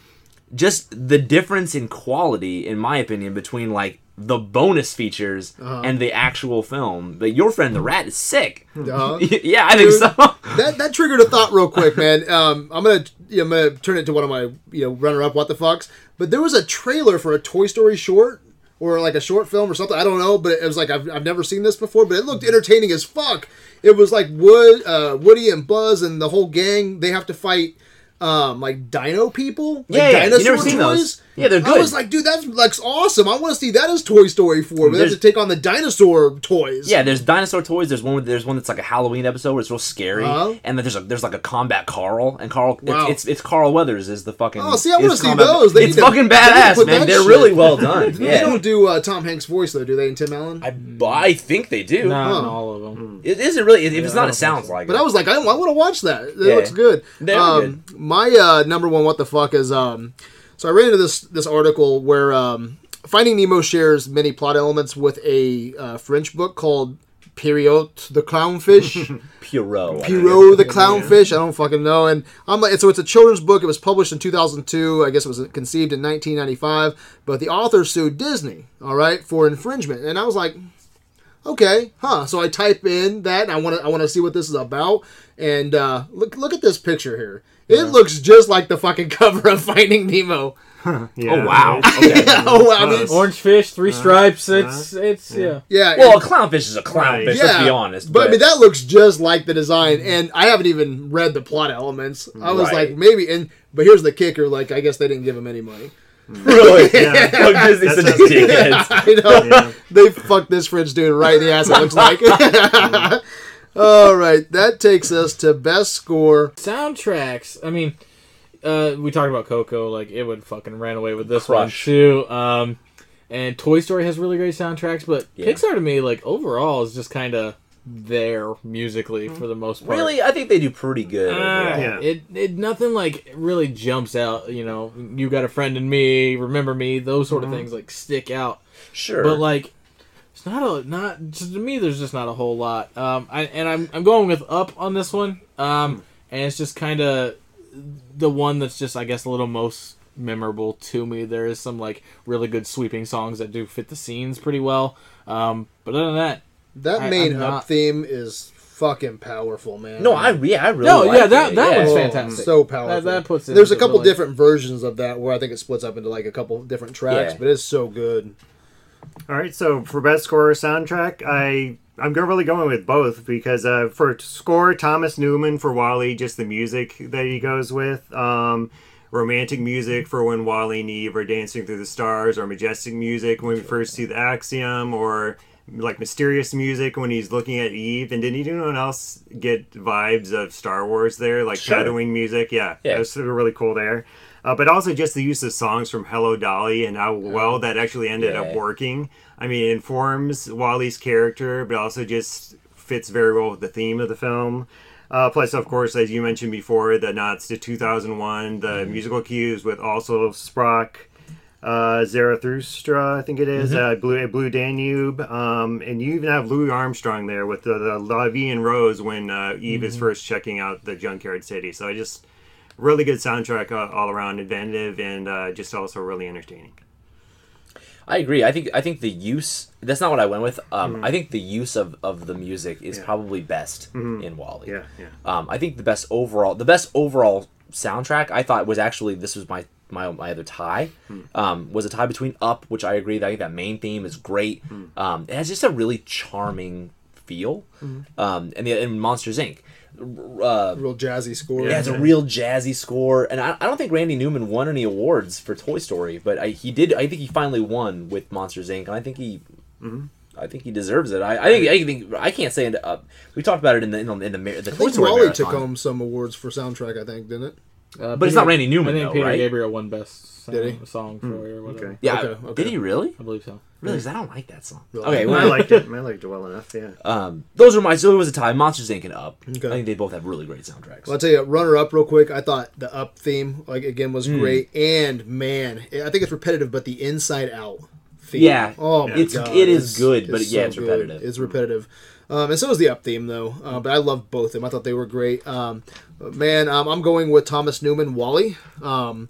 just the difference in quality, in my opinion, between like the bonus features Uh-huh. and the actual film. But your friend the rat is sick. Uh-huh. (laughs) yeah, I think so. (laughs) that that triggered a thought real quick, man. Um, I'm gonna you I'm gonna turn it to one of my you know runner up what the fucks. But there was a trailer for a Toy Story short or like a short film or something. I don't know, but it was like I've, I've never seen this before, but it looked entertaining as fuck. It was like Wood, uh, Woody and Buzz and the whole gang. They have to fight um like dino people like Yeah, yeah. Dinosaur never seen toys those. Yeah, they're good. i was like dude that's like awesome i want to see that as toy story 4 but they have to take on the dinosaur toys Yeah, there's dinosaur toys. There's one. There's one that's like a Halloween episode where it's real scary, Uh-huh. and then there's a there's like a combat Carl, and Carl Wow. it's, it's it's Carl Weathers is the fucking. Oh, see, I wanna see combat- those. They it's need to- fucking they need to badass, put man. They're shit. really well done. (laughs) they don't do uh, tom hanks voice though do they in tim allen I, I think they do. Not Huh. all of them. It isn't really. If it's not, don't it sounds so. like. But it. I was like, I, I want to watch that. It Yeah. looks good. They're um, My uh, number one, what the fuck is um. So I ran into this this article where um, Finding Nemo shares many plot elements with a uh, French book called Pierrot the Clownfish. (laughs) Pierrot. Pierrot the Clownfish. I don't fucking know. And I'm like, so it's a children's book. It was published in 2002. I guess it was conceived in 1995. But the author sued Disney, all right, for infringement. And I was like, okay, huh? So I type in that. And I want to I want to see what this is about. And uh, look look at this picture here. It looks just like the fucking (laughs) cover of Finding Nemo. (laughs) Yeah, Oh wow. right? Okay. (laughs) oh, I mean, it's- Orange fish, three uh-huh. stripes. Uh-huh. It's it's yeah. yeah. Well, a and- clownfish is a clownfish. Right. Let's be honest. But, I mean, that looks just like the design, and I haven't even read the plot elements. I was Right. like, maybe, and but here's the kicker: like, I guess they didn't give him any money. Hmm. really, Yeah. Fuck Disney That such dickheads. I know Yeah. they fucked this French dude right in the ass. It looks like. Hmm. All right, that takes us to best score. Soundtracks. I mean, uh, we talked about Coco. Like it would fucking ran away with this Crush. one too. Um, and Toy Story has really great soundtracks, but Yeah. Pixar to me, like overall, is just kind of there musically for the most part. Really, I think they do pretty good. Uh. Yeah. It it nothing like really jumps out. You know, you got a friend in me. Remember me. Those sort of things like stick out. Sure. But like, it's not a not just to me. There's just not a whole lot. Um, I, and I'm I'm going with up on this one. Um, and it's just kind of the one that's just I guess a little most memorable to me. There is some like really good sweeping songs that do fit the scenes pretty well. Um, but other than that, That I- main I'm up not- theme is fucking powerful, man. no, I yeah, I really. No, like yeah, that- it. that yeah. one's Oh, fantastic. So powerful. That- that puts it There's a couple really- different versions of that where I think it splits up into like a couple different tracks, Yeah. but it's so good. All right, so for best score soundtrack, I I'm really going with both because uh, for score, Thomas Newman for WALL-E, just the music that he goes with. Um, romantic music for when WALL-E and Eve are dancing through the stars, or majestic music when we first see the Axiom, or like mysterious music when he's looking at Eve. And did anyone else get vibes of Star Wars there, like Sure. shadowing music? Yeah, Yeah. that was really cool there. Uh, but also just the use of songs from Hello Dolly and how well that actually ended Yeah. up working. I mean, it informs WALL-E's character, but also just fits very well with the theme of the film. Uh, plus, of course, as you mentioned before, the nods to 2001, the Mm-hmm. musical cues with also sprach, uh, Zarathustra, I think it is, Mm-hmm. uh, Blue Blue Danube, um, and you even have Louis Armstrong there with the, the La Vie en Rose when uh, Eve Mm-hmm. is first checking out the Junkyard City. So I just really good soundtrack uh, all around, inventive, and uh, just also really entertaining. I agree. I think I think the use that's not what I went with. Um, Mm-hmm. I think the use of, of the music is probably best in WALL-E. Yeah, yeah. Um, I think the best overall the best overall soundtrack I thought was actually this was my my, my other tie um, was a tie between Up, which I agree that I think that main theme is great. Um, it has just a really charming feel, um, and the and Monsters Inc. Uh, Real jazzy score. yeah, it's a real jazzy score, and I, I don't think Randy Newman won any awards for Toy Story, but I, he did. I think he finally won with Monsters Inc. And I think he, I think he deserves it. I, I think I think I can't say it. Uh, we talked about it in the in the, in the, mar- the I Toy think Story WALL-E marathon. took home some awards for soundtrack. I think, didn't it? Uh, But it's not Randy Newman, I think though, Peter right? Gabriel won best song, Did he? song for it or whatever. okay. Yeah, Okay, okay. did he really? I believe so. Really? 'Cause I don't like that song. Really? Okay, I well, liked it. (laughs) I liked it well enough. Yeah. um, those are my. So it was a tie. Monsters Inc. and Up. Okay. I think they both have really great soundtracks. Well, I'll tell you, runner up real quick. I thought the up theme, like again, was Hmm. great, and man, I think it's repetitive, but the Inside Out theme, Yeah. oh my It's- god, it is good, but it's yeah, it's repetitive. It's repetitive, um, and so is the up theme though. Uh, but I loved both of them. I thought they were great. Um, man, um, I'm going with Thomas Newman, WALL-E. Um,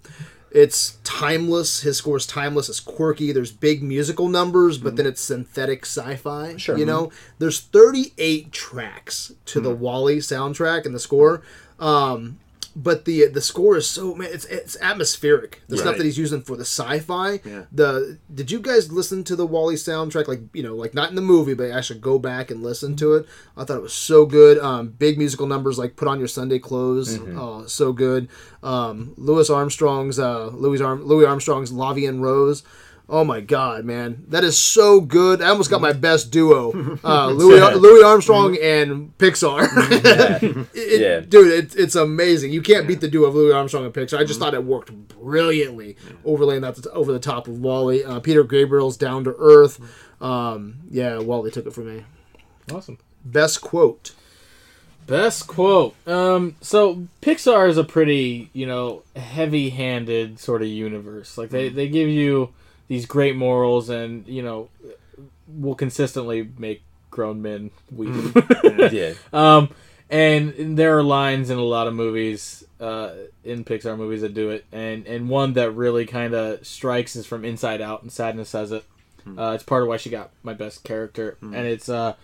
It's timeless. His score is timeless. It's quirky. There's big musical numbers, but then it's synthetic sci-fi. Sure. You know, there's 38 tracks to the WALL-E soundtrack and the score. Um, but the the score is so man, it's it's atmospheric. The stuff that he's using for the sci-fi. Yeah. The did you guys listen to the WALL-E soundtrack? Like you know, like not in the movie, but actually go back and listen to it. I thought it was so good. Um, big musical numbers like "Put on Your Sunday Clothes," oh, so good. Um, Louis Armstrong's uh, Louis Arm Louis Armstrong's "La Vie en Rose." Oh my God, man, that is so good. I almost got my best duo, (laughs) uh, Louis Louis Armstrong and Pixar. (laughs) (laughs) It- Yeah. dude, it, it's amazing. You can't beat the duo of Louis Armstrong and Pixar. I just thought it worked brilliantly, overlaying that over the top of WALL-E. Uh, Peter Gabriel's "Down to Earth." Um, yeah, WALL-E took it from me. Awesome. Best quote. Best quote. Um, so Pixar is a pretty, you know, heavy-handed sort of universe. Like they, they give you these great morals, and you know, will consistently make grown men weep. (laughs) Yeah. um, and there are lines in a lot of movies, uh, in Pixar movies that do it, and and one that really kind of strikes is from Inside Out, and Sadness says it. Uh, it's part of why she got my best character, and it's uh,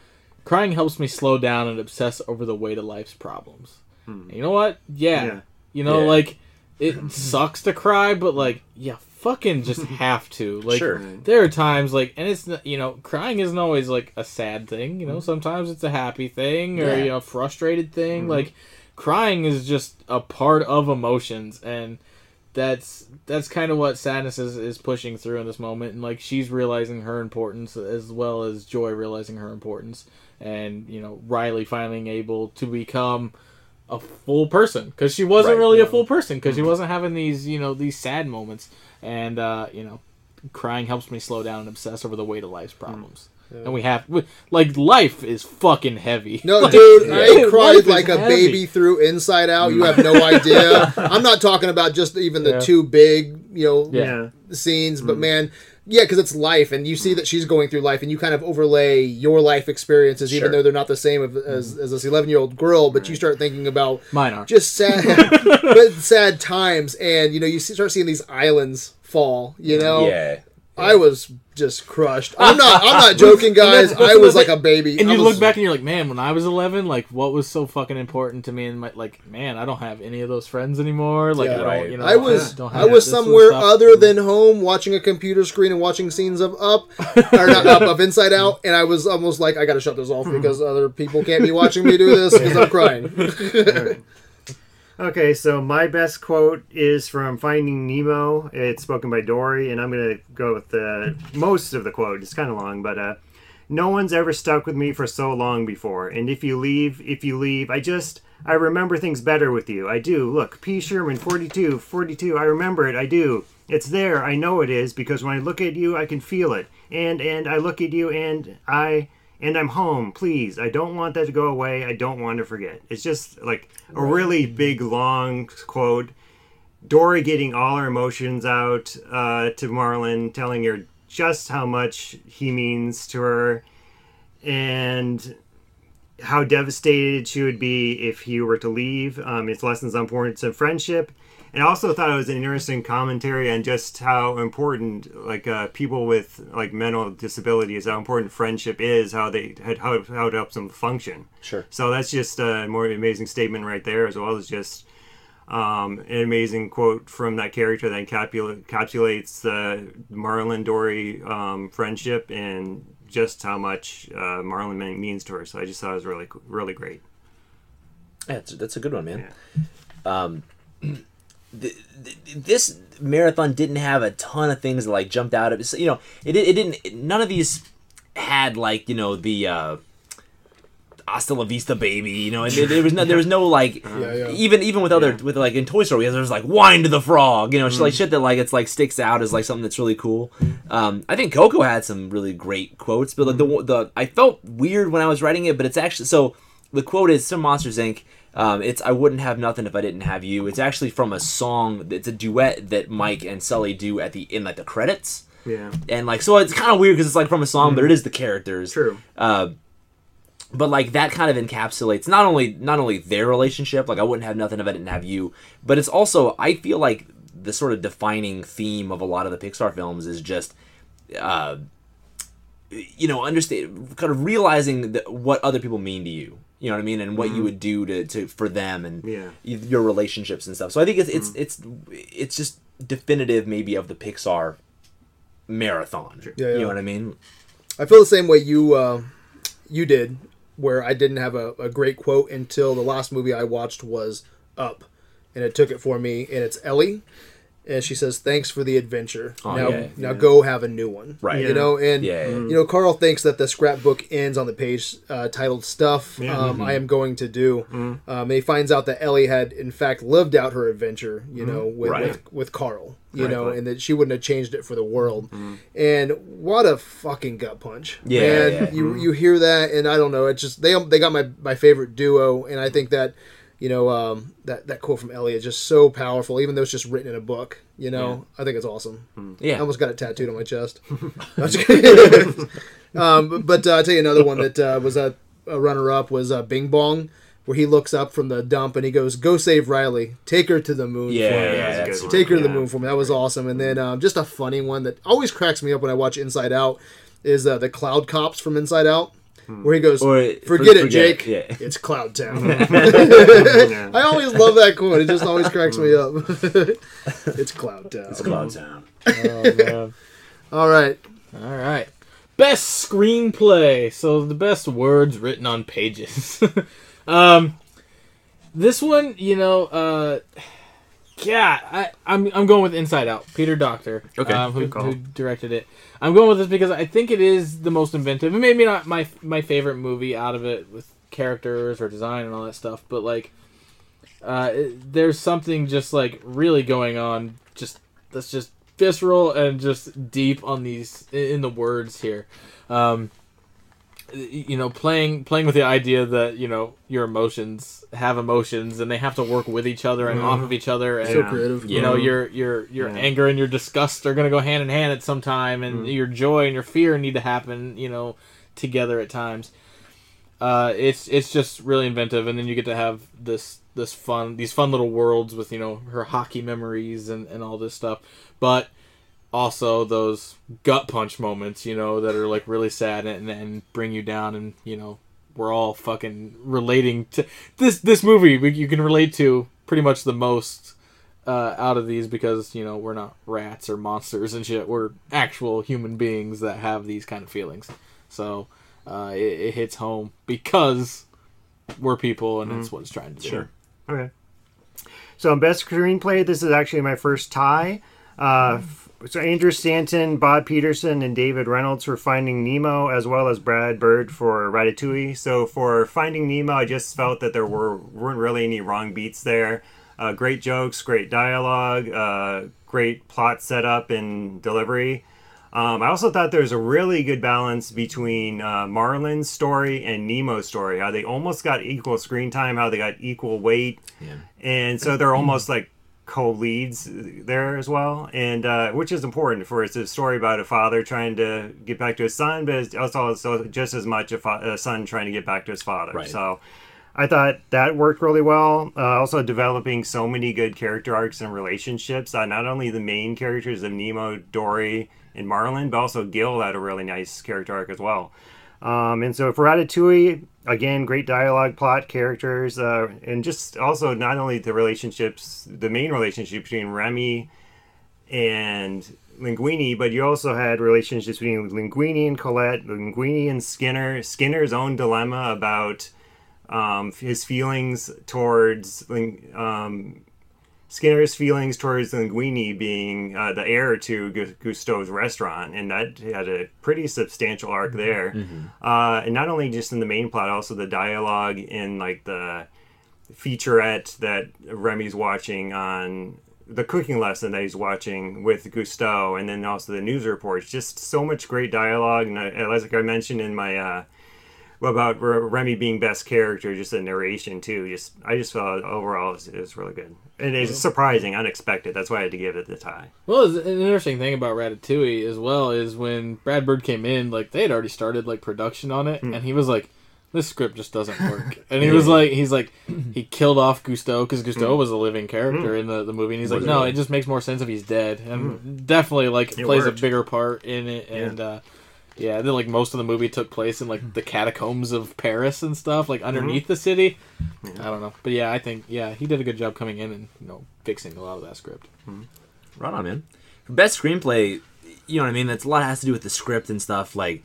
crying helps me slow down and obsess over the weight of life's problems. And you know what? Yeah, Yeah. you know, Yeah. like it (clears throat) sucks to cry, but like, yeah, fucking just (laughs) have to. Like, Sure. there are times like, and it's you know, crying isn't always like a sad thing. You know, mm-hmm. sometimes it's a happy thing or Yeah. you know, frustrated thing. Mm-hmm. Like, crying is just a part of emotions, and that's that's kind of what sadness is, is pushing through in this moment and like she's realizing her importance as well as joy realizing her importance and you know riley finally able to become a full person because she wasn't Right. really a full person because she mm-hmm. wasn't having these you know these sad moments and uh you know crying helps me slow down and obsess over the weight of life's mm. problems and we have we- like life is fucking heavy No, (laughs) Like, dude, life I cried like a heavy. baby through Inside Out. You have no mm. idea. (laughs) I'm not talking about just even the Yeah. two big, you know, Yeah. Yeah. scenes, but mm. man, yeah, because it's life, and you see that she's going through life, and you kind of overlay your life experiences, even though they're not the same of- as, mm. as this 11 year old girl. But you start thinking about mine are just sad, (laughs) but sad times, and you know, you start seeing these islands fall. You know, Yeah. I was just crushed. I'm not. I'm not (laughs) joking, guys. that's- I was like a baby. And I you was- look back and you're like, man, when I was 11, like, what was so fucking important to me? And my, like, man, I don't have any of those friends anymore. Like, Yeah. I don't, Right. you know, I was don't I was this sort of somewhere stuff. other than home watching a computer screen and watching scenes of Up or not Up of Inside Out, and I was almost like I got to shut this off (laughs) because other people can't be watching me do this because I'm crying. (laughs) Okay, so my best quote is from Finding Nemo. It's spoken by Dory, and I'm going to go with the most of the quote. It's kind of long, but uh, no one's ever stuck with me for so long before. And if you leave, if you leave, I just I remember things better with you. I do. Look, P. Sherman, 42, 42. I remember it. I do. It's there. I know it is because when I look at you, I can feel it. And and I look at you, and I and I'm home. Please, I don't want that to go away. I don't want to forget. It's just like a really big, long quote. Dory getting all her emotions out uh, to Marlin, telling her just how much he means to her, and how devastated she would be if he were to leave. Um, it's lessons on importance of friendship. And I also thought it was an interesting commentary on just how important, like uh, people with like mental disabilities, how important friendship is, how they how how it helps them function. Sure. So that's just a more amazing statement right there, as well as just um, an amazing quote from that character that encapsula- encapsulates the Marlin Dory um, friendship and just how much uh, Marlin means to her. So I just thought it was really, really great. Yeah, that's, that's a good one, man. Um, (clears throat) th- th- this marathon didn't have a ton of things that like jumped out of it. So, you know, it, it didn't. None of these had like you know the uh, "Hasta la vista, baby." You know, and there, there was no, there was no like (laughs) yeah. even even with other with like in Toy Story, there's like "Wine to the Frog." You know, it's like shit that like it's like sticks out as like something that's really cool. Um, I think Coco had some really great quotes, but like the the I felt weird when I was writing it, but it's actually so the quote is some Monsters Inc. Um, it's I wouldn't have nothing if I didn't have you. It's actually from a song. It's a duet that Mike and Sully do at the in like the credits, Yeah. and like so it's kind of weird because it's like from a song, but it is the characters. True. Uh, but like that kind of encapsulates not only not only their relationship, like I wouldn't have nothing if I didn't have you, but it's also I feel like the sort of defining theme of a lot of the Pixar films is just uh, you know understand kind of realizing that what other people mean to you you know what I mean? And what you would do to, to for them and Yeah. your relationships and stuff. So I think it's it's it's it's just definitive maybe of the Pixar marathon. Yeah, you know what I mean? I feel the same way you uh, you did, where I didn't have a, a great quote until the last movie I watched was Up, and it took it for me. And it's Ellie, and she says, "Thanks for the adventure. Oh, now, yeah, now go have a new one." Right. You know, and Yeah, yeah. you know, Carl thinks that the scrapbook ends on the page uh, titled "Stuff Yeah. um, I am going to do." Um, and he finds out that Ellie had, in fact, lived out her adventure. You know, with, Right. with with Carl. You Right. know, and that she wouldn't have changed it for the world. And what a fucking gut punch! Yeah, Man, yeah. you you hear that, and I don't know. It's just they they got my my favorite duo, and I think that you know um, that that quote from Elliot just so powerful, even though it's just written in a book. You know, I think it's awesome. yeah I almost got it tattooed on my chest. (laughs) I'm just kidding. (laughs) um, but but, uh, I'll tell you another one that uh, was a, a runner up was uh, Bing Bong. Where he looks up from the dump and he goes, "Go save Riley. Take her to the moon yeah, for me." yeah, that's a that's good Take her to the moon for me. That was awesome. And then um, just a funny one that always cracks me up when I watch Inside Out is uh, the Cloud Cops from Inside Out, where he goes, Or- "Forget, for- it, Jake. it, yeah. It's Cloud Town." (laughs) Yeah. (laughs) (laughs) I always love that quote. It just always cracks me up. it's Cloud Town. It's Cloud Town. Oh. All right. All right. Best screenplay. So the best words written on pages. um, this one, you know, uh, yeah, I, I'm I'm going with Inside Out. Peter Docter, Okay, um, who, who directed it. I'm going with this because I think it is the most inventive. It may be not my my favorite movie out of it with characters or design and all that stuff, but like, uh, it- there's something just like really going on. Just that's just visceral and just deep on these in the words here. Um, you know, playing playing with the idea that you know your emotions have emotions and they have to work with each other and mm-hmm. off of each other and So Yeah. creative. you know mm-hmm. your your your Yeah. anger and your disgust are going to go hand in hand at some time and mm-hmm. your joy and your fear need to happen you know together at times uh, it's it's just really inventive and then you get to have this this fun these fun little worlds with you know her hockey memories and, and all this stuff but also those gut punch moments you know that are like really sad and, and bring you down and you know we're all fucking relating to this this movie we, you can relate to pretty much the most uh, out of these because you know we're not rats or monsters and shit we're actual human beings that have these kind of feelings so uh, it, it hits home because we're people and that's what it's trying to do Sure. Okay. So, in best screenplay. This is actually my first tie. Uh, f- so Andrew Stanton, Bob Peterson, and David Reynolds for Finding Nemo, as well as Brad Bird for Ratatouille. So for Finding Nemo, I just felt that there were weren't really any wrong beats there. Uh, great jokes, great dialogue, uh, great plot setup and delivery. Um, I also thought there was a really good balance between uh, Marlin's story and Nemo's story. How they almost got equal screen time, how they got equal weight, Yeah. and so they're almost like co-leads there as well, and uh, which is important for it's a story about a father trying to get back to his son, but it's also, just as much a, fa- a son trying to get back to his father. Right. So. I thought that worked really well. Uh, also, developing so many good character arcs and relationships. Uh, not only the main characters of Nemo, Dory, and Marlin, but also Gil had a really nice character arc as well. Um, and so for Ratatouille, again, great dialogue, plot, characters, uh, and just also not only the relationships, the main relationship between Remy and Linguini, but you also had relationships between Linguini and Colette, Linguini and Skinner, Skinner's own dilemma about um, his feelings towards um, Skinner's feelings towards Linguini being uh, the heir to Gu- Gusteau's restaurant, and that had a pretty substantial arc there. Uh, and not only just in the main plot, also the dialogue in like the featurette that Remy's watching on the cooking lesson that he's watching with Gusteau, and then also the news reports. Just so much great dialogue, and uh, like I mentioned in my. Uh, about R- Remy being best character? Just the narration too. Just I just felt overall it was really good, and it's surprising, unexpected. That's why I had to give it the tie. Well, an interesting thing about Ratatouille as well is when Brad Bird came in, like they had already started like production on it, hmm. and he was like, this script just doesn't work. (laughs) And he was like, he's like, he killed off Gusteau because Gusteau hmm. was a living character hmm. in the, the movie. And he's like, no, it just makes more sense if he's dead. And definitely, like, It plays worked. a bigger part in it. And, uh, yeah, then like most of the movie took place in like hmm. the catacombs of Paris and stuff, like mm-hmm. underneath the city. I don't know, but yeah, I think yeah he did a good job coming in and you know fixing a lot of that script. Hmm. Right on, man. For best screenplay, you know what I mean. That's a lot has to do with the script and stuff. Like,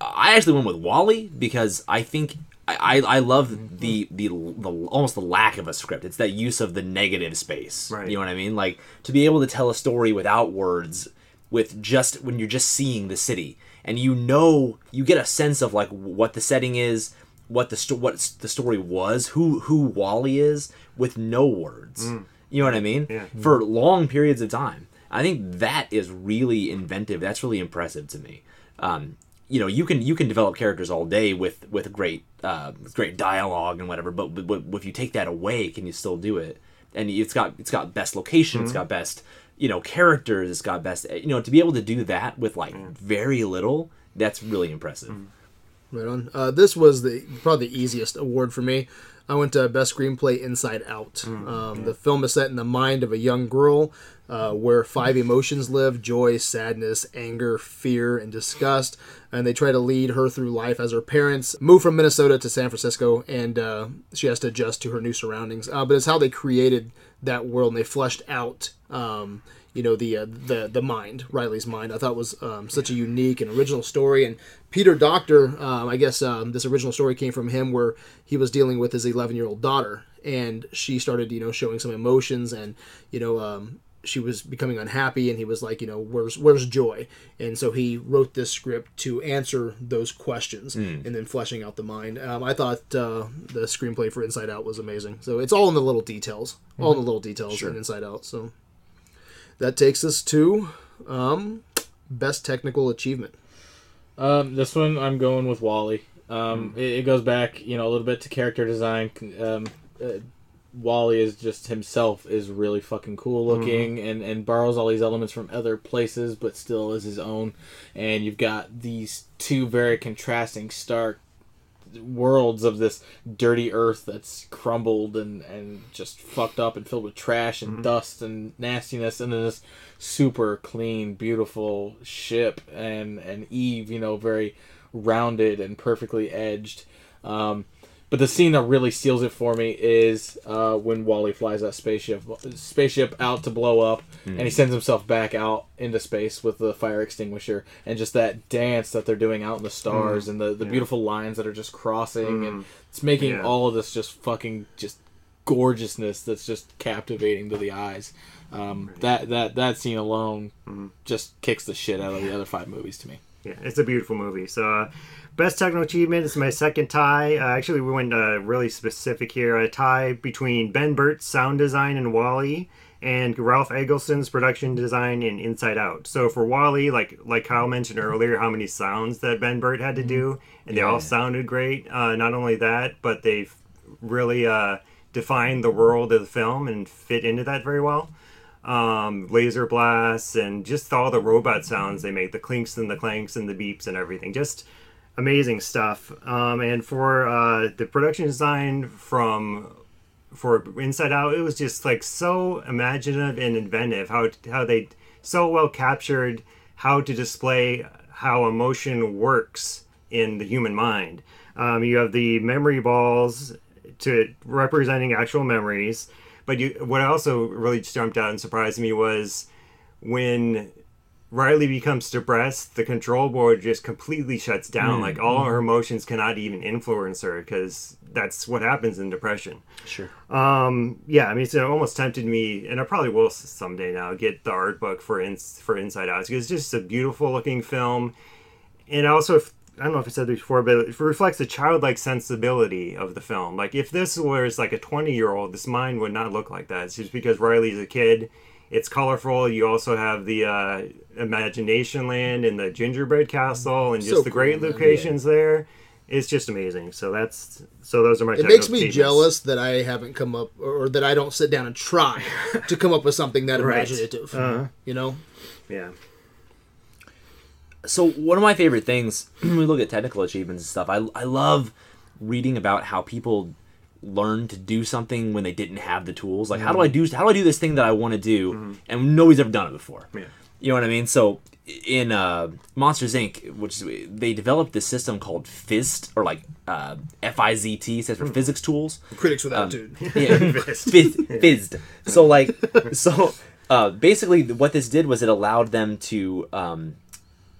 I actually went with WALL-E because I think I, I I love mm-hmm. the, the the almost the lack of a script. It's that use of the negative space. Right. You know what I mean? Like to be able to tell a story without words, with just when you're just seeing the city and you know you get a sense of like what the setting is. What the sto- what the story was, who who WALL-E is, with no words. You know what I mean? Yeah. For long periods of time. I think that is really inventive. That's really impressive to me. Um, you know, you can you can develop characters all day with with great uh, great dialogue and whatever, but, but, but if you take that away, can you still do it? And it's got it's got best location, it's got best you know characters, it's got best you know to be able to do that with like very little. That's really impressive. Right on. Uh, this was the probably the easiest award for me. I went to best screenplay Inside Out. um, The film is set in the mind of a young girl, uh, where five emotions live: joy, sadness, anger, fear, and disgust. And they try to lead her through life as her parents move from Minnesota to San Francisco, and uh, she has to adjust to her new surroundings. Uh, but it's how they created that world, and they fleshed out. Um, you know the uh, the the mind Riley's mind I thought was um, such a unique and original story and Peter Docter um, I guess um, this original story came from him where he was dealing with his 11 year old daughter and she started you know showing some emotions and you know um, she was becoming unhappy and he was like you know where's where's joy? And so he wrote this script to answer those questions and then fleshing out the mind. Um, I thought uh, the screenplay for Inside Out was amazing. So it's all in the little details all in the little details in Inside Out. So that takes us to um, best technical achievement. Um, this one I'm going with WALL-E. Um, it, it goes back, you know, a little bit to character design. Um, uh, WALL-E is just himself is really fucking cool looking and, and borrows all these elements from other places, but still is his own. And you've got these two very contrasting, stark worlds of this dirty earth that's crumbled and, and just fucked up and filled with trash and dust and nastiness and then this super clean beautiful ship and and eve you know very rounded and perfectly edged. Um, but the scene that really seals it for me is uh, when WALL-E flies that spaceship spaceship out to blow up, and he sends himself back out into space with the fire extinguisher, and just that dance that they're doing out in the stars, and the, the beautiful lines that are just crossing, and it's making Yeah. all of this just fucking just gorgeousness that's just captivating to the eyes. Um, that that that scene alone just kicks the shit out of the other five movies to me. Yeah, it's a beautiful movie. So, uh, best technical achievement is my second tie. Uh, actually, we went uh, really specific here. A tie between Ben Burtt's sound design in WALL-E and Ralph Eggleston's production design in Inside Out. So for WALL-E, like like Kyle mentioned earlier, how many sounds that Ben Burtt had to do, and they all sounded great. Uh, not only that, but they've really uh, defined the world of the film and fit into that very well um, laser blasts and just all the robot sounds they make the clinks and the clanks and the beeps and everything just amazing stuff. Um, and for uh, the production design from for inside out it was just like so imaginative and inventive how how they so well captured how to display how emotion works in the human mind. Um, you have the memory balls to representing actual memories but you, what also really jumped out and surprised me was when Riley becomes depressed, the control board just completely shuts down. Like all her emotions cannot even influence her because that's what happens in depression. Sure. Um, yeah, I mean, it's, it almost tempted me, and I probably will someday now get the art book for ins for Inside Out because it's just a beautiful looking film, and also. If, I don't know if I said this before, but it reflects the childlike sensibility of the film. Like if this was like a twenty-year-old, this mind would not look like that. It's just because Riley's a kid. It's colorful. You also have the uh, Imagination Land and the Gingerbread Castle, and just So the great cool, man. locations there. It's just amazing. So that's so those are my. It makes me jealous that I haven't come up, or that I don't sit down and try (laughs) to come up with something that Right. imaginative. Uh-huh. You know, Yeah. so one of my favorite things (clears throat) when we look at technical achievements and stuff, I, I love reading about how people learn to do something when they didn't have the tools. Like, how do I do how do I do this thing that I want to do, and nobody's ever done it before. Yeah. You know what I mean? So in uh, Monsters Inc., which is, they developed this system called Fizt or like uh, F I Z T stands for physics tools. Critics with attitude. (laughs) (laughs) Yeah, fizz, fizzed. So like, so uh, basically, what this did was it allowed them to um,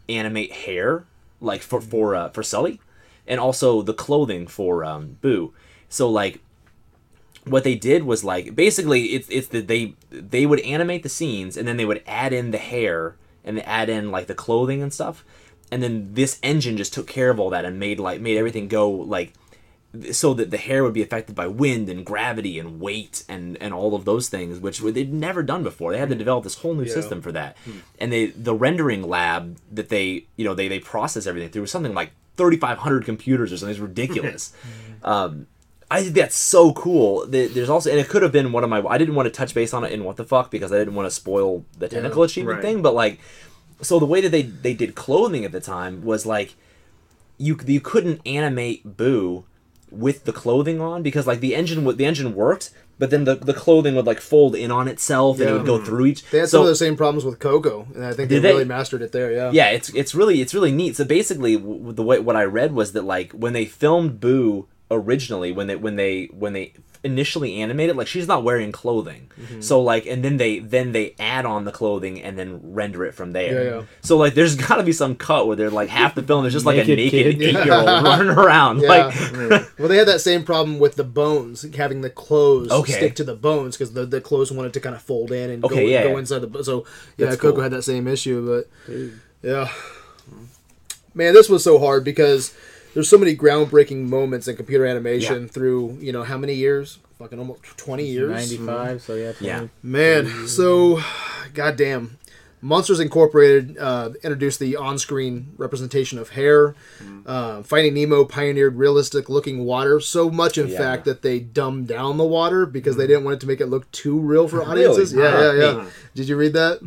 animate hair, like for for uh, for Sully, and also the clothing for um, Boo. So like, what they did was like basically it's it's that they they would animate the scenes and then they would add in the hair and they add in like the clothing and stuff, and then this engine just took care of all that and made like made everything go like so that the hair would be affected by wind and gravity and weight and and all of those things which they'd never done before. They had to develop this whole new system for that. And they the rendering lab that they you know they they process everything through was something like 3500 computers or something. It's ridiculous. (laughs) Um I think that's so cool. There's also, and it could have been one of my. I didn't want to touch base on it in what the fuck because I didn't want to spoil the technical achievement right. thing. But like, so the way that they they did clothing at the time was like, you you couldn't animate Boo with the clothing on because like the engine would the engine worked, but then the, the clothing would like fold in on itself and it would go through each. They had so, some of the same problems with Coco, and I think they, they? really mastered it there. Yeah. yeah, it's it's really it's really neat. So basically, the way what I read was that like when they filmed Boo originally, when they when they when they initially animated, like she's not wearing clothing. Mm-hmm. So like, and then they then they add on the clothing and then render it from there. Yeah, yeah. So like, there's (laughs) got to be some cut where they're like half the film is just like a Naked kid. eight year old (laughs) running around. Yeah. Like, (laughs) well, they had that same problem with the bones, having the clothes Okay. stick to the bones because the, the clothes wanted to kind of fold in and Okay, go, yeah, go inside the. So yeah, That's Coco cool. had that same issue, but yeah, man, this was so hard because there's so many groundbreaking moments in computer animation Yeah. through you know how many years? Fucking almost twenty years. 95, so yeah. 20. Yeah. Man, so goddamn. Monsters Incorporated uh, introduced the on-screen representation of hair. Uh, Finding Nemo pioneered realistic-looking water so much, in Yeah. fact, that they dumbed down the water because they didn't want it to make it look too real for audiences. Really? Yeah, yeah, yeah. Did you read that?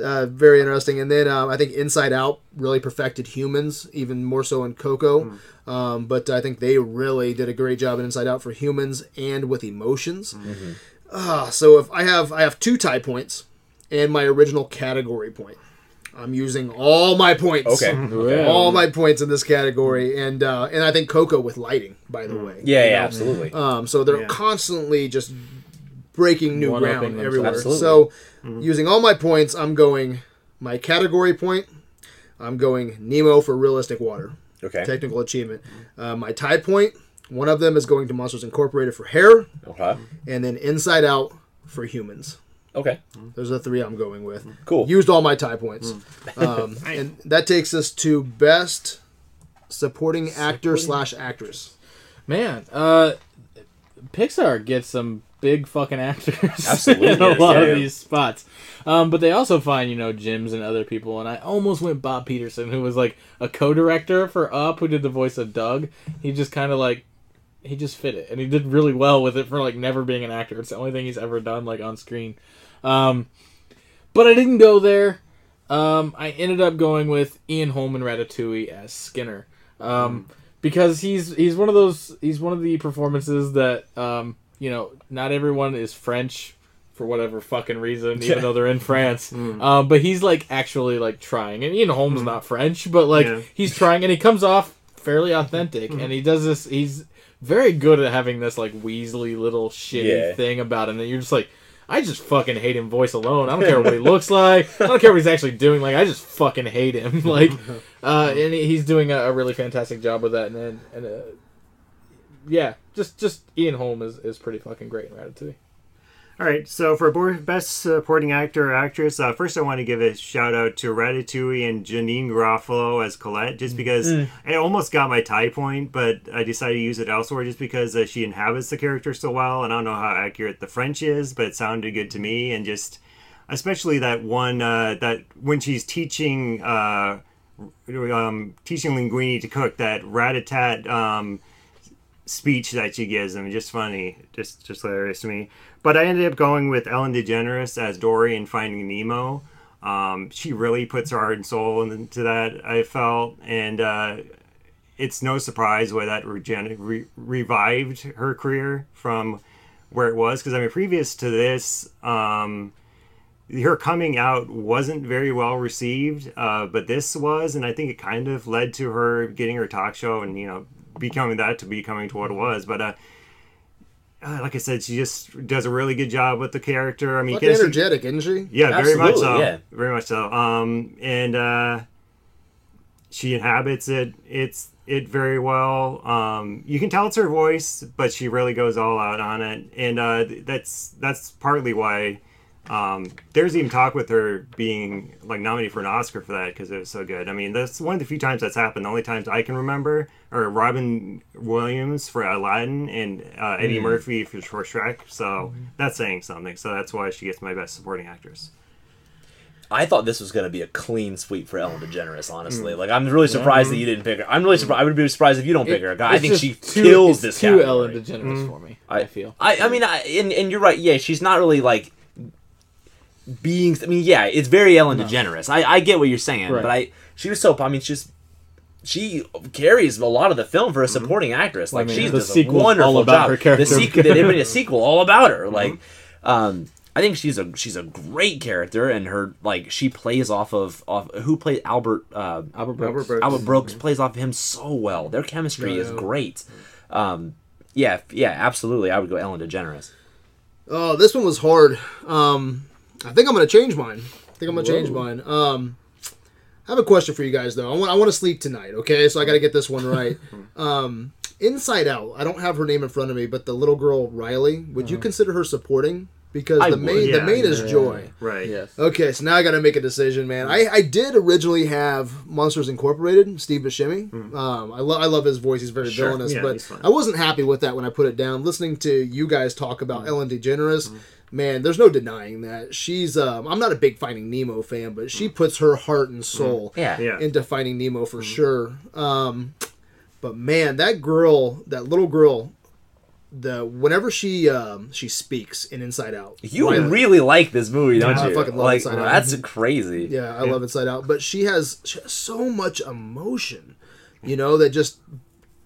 Uh, very interesting. And then um, I think Inside Out really perfected humans, even more so in Coco. Um, but I think they really did a great job in Inside Out for humans and with emotions. Ah, so if I have I have two tie points and my original category point. I'm using all my points. Okay. (laughs) Yeah. All my points in this category, and uh, and I think Coco with lighting, by the way. yeah, yeah, absolutely. Um, so they're Yeah. constantly just breaking new One-upping ground themselves. everywhere. Absolutely. So using all my points, I'm going my category point. I'm going Nemo for realistic water, Okay. technical achievement. Uh, my tie point, one of them is going to Monsters Incorporated for hair, Okay. and then Inside Out for humans. Okay. Those are the three I'm going with. Cool. Used all my tie points. Um, (laughs) and that takes us to best supporting actor slash actress. Man, uh, Pixar gets some big fucking actors (laughs) Absolutely, in a yes, lot yeah, of yeah. these spots. Um, but they also find, you know, Jims and other people. And I almost went Bob Peterson, who was like a co director for Up, who did the voice of Dug. He just kind of like, he just fit it. And he did really well with it for like never being an actor. It's the only thing he's ever done like on screen. Um, but I didn't go there. Um, I ended up going with Ian Holm in Ratatouille as Skinner. Um, because he's he's one of those he's one of the performances that um, you know not everyone is French for whatever fucking reason, even though they're in France. (laughs) Um, but he's like actually like trying, and Ian Holm's not French, but like Yeah. he's trying, and he comes off fairly authentic, and he does this. He's very good at having this like Weasley little shitty Yeah. thing about him that you're just like. I just fucking hate him voice alone. I don't care what he looks like. I don't care what he's actually doing. Like I just fucking hate him. (laughs) Like, uh, and he's doing a, a really fantastic job with that. And and uh, yeah, just just Ian Holm is, is pretty fucking great in Ratatouille. All right, so for best supporting actor or actress, uh, first I want to give a shout out to Ratatouille and Janeane Garofalo as Colette, just because I almost got my tie point, but I decided to use it elsewhere just because uh, she inhabits the character so well, and I don't know how accurate the French is, but it sounded good to me, and just especially that one uh, that when she's teaching uh, um, teaching Linguini to cook, that rat-a-tat um, speech that she gives him. Just funny, just just hilarious to me. But I ended up going with Ellen DeGeneres as Dory in Finding Nemo. Um, she really puts her heart and soul into that. I felt, and uh, it's no surprise why that regen- re- revived her career from where it was. Because I mean, previous to this, um, her coming out wasn't very well received, uh, but this was, and I think it kind of led to her getting her talk show and you know becoming that to becoming to what it was. But uh, uh, like I said, she just does a really good job with the character. I mean, Fucking Casey- energetic, isn't she? yeah, very much so. yeah. Very much so. Um, and uh, she inhabits it. It's it very well. Um, you can tell it's her voice, but she really goes all out on it, and uh, that's that's partly why. Um, there's even talk with her being like nominated for an Oscar for that because it was so good. I mean, that's one of the few times that's happened. The only times I can remember are Robin Williams for Aladdin and uh, Eddie Murphy for, for Shrek. So that's saying something. So that's why she gets my best supporting actress. I thought this was going to be a clean sweep for Ellen DeGeneres. Honestly, like I'm really surprised that you didn't pick her. I'm really surprised. I would be surprised if you don't pick her. I think she too- kills it's this too category. Ellen DeGeneres for me. I, feel. I, I mean, I, and, and you're right. Yeah, she's not really like being. I mean, yeah, it's very Ellen DeGeneres. I, I get what you're saying, Right. but I she was so. I mean, she's she carries a lot of the film for a supporting actress. Like I mean, she's the does a wonderful all about job. her character. The sequel, they made a (laughs) sequel all about her. Like, um, I think she's a she's a great character, and her like she plays off of off who played Albert. Uh, Albert Brooks. Albert Brooks. Albert Brooks plays off of him so well. Their chemistry Yeah, is yeah. great. Um, yeah, yeah, absolutely. I would go Ellen DeGeneres. Oh, this one was hard. Um, I think I'm gonna change mine. I think I'm gonna change mine. Um, I have a question for you guys though. I want I want to sleep tonight. Okay, so I got to get this one right. (laughs) um, Inside Out. I don't have her name in front of me, but the little girl Riley. Would you consider her supporting? Because I the would. main the Yeah, main is yeah. Joy. Right. Yes. Okay, so now I got to make a decision, man. I, I did originally have Monsters Incorporated, Steve Buscemi. Um, I, lo- I love his voice; he's very Sure. villainous. Yeah, but. I wasn't happy with that when I put it down. Listening to you guys talk about Ellen DeGeneres, man, there's no denying that she's. Um, I'm not a big Finding Nemo fan, but she puts her heart and soul Yeah. Yeah. into Finding Nemo for sure. Um, but man, that girl, that little girl, the whenever she um, she speaks in Inside Out, You Riley- really like this movie, don't Yeah, I you? fucking love like Inside Out. that's crazy. Yeah, I love Inside Out, but she has, she has so much emotion, you know, that just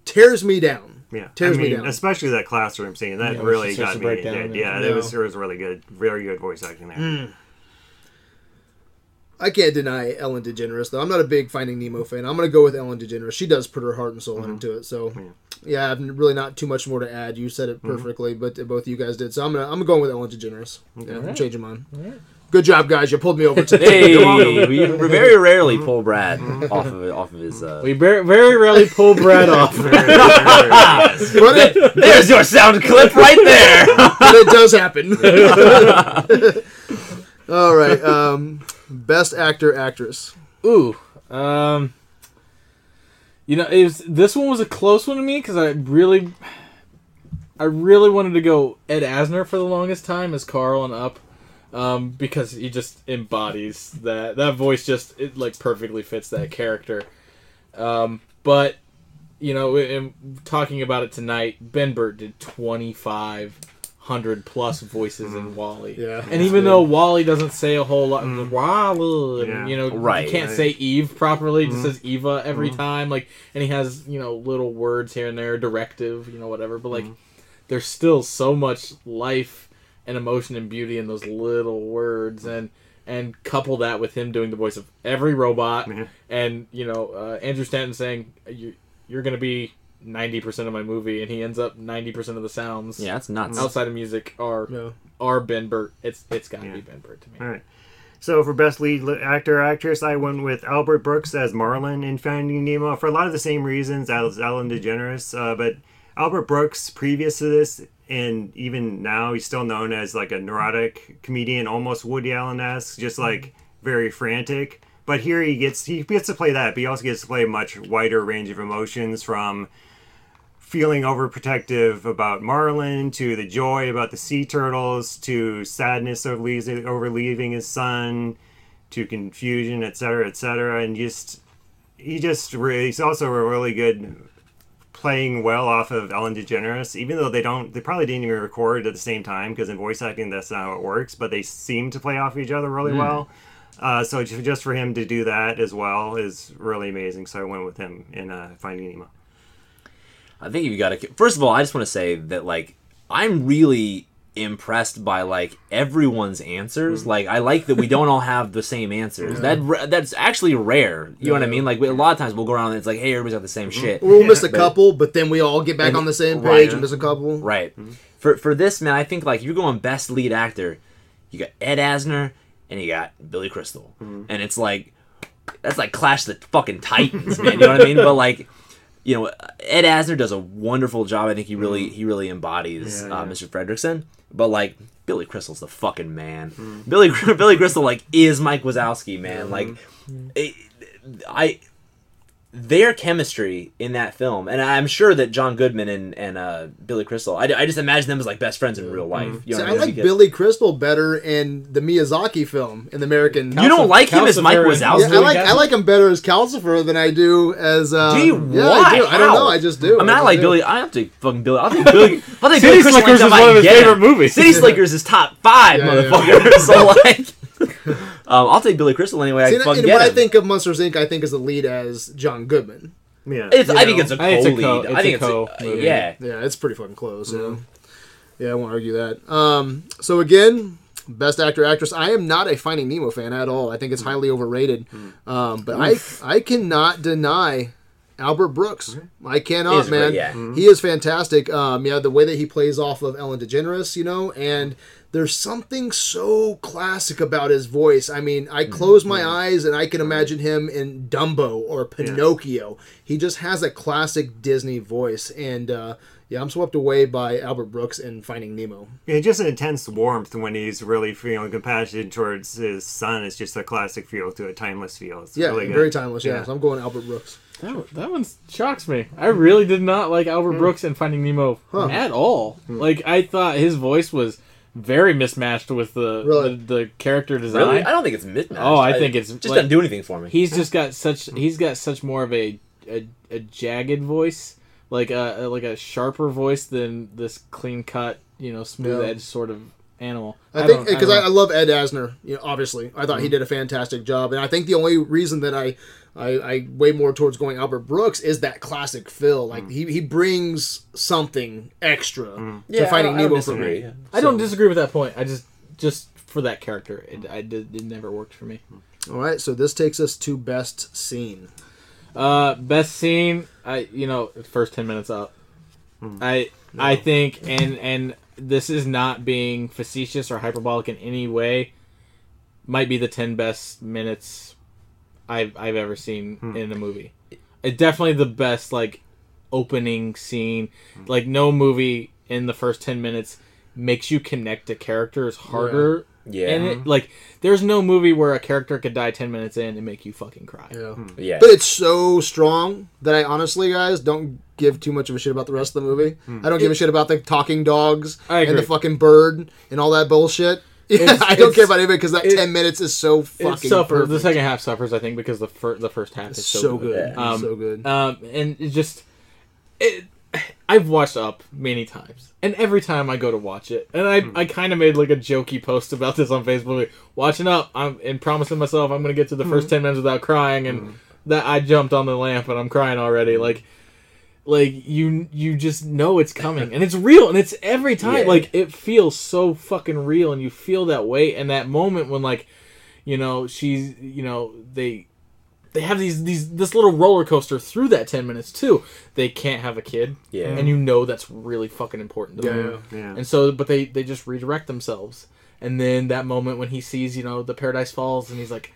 tears me down. Yeah, tears I mean, me down. especially that classroom scene. That Yeah, really got me. break down yeah, and yeah, it was it was really good, very good voice acting there. Mm. I can't deny Ellen DeGeneres though. I'm not a big Finding Nemo fan. I'm gonna go with Ellen DeGeneres. She does put her heart and soul Mm-hmm. into it. So, yeah, I've really not too much more to add. You said Mm-hmm. it perfectly, but both of you guys did. So I'm gonna I'm going with Ellen DeGeneres. Yeah, I'm Alright. changing mine. Good job, guys. You pulled me over today. Hey, we very rarely pull Brad off of off of his. Uh... We very, very rarely pull Brad (laughs) off. but, it, There's your sound clip right there. but it does happen. (laughs) All right. Um, best actor actress. Ooh, um, you know, it was this one was a close one to me because I really, I really wanted to go Ed Asner for the longest time as Carl and Up, um, because he just embodies that that voice just it like perfectly fits that character. Um, but you know, in, talking about it tonight, Ben Burtt did twenty five hundred plus voices in mm. WALL-E. Yeah. and even though WALL-E doesn't say a whole lot, mm. WALL-E, Yeah. and, you know, Right. you can't Right. say Eve properly. It just mm-hmm. says Eva every mm-hmm. time. Like, and he has you know little words here and there, directive, you know, whatever. But like, mm-hmm. there's still so much life and emotion and beauty in those little words, and and couple that with him doing the voice of every robot, Mhm. and you know, uh, Andrew Stanton saying you you're gonna be. 90% of my movie and he ends up 90% of the sounds yeah, that's nuts. outside of music are Yeah. are Ben Burtt. It's it's got to Yeah. be Ben Burtt to me. All right. So for best lead li- actor actress, I went with Albert Brooks as Marlin in Finding Nemo for a lot of the same reasons as Ellen DeGeneres. Uh, but Albert Brooks, previous to this, and even now, he's still known as like a neurotic comedian, almost Woody Allen-esque, just mm-hmm. like very frantic. But here he gets he gets to play that, but he also gets to play a much wider range of emotions from feeling overprotective about Marlin to the joy about the sea turtles to sadness over leaving, over leaving his son to confusion, etc., etc. And just he just really, he's also a really good playing well off of Ellen DeGeneres, even though they don't, they probably didn't even record at the same time because in voice acting that's not how it works. But they seem to play off each other really well. Uh, so just for him to do that as well is really amazing. So I went with him in uh, Finding Nemo. I think you got to. First of all, I just want to say that like I'm really impressed by like everyone's answers. Hmm. Like I like that we don't all have the same answers. Hmm. That that's actually rare. You know what I mean? Like we, a lot of times we'll go around and it's like, hey, everybody's got the same hmm. shit. We'll miss a but- couple, but then we all get back And- on the same right. page and miss a couple. Right. For for this man, I think like you're going best lead actor. You got Ed Asner and you got Billy Crystal, and it's like that's like Clash the fucking Titans, man. You know what I mean? But like. You know, Ed Asner does a wonderful job. I think he really mm-hmm. he really embodies Yeah, uh. Mr. Fredricksen. But like Billy Crystal's the fucking man. Billy (laughs) Billy Crystal like is Mike Wazowski, man. Mm-hmm. Like mm-hmm. it, I their chemistry in that film, and I'm sure that John Goodman and, and uh, Billy Crystal, I, I just imagine them as like best friends in real life. You, know See, I mean? like Because- Billy Crystal better in the Miyazaki film in the American. You don't like him as Mike Wazowski? Yeah, I like I like him better as Calcifer than I do as. Uh, Do you? Yeah, Why? I do. I don't know. I just do. I mean, I just like do. Billy. I have to fucking Billy. I think Billy. I'll take City Billy Crystal Slickers anytime is one of his favorite him. movies. City Slickers is top five, Yeah, yeah. motherfucker. (laughs) so like, (laughs) um, I'll take Billy Crystal anyway. I See, can and, and get when I think of Monsters Inc., I think as the lead as John Goodman. Yeah. It's, I think know. it's a I think it's a co-lead. co- I it's think a it's a, co-movie. yeah. Yeah, it's pretty fucking close. Yeah, yeah, I won't argue that. Um, so again, best actor actress. I am not a Finding Nemo fan at all. I think it's highly overrated. Um, but I I cannot deny. Albert Brooks, I cannot, Is great, man. yeah. He is fantastic. Um, yeah, the way that he plays off of Ellen DeGeneres, you know, and there's something so classic about his voice. I mean, I mm-hmm. close my mm-hmm. eyes and I can imagine him in Dumbo or Pinocchio. He just has a classic Disney voice, and uh, yeah, I'm swept away by Albert Brooks in Finding Nemo. Yeah, just an intense warmth when he's really feeling compassion towards his son. It's just a classic feel to a timeless feel. It's Yeah, really good. very timeless. Yeah, Yeah. so I'm going Albert Brooks. That, that one shocks me. I really did not like Albert hmm. Brooks in Finding Nemo Huh. at all. Hmm. Like I thought his voice was very mismatched with the Really? the, the character design. Really? I don't think it's mismatched. Oh, I think it's, just like- doesn't do anything for me. He's just got such hmm. he's got such more of a a, a jagged voice, like a, a like a sharper voice than this clean cut, you know, smooth Yeah. edged sort of animal. I, think because don't I. I love Ed Asner. You know, obviously, I thought he hmm. did a fantastic job, and I think the only reason that I, I, I way more towards going Albert Brooks is that classic Phil. Like mm. he, he brings something extra mm. to Finding I, I Nemo for disagree. me. I don't disagree with that point. I just just for that character, it I did it never worked for me. Mm. All right, so this takes us to best scene. Uh, best scene, I you know, first ten minutes up. I I think, and and this is not being facetious or hyperbolic in any way. Might be the ten best minutes I've I've ever seen hmm. in a movie. It definitely the best like opening scene. Hmm. Like no movie in the first ten minutes makes you connect to characters harder. Yeah. And it, like, there's no movie where a character could die ten minutes in and make you fucking cry. Yeah. Hmm. Yeah. But it's so strong that I honestly, guys, don't give too much of a shit about the rest of the movie. I don't give a shit about the talking dogs and the fucking bird and all that bullshit. Yeah, I don't care about it because that it- ten minutes is so fucking it suffers. The second half suffers, I think, because the fir- the first half is so, so good. good, Um, so good. Um, and it just, it, I've watched Up many times, and every time I go to watch it, and I, I kind of made like a jokey post about this on Facebook, like, watching Up, I'm and promising myself I'm gonna get to the first ten minutes without crying, and that I jumped on the lamp and I'm crying already, like. Like you, you just know it's coming, and it's real, and it's every time. Yeah. Like it feels so fucking real, and you feel that weight, and that moment when, like, you know, she's, you know, they they have these these this little roller coaster through that 10 minutes too they can't have a kid Yeah. and you know that's really fucking important to Yeah, them yeah. Yeah. and so but they they just redirect themselves and then that moment when he sees you know the paradise falls and he's like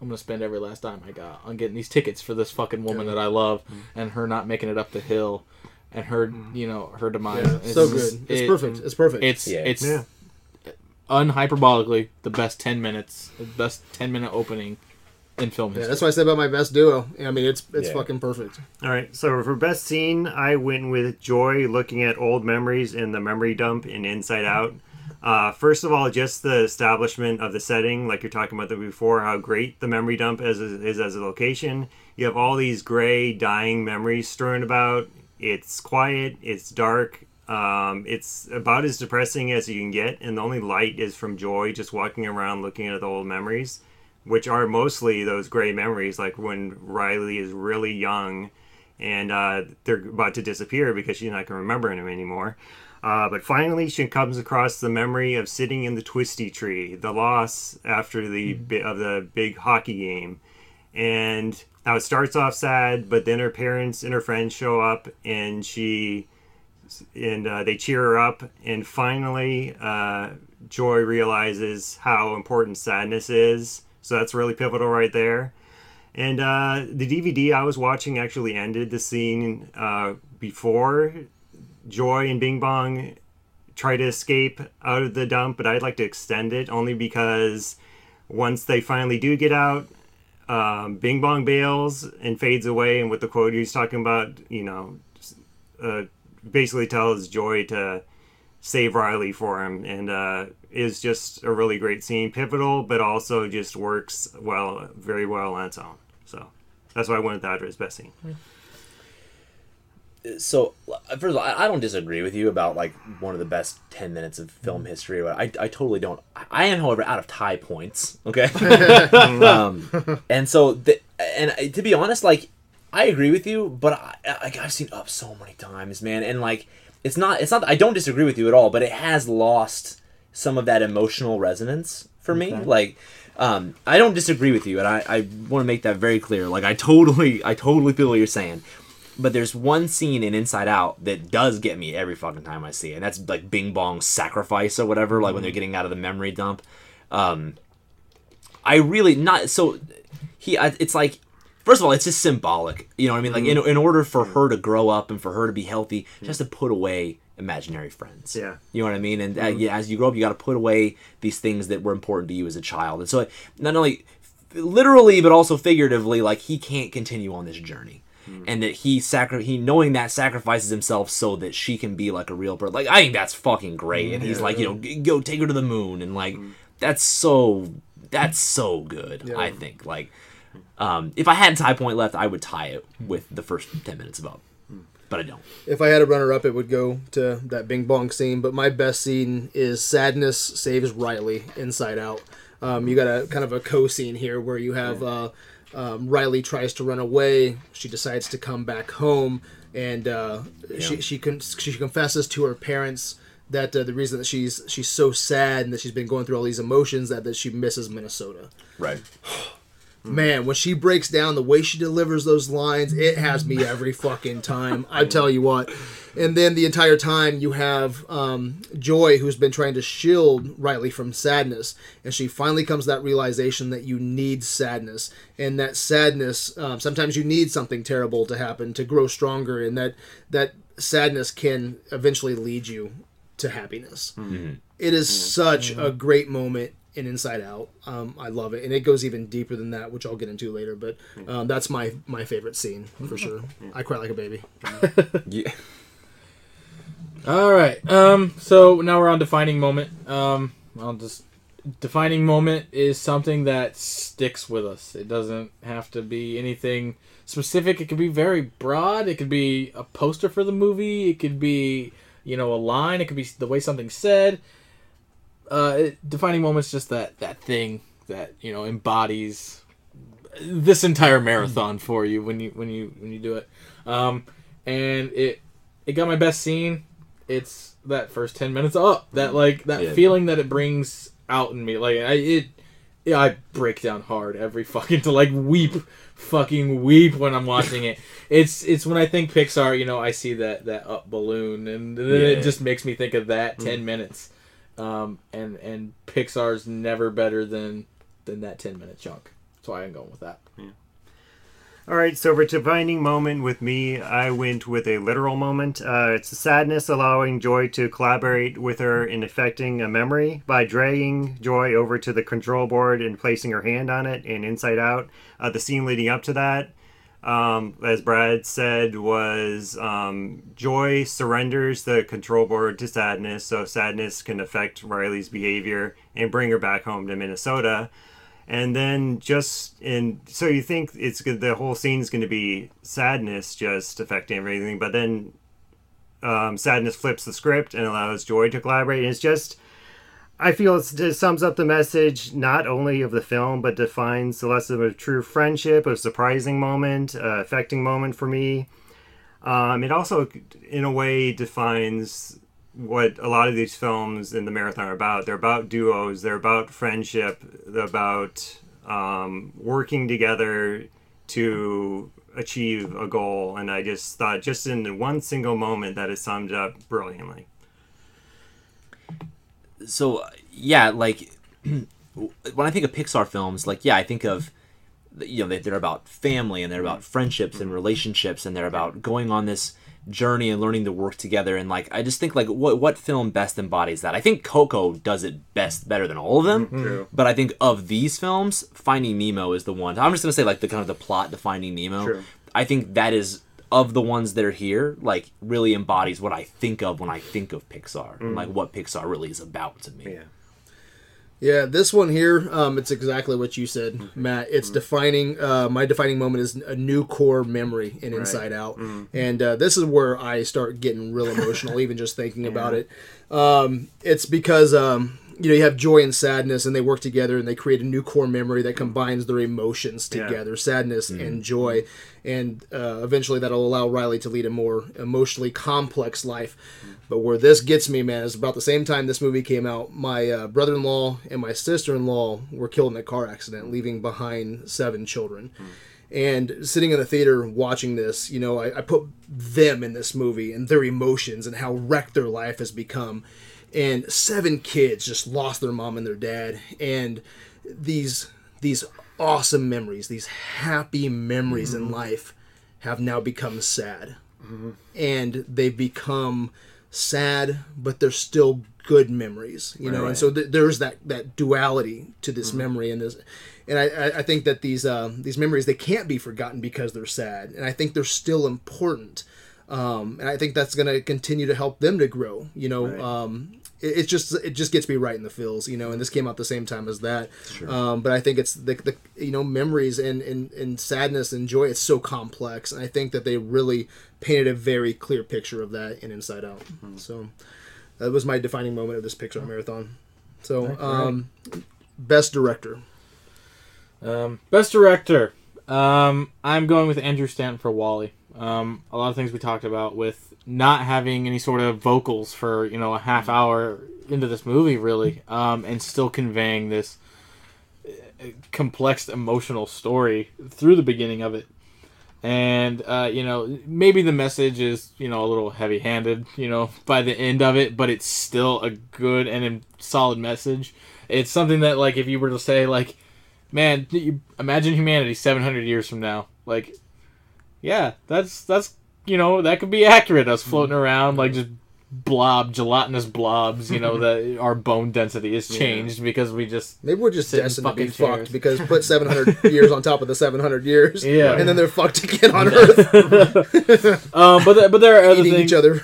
i'm gonna spend every last dime i got on getting these tickets for this fucking woman that i love mm-hmm. and her not making it up the hill and her mm-hmm. you know her demise Yeah, It's so good. It's it- perfect. It's perfect. it's Yeah. it's Yeah. unhyperbolically the best 10 minutes the best 10 minute opening in film history. yeah, history that's why I said about my best duo. I mean, it's it's Yeah. fucking perfect. All right, so for best scene, I went with Joy looking at old memories in the memory dump in Inside Out. Uh, first of all, just the establishment of the setting, like you're talking about before, how great the memory dump is, is as a location. You have all these gray, dying memories strewn about. It's quiet, it's dark, um, it's about as depressing as you can get, and the only light is from Joy just walking around looking at the old memories which are mostly those gray memories, like when Riley is really young and uh, they're about to disappear because she's not going to remember him anymore. Uh, but finally, she comes across the memory of sitting in the twisty tree, the loss after the bi- of the big hockey game, and now it starts off sad, but then her parents and her friends show up, and she and uh, they cheer her up, and finally, uh, Joy realizes how important sadness is. So that's really pivotal right there. And uh, the DVD I was watching actually ended the scene uh, before Joy and Bing Bong try to escape out of the dump, but I'd like to extend it only because once they finally do get out, um, Bing Bong bails and fades away, and with the quote he's talking about, you know, uh, basically tells Joy to save Riley for him, and uh, is just a really great scene, pivotal, but also just works well, very well on its own. So that's why I wanted that as best scene. So first of all, I don't disagree with you about like one of the best ten minutes of film history. I, I totally don't. I am, however, out of tie points. Okay, (laughs) (laughs) um, and so the, and to be honest, like I agree with you, but I, I I've seen Up so many times, man, and like it's not it's not. I don't disagree with you at all, but it has lost some of that emotional resonance for me. Like. Um, I don't disagree with you, and I, I want to make that very clear. Like, I totally, I totally feel what you're saying but there's one scene in Inside Out that does get me every fucking time I see it. And that's like Bing Bong's sacrifice or whatever, like when they're mm. getting out of the memory dump. Um, I really not so he. I, it's like first of all, it's just symbolic. You know what I mean? Like in mm. in order for mm. her to grow up and for her to be healthy, she has to put away imaginary friends. Yeah. You know what I mean? And uh, mm-hmm. yeah, as you grow up, you got to put away these things that were important to you as a child. And so, not only literally, but also figuratively, like he can't continue on this journey. And that he sacri- he knowing that sacrifices himself so that she can be like a real person. Like I think that's fucking great. And he's like, you know, go take her to the moon, and like that's so that's so good. I think like um, if I had tie point left, I would tie it with the first ten minutes of up, but I don't. If I had a runner up, it would go to that Bing Bong scene. But my best scene is Sadness saves Riley Inside Out. Um, you got a kind of a co scene here where you have uh, um, Riley tries to run away. She decides to come back home, and uh, she she, con- she confesses to her parents that uh, the reason that she's she's so sad and that she's been going through all these emotions that that she misses Minnesota Right. (sighs) (sighs) man, when she breaks down the way she delivers those lines, it has me every fucking time. I tell you what. And then the entire time you have um, Joy, who's been trying to shield Riley from sadness, and she finally comes to that realization that you need sadness, and that sadness um, sometimes you need something terrible to happen to grow stronger, and that that sadness can eventually lead you to happiness. It is such a great moment in Inside Out. Um, I love it, and it goes even deeper than that, which I'll get into later. But um, that's my my favorite scene for sure. I cry like a baby. (laughs) Yeah. (laughs) All right. Um. So now we're on defining moment. Um. I'll just defining moment is something that sticks with us. It doesn't have to be anything specific. It could be very broad. It could be a poster for the movie. It could be you know a line. It could be the way something's said. Uh, defining moment's just that that thing that you know embodies this entire marathon for you when you when you when you do it. Um, and it it got my best scene it's that first 10 minutes up that like that Yeah. feeling that it brings out in me like i it yeah, I break down hard every fucking (laughs) to like weep, fucking weep when I'm watching it. (laughs) It's it's when I think Pixar, you know, I see that that up balloon, and then Yeah. it just makes me think of that ten minutes. Um, and and Pixar's never better than than that ten minute chunk. That's why I'm going with that. Yeah. All right, so for a defining moment with me, I went with a literal moment. Uh, it's sadness allowing Joy to collaborate with her in affecting a memory by dragging Joy over to the control board and placing her hand on it and inside out. Uh, the scene leading up to that, um, as Brad said, was um, Joy surrenders the control board to sadness, so sadness can affect Riley's behavior and bring her back home to Minnesota. And then just in so you think it's good the whole scene's going to be sadness just affecting everything but then um, sadness flips the script and allows joy to collaborate. And it's just i feel it sums up the message not only of the film but defines the lesson of true friendship a surprising moment uh, affecting moment for me Um, it also, in a way, defines what a lot of these films in the marathon are about. They're about duos. They're about friendship. They're about um, working together to achieve a goal. And I just thought, just in one single moment, that is summed up brilliantly. So yeah, like (clears throat) when I think of Pixar films, like yeah, I think of you know they- they're about family and they're about friendships and relationships and they're about going on this journey and learning to work together and like I just think like what what film best embodies that? I think Coco does it best better than all of them. Mm-hmm. True. But I think of these films, Finding Nemo is the one. I'm just gonna say like the kind of the plot to Finding Nemo. True. I think that is of the ones that are here, like really embodies what I think of when I think of Pixar and like what Pixar really is about to me. Yeah. Yeah, this one here, um, it's exactly what you said, Matt. It's defining. Uh, my defining moment is a new core memory in Inside Out, and uh, this is where I start getting real emotional, even just thinking (laughs) about it. Um, it's because um, you know you have joy and sadness, and they work together, and they create a new core memory that combines their emotions Yeah. together, sadness and joy, and uh, eventually that'll allow Riley to lead a more emotionally complex life. But where this gets me, man, is about the same time this movie came out. My uh, brother-in-law and my sister-in-law were killed in a car accident, leaving behind seven children. And sitting in the theater watching this, you know, I, I put them in this movie and their emotions and how wrecked their life has become. And seven kids just lost their mom and their dad, and these these awesome memories, these happy memories in mm-hmm. life, have now become sad. Mm-hmm. And they've become sad, but they're still good memories, you know. And so th- there's that that duality to this mm-hmm. memory and this, and I, I- I think that these um, these memories they can't be forgotten because they're sad, and I think they're still important. Um, and I think that's going to continue to help them to grow. You know, um, it, it just it just gets me right in the feels. You know, and this came out the same time as that. Um, but I think it's the, the you know memories and, and and sadness and joy. It's so complex, and I think that they really painted a very clear picture of that in Inside Out. So that was my defining moment of this Pixar marathon. So um, best director. Um, best director. Um, I'm going with Andrew Stanton for WALL-E. Um, a lot of things we talked about with not having any sort of vocals for you know a half hour into this movie, really, um, and still conveying this uh, complex emotional story through the beginning of it. And uh, you know, maybe the message is you know a little heavy-handed, you know, (laughs) by the end of it, but it's still a good and solid message. It's something that like if you were to say like man, imagine humanity 700 years from now. Like, yeah, that's that's you know that could be accurate. Us floating around like just blob, gelatinous blobs. You know (laughs) that our bone density has changed because we just Maybe we're just Sit destined to be chairs. fucked because put (laughs) 700 years on top of the 700 years, Yeah. and then they're fucked again on Earth, (laughs) um. But th- but there are other eating things. each other.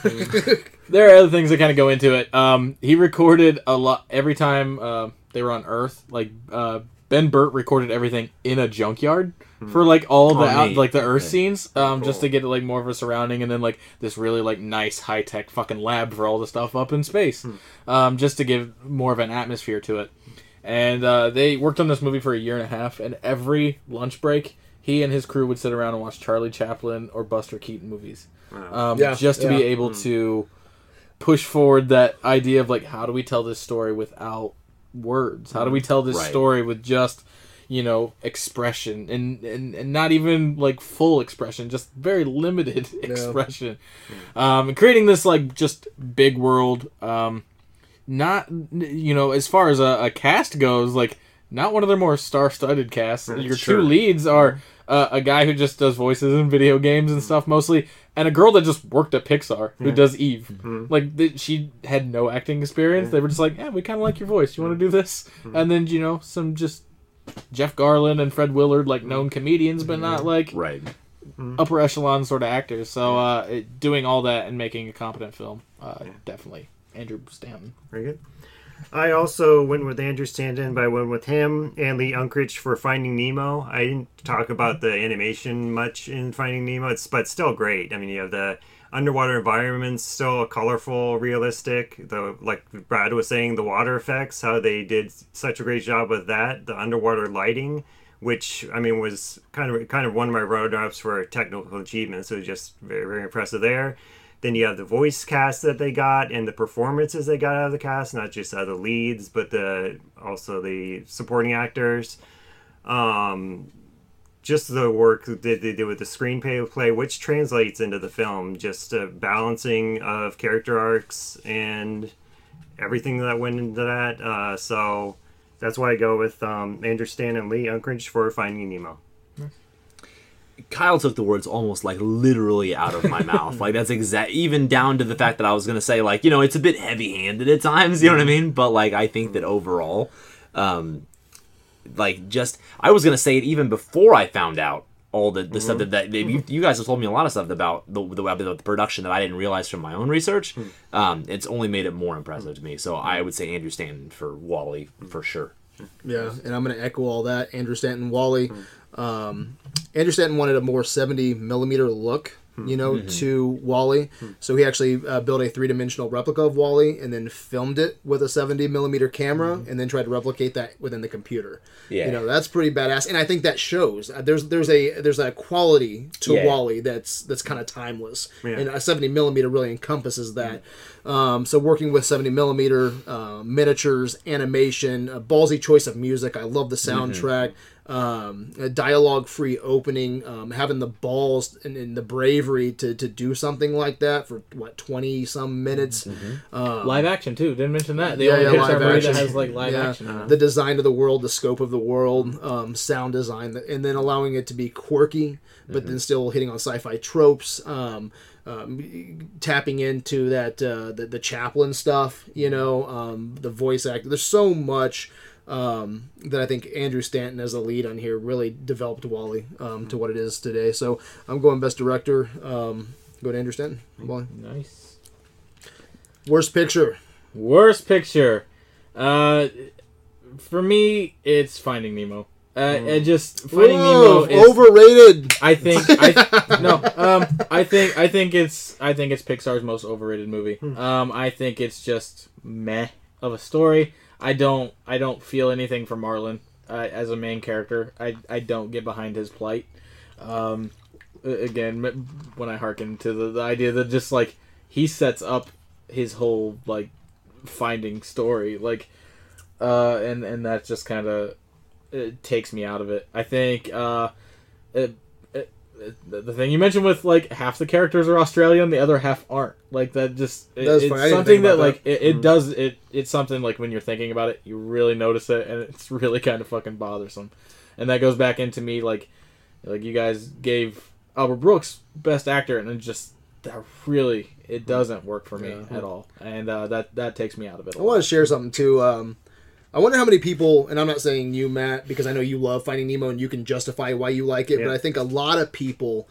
there are other things that kind of go into it. Um, he recorded a lot every time uh, they were on Earth. Like uh, Ben Burtt recorded everything in a junkyard for like all the out, like the Earth Okay. scenes, um, just to get like more of a surrounding, and then like this really like nice high tech fucking lab for all the stuff up in space, um, just to give more of an atmosphere to it. And uh, they worked on this movie for a year and a half, and every lunch break, he and his crew would sit around and watch Charlie Chaplin or Buster Keaton movies, um, Yeah, just to be yeah. able to push forward that idea of like how do we tell this story without words? How do we tell this Right. story with just you know expression and, and and not even like full expression, just very limited (laughs) expression. Um, and creating this like just big world. Um, not you know as far as a, a cast goes, like not one of their more star-studded casts. Your sure. two leads are uh, a guy who just does voices in video games and stuff mostly, and a girl that just worked at Pixar who does Eve. Like th- she had no acting experience. They were just like, "Yeah, we kind of like your voice. You want to do this?" And then you know some just Jeff Garlin and Fred Willard, like known comedians, but not like Right. upper echelon sort of actors. So uh, it, doing all that and making a competent film, uh, definitely Andrew Stanton. Very good. I also went with Andrew Stanton, but I went with him and Lee Unkrich for Finding Nemo. I didn't talk about the animation much in Finding Nemo, it's, but still great. I mean, you have the underwater environments, still colorful, realistic. The like Brad was saying, the water effects, how they did such a great job with that. The underwater lighting which I mean was kind of kind of one of my runner-ups for technical achievements. So just very very impressive there. Then you have the voice cast that they got and the performances they got out of the cast, not just out of the leads, but the also the supporting actors. Um, just the work that they did with the screenplay play, which translates into the film, just a balancing of character arcs and everything that went into that. Uh, so that's why I go with um, Andrew Stan and Lee Unkrich for Finding Nemo. Kyle took the words almost like literally out of my (laughs) mouth. Like that's exact, even down to the fact that I was gonna say like you know it's a bit heavy-handed at times. You know what I mean? But like I think that overall, um, like just I was gonna say it even before I found out all the, the stuff mm-hmm. that, that you, you guys have told me a lot of stuff about the, the about the production that I didn't realize from my own research. Hmm. Um, it's only made it more impressive hmm. to me. So I hmm. would say Andrew Stanton for WALL-E for sure. Yeah, and I'm going to echo all that. Andrew Stanton, WALL-E. Um, Andrew Stanton wanted a more 70 millimeter look, Hmm. you know, mm-hmm. to WALL-E. Hmm. So he actually uh, built a three dimensional replica of WALL-E and then filmed it with a 70 millimeter camera mm-hmm. and then tried to replicate that within the computer. Yeah. You know, that's pretty badass, and I think that shows. Uh, There's there's a there's a quality to Yeah. WALL-E that's that's kind of timeless, Yeah. and a 70 millimeter really encompasses that. Hmm. Um, so working with 70 millimeter uh, miniatures, animation, a ballsy choice of music. I love the soundtrack. Um, a dialogue-free opening, um, having the balls and, and the bravery to, to do something like that for what 20 some minutes. live action too. Didn't mention that. The Yeah, only yeah, Pixar live movie action. that has like live Yeah. action. in it. the design of the world, the scope of the world, um, sound design, and then allowing it to be quirky, but then still hitting on sci-fi tropes, um, tapping into that uh, the, the Chaplin stuff, you know, um, the voice acting. There's so much um, that I think Andrew Stanton as a lead on here really developed WALL-E um, to what it is today. So I'm going best director. Um, go to Andrew Stanton. WALL-E. Nice. Worst picture. Worst picture. Uh, for me, it's Finding Nemo. Uh, it just Finding Whoa, Nemo is. overrated. I think I no um I think I think it's I think it's Pixar's most overrated movie. Um I think it's just meh of a story. I don't I don't feel anything for Marlin uh, as a main character. I I don't get behind his plight. Um again when I hearken to the, the idea that just like he sets up his whole like finding story like uh and and that just kind of it takes me out of it. I think uh it, it, it- the thing you mentioned with like half the characters are Australian, the other half aren't. Like that just it, That's it's funny. I didn't something think that like that. it, it does it it's something like when you're thinking about it, you really notice it and it's (laughs) really kind of fucking bothersome. And that goes back into me like like you guys gave Albert Brooks best actor and it just that really it doesn't work for me Yeah. at all. And uh, that that takes me out of it. a I want to share something too. Um, I wonder how many people, and I'm not saying you, Matt, because I know you love Finding Nemo and you can justify why you like it, Yeah. but I think a lot of people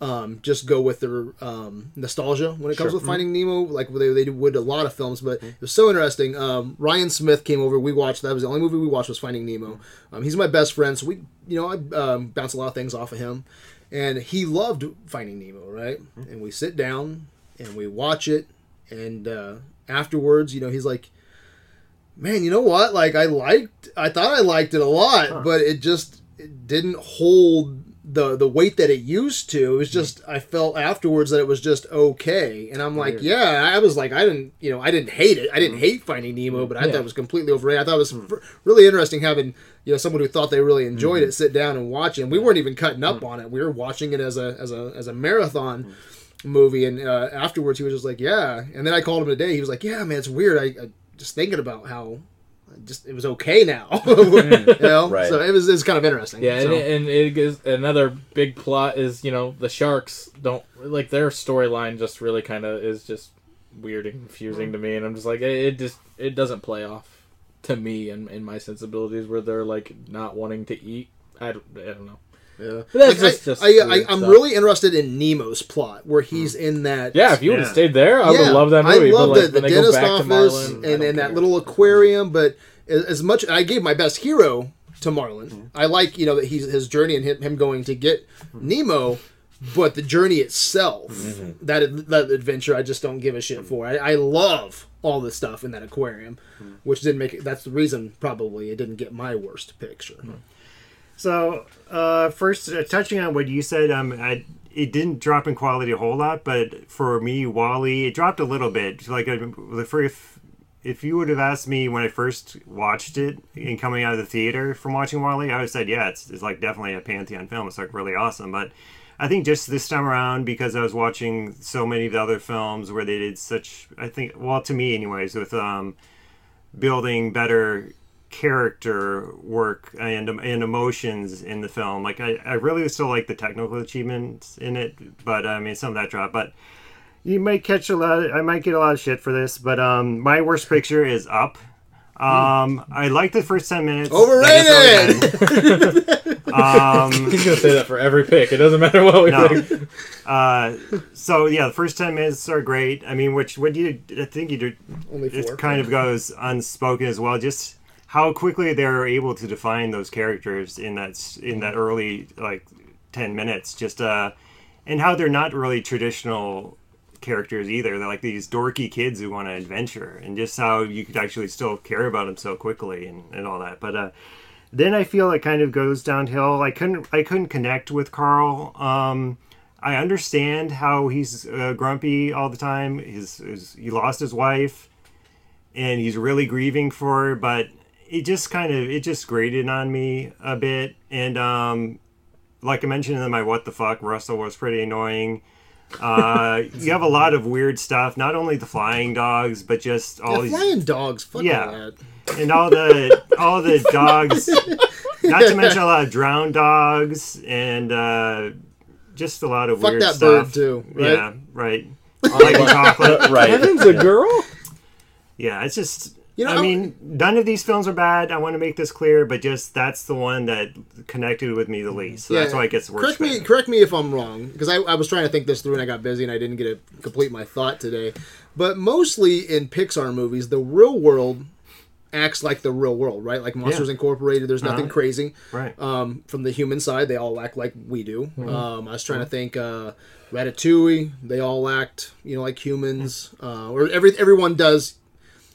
um, just go with their um, nostalgia when it comes Sure. with Finding Nemo, like they, they would a lot of films. But it was so interesting. Um, Ryan Smith came over. We watched. That was the only movie we watched was Finding Nemo. Um, he's my best friend, so we, you know, I um, bounce a lot of things off of him, and he loved Finding Nemo, right? And we sit down and we watch it, and uh, afterwards, you know, he's like man, you know what? Like I liked, I thought I liked it a lot, but it just it didn't hold the the weight that it used to. It was hmm. just I felt afterwards that it was just okay, and I'm like, yeah, I was like, I didn't, you know, I didn't hate it. I didn't hmm. hate Finding Nemo, hmm. but I Yeah. thought it was completely overrated. I thought it was really interesting having you know someone who thought they really enjoyed it sit down and watch it. And we weren't even cutting up on it. We were watching it as a as a as a marathon movie and uh, afterwards he was just like yeah and then i called him today he was like yeah man it's weird i, I just thinking about how just it was okay now (laughs) you mm-hmm. know Right. so it was, it was kind of interesting Yeah, so. and, and it is another big plot is you know the sharks don't like their storyline just really kind of is just weird and confusing to me, and I'm just like it, it just it doesn't play off to me and in my sensibilities where they're like not wanting to eat. I don't, I don't know. Yeah. That's Like, just- just I, I, I, weird I'm stuff. really interested in Nemo's plot where he's hmm. in that Yeah, if you would have Yeah. stayed there, I would Yeah, have loved that movie. I but like it. The when they go dentist back to office Marlin, and, don't and that little aquarium, but as, as much I gave my best hero to Marlin. Hmm. I like you know that he's his journey and him, him going to get hmm. Nemo, but the journey itself, mm-hmm. that that adventure, I just don't give a shit for. I, I love all the stuff in that aquarium, which didn't make it. That's the reason probably it didn't get my worst picture. So, uh, first, uh, touching on what you said, um, I, it didn't drop in quality a whole lot, but for me, WALL-E, it dropped a little bit. Like, the first, if you would have asked me when I first watched it and coming out of the theater from watching WALL-E, I would have said, yeah, it's, it's like definitely a Pantheon film. It's like really awesome. But I think just this time around, because I was watching so many of the other films where they did such, I think, well, to me, anyways, with um, building better character work and and emotions in the film. Like I, I really still like the technical achievements in it, but I mean some of that drop. But you might catch a lot. Of, I might get a lot of shit for this, but um, my worst picture is Up. Um, I like the first ten minutes. Overrated! (laughs) Um, He's gonna say that for every pick. It doesn't matter what we No. think. uh, so yeah, the first ten minutes are great. I mean, which what you I think you do Only it kind of goes unspoken as well. Just how quickly they're able to define those characters in that in that early like ten minutes. Just uh, and how they're not really traditional characters either. They're like these dorky kids who want to adventure, and just how you could actually still care about them so quickly and, and all that. But uh, then I feel it kind of goes downhill. I couldn't I couldn't connect with Carl. Um, I understand how he's uh, grumpy all the time. His, his he lost his wife, and he's really grieving for her. But it just kind of it just grated on me a bit. And um, like I mentioned in my what the fuck, Russell was pretty annoying. Uh, (laughs) you have a lot of weird stuff. Not only the flying dogs, but just all Yeah, these flying dogs. Fuck Yeah. that. and all the all the (laughs) dogs not to mention a lot of (laughs) drowned dogs and uh just a lot of Fuck weird that stuff bird too. Right? yeah right like chocolate right. Heaven's a girl. yeah it's just You know, I mean, none of these films are bad. I want to make this clear, but just that's the one that connected with me the least. So that's why it gets worse. Correct me, correct me if I'm wrong, because I, I was trying to think this through and I got busy and I didn't get to complete my thought today. But mostly in Pixar movies, the real world acts like the real world, right? Like Monsters Yeah. Incorporated, there's nothing Uh-huh. crazy. Right. Um, from the human side, they all act like we do. Mm-hmm. Um, I was trying to think. Uh, Ratatouille, they all act, you know, like humans. Uh, or every everyone does.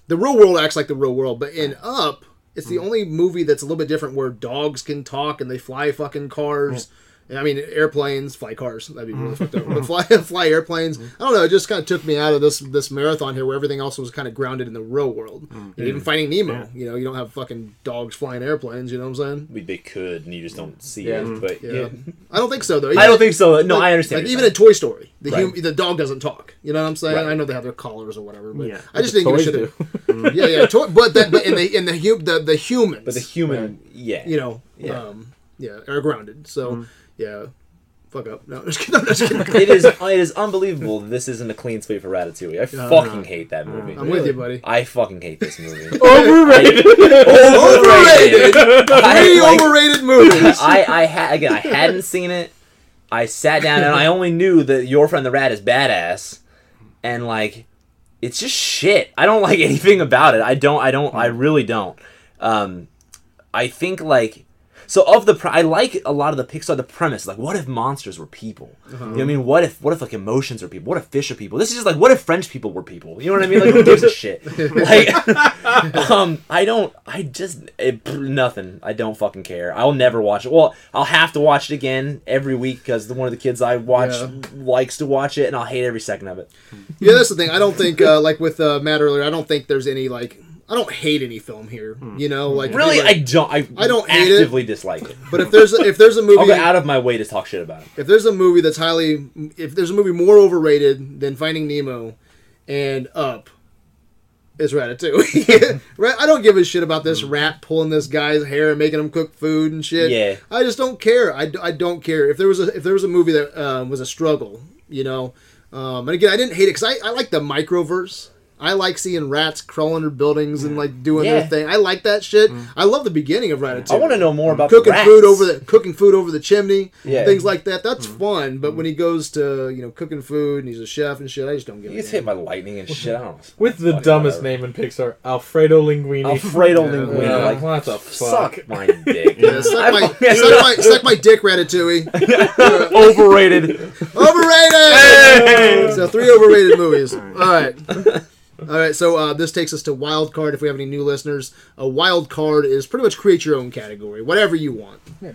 The real world acts like the real world, but in Up, it's Mm. the only movie that's a little bit different where dogs can talk and they fly fucking cars. I mean, airplanes fly cars. That'd be really mm-hmm. fucked up. But mm-hmm. fly, (laughs) fly airplanes. Mm-hmm. I don't know. It just kind of took me out of this this marathon here, where everything else was kind of grounded in the real world. You know, even Finding Nemo. You know, you don't have fucking dogs flying airplanes. You know what I'm saying? We, they could, and you just don't see Yeah. it. But Yeah. yeah. I don't think so though. I don't think so. No, Like- I understand. Like even you're in Toy Story, the Right. hum- the dog doesn't talk. You know what I'm saying? Right. I know they have their collars or whatever, but Yeah. I just didn't give a Toys shit. do. (laughs) (laughs) yeah, yeah. Toy, but that, but in the in the hu- the the humans, but the human, yeah, you know, Yeah. um, yeah, are grounded. So Mm-hmm. Yeah, fuck up. No, just kidding. I'm just kidding. (laughs) (laughs) it is it is unbelievable that this isn't a clean sweep for Ratatouille. I fucking hate that movie. I'm with you, buddy. I fucking hate this movie. (laughs) Overrated. Overrated. I, Three like, overrated movies. I, I had again. I hadn't seen it. I sat down and I only knew that your friend the rat is badass, and like, it's just shit. I don't like anything about it. I don't. I don't. I really don't. Um, I think like. So of the, pre- I like a lot of the Pixar. The premise, like, what if monsters were people? You know what I mean? What if, what if like emotions are people? What if fish are people? This is just like, what if French people were people? You know what I mean? Like, who gives a shit? (laughs) Like, (laughs) um, I don't. I just it, nothing. I don't fucking care. I'll never watch it. Well, I'll have to watch it again every week because one of the kids I watch Yeah. likes to watch it, and I'll hate every second of it. yeah, that's the thing. I don't think uh, like with uh, Matt earlier. I don't think there's any like. I don't hate any film here. You know, like Really, like- I don't. I, I don't hate it. actively dislike it. But if there's a, if there's a movie I'll go out of my way to talk shit about it. if there's a movie that's highly if there's a movie more overrated than Finding Nemo and Up is Ratatouille. (laughs) right? I don't give a shit about this rat pulling this guy's hair and making him cook food and shit. Yeah. I just don't care. I, I don't care if there was a if there was a movie that um, was a struggle, you know. Um, and again, I didn't hate it because I, I like the microverse. I like seeing rats crawling under buildings and like doing Yeah. their thing. I like that shit. I love the beginning of Ratatouille I want to know more about cooking the rats. food over the cooking food over the chimney, Yeah. things like that. That's Mm-hmm. fun. But when he goes to you know cooking food and he's a chef and shit, I just don't get. He a gets hit damn. by lightning and shit. I don't know. With the dumbest whatever. name in Pixar, Alfredo Linguini. Alfredo Yeah. Linguini. Yeah, Like, what the fuck? suck my (laughs) dick. Yeah, suck, (laughs) I my, fucking- suck, my, suck my dick, Ratatouille. (laughs) Overrated. Overrated. So three overrated movies. All right. All right, so uh, this takes us to wild card. If we have any new listeners, a wild card is pretty much create your own category, whatever you want. Yeah.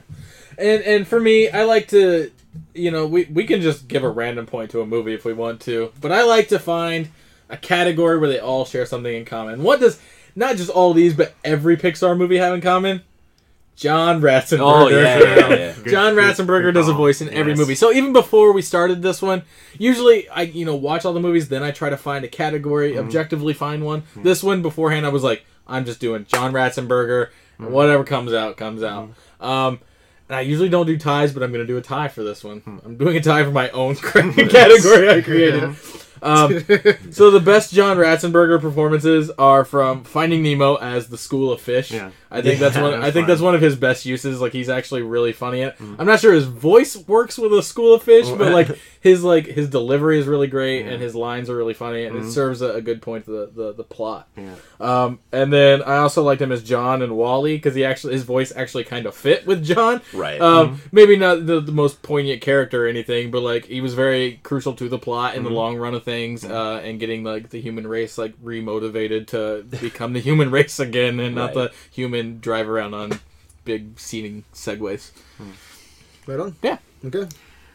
And and for me, I like to, you know, we we can just give a random point to a movie if we want to, but I like to find a category where they all share something in common. What does not just all these, but every Pixar movie have in common? John Ratzenberger. Oh, yeah, yeah, yeah. (laughs) John good- Ratzenberger good does a voice in every Yes. movie. So even before we started this one, usually I you know watch all the movies, then I try to find a category, mm-hmm. objectively find one. Mm-hmm. This one beforehand, I was like, I'm just doing John Ratzenberger. and Whatever comes out, comes out. Um, and I usually don't do ties, but I'm going to do a tie for this one. Hmm. I'm doing a tie for my own (laughs) (laughs) category I created. Um, (laughs) so the best John Ratzenberger performances are from Finding Nemo as the School of Fish. Yeah. I think that's one. that's I think that's one of his best uses. Like he's actually really funny. At. I'm not sure his voice works with a School of Fish, but like his like his delivery is really great and his lines are really funny and it serves a, a good point to the the, the plot. Yeah. Um, and then I also liked him as John and WALL-E because he actually his voice actually kind of fit with John. Right. Um, Maybe not the, the most poignant character or anything, but like he was very crucial to the plot in the long run of things, uh, and getting like the human race like remotivated to become the human race again, and not Right. the human drive around on big seating segways. Right on. Yeah. Okay.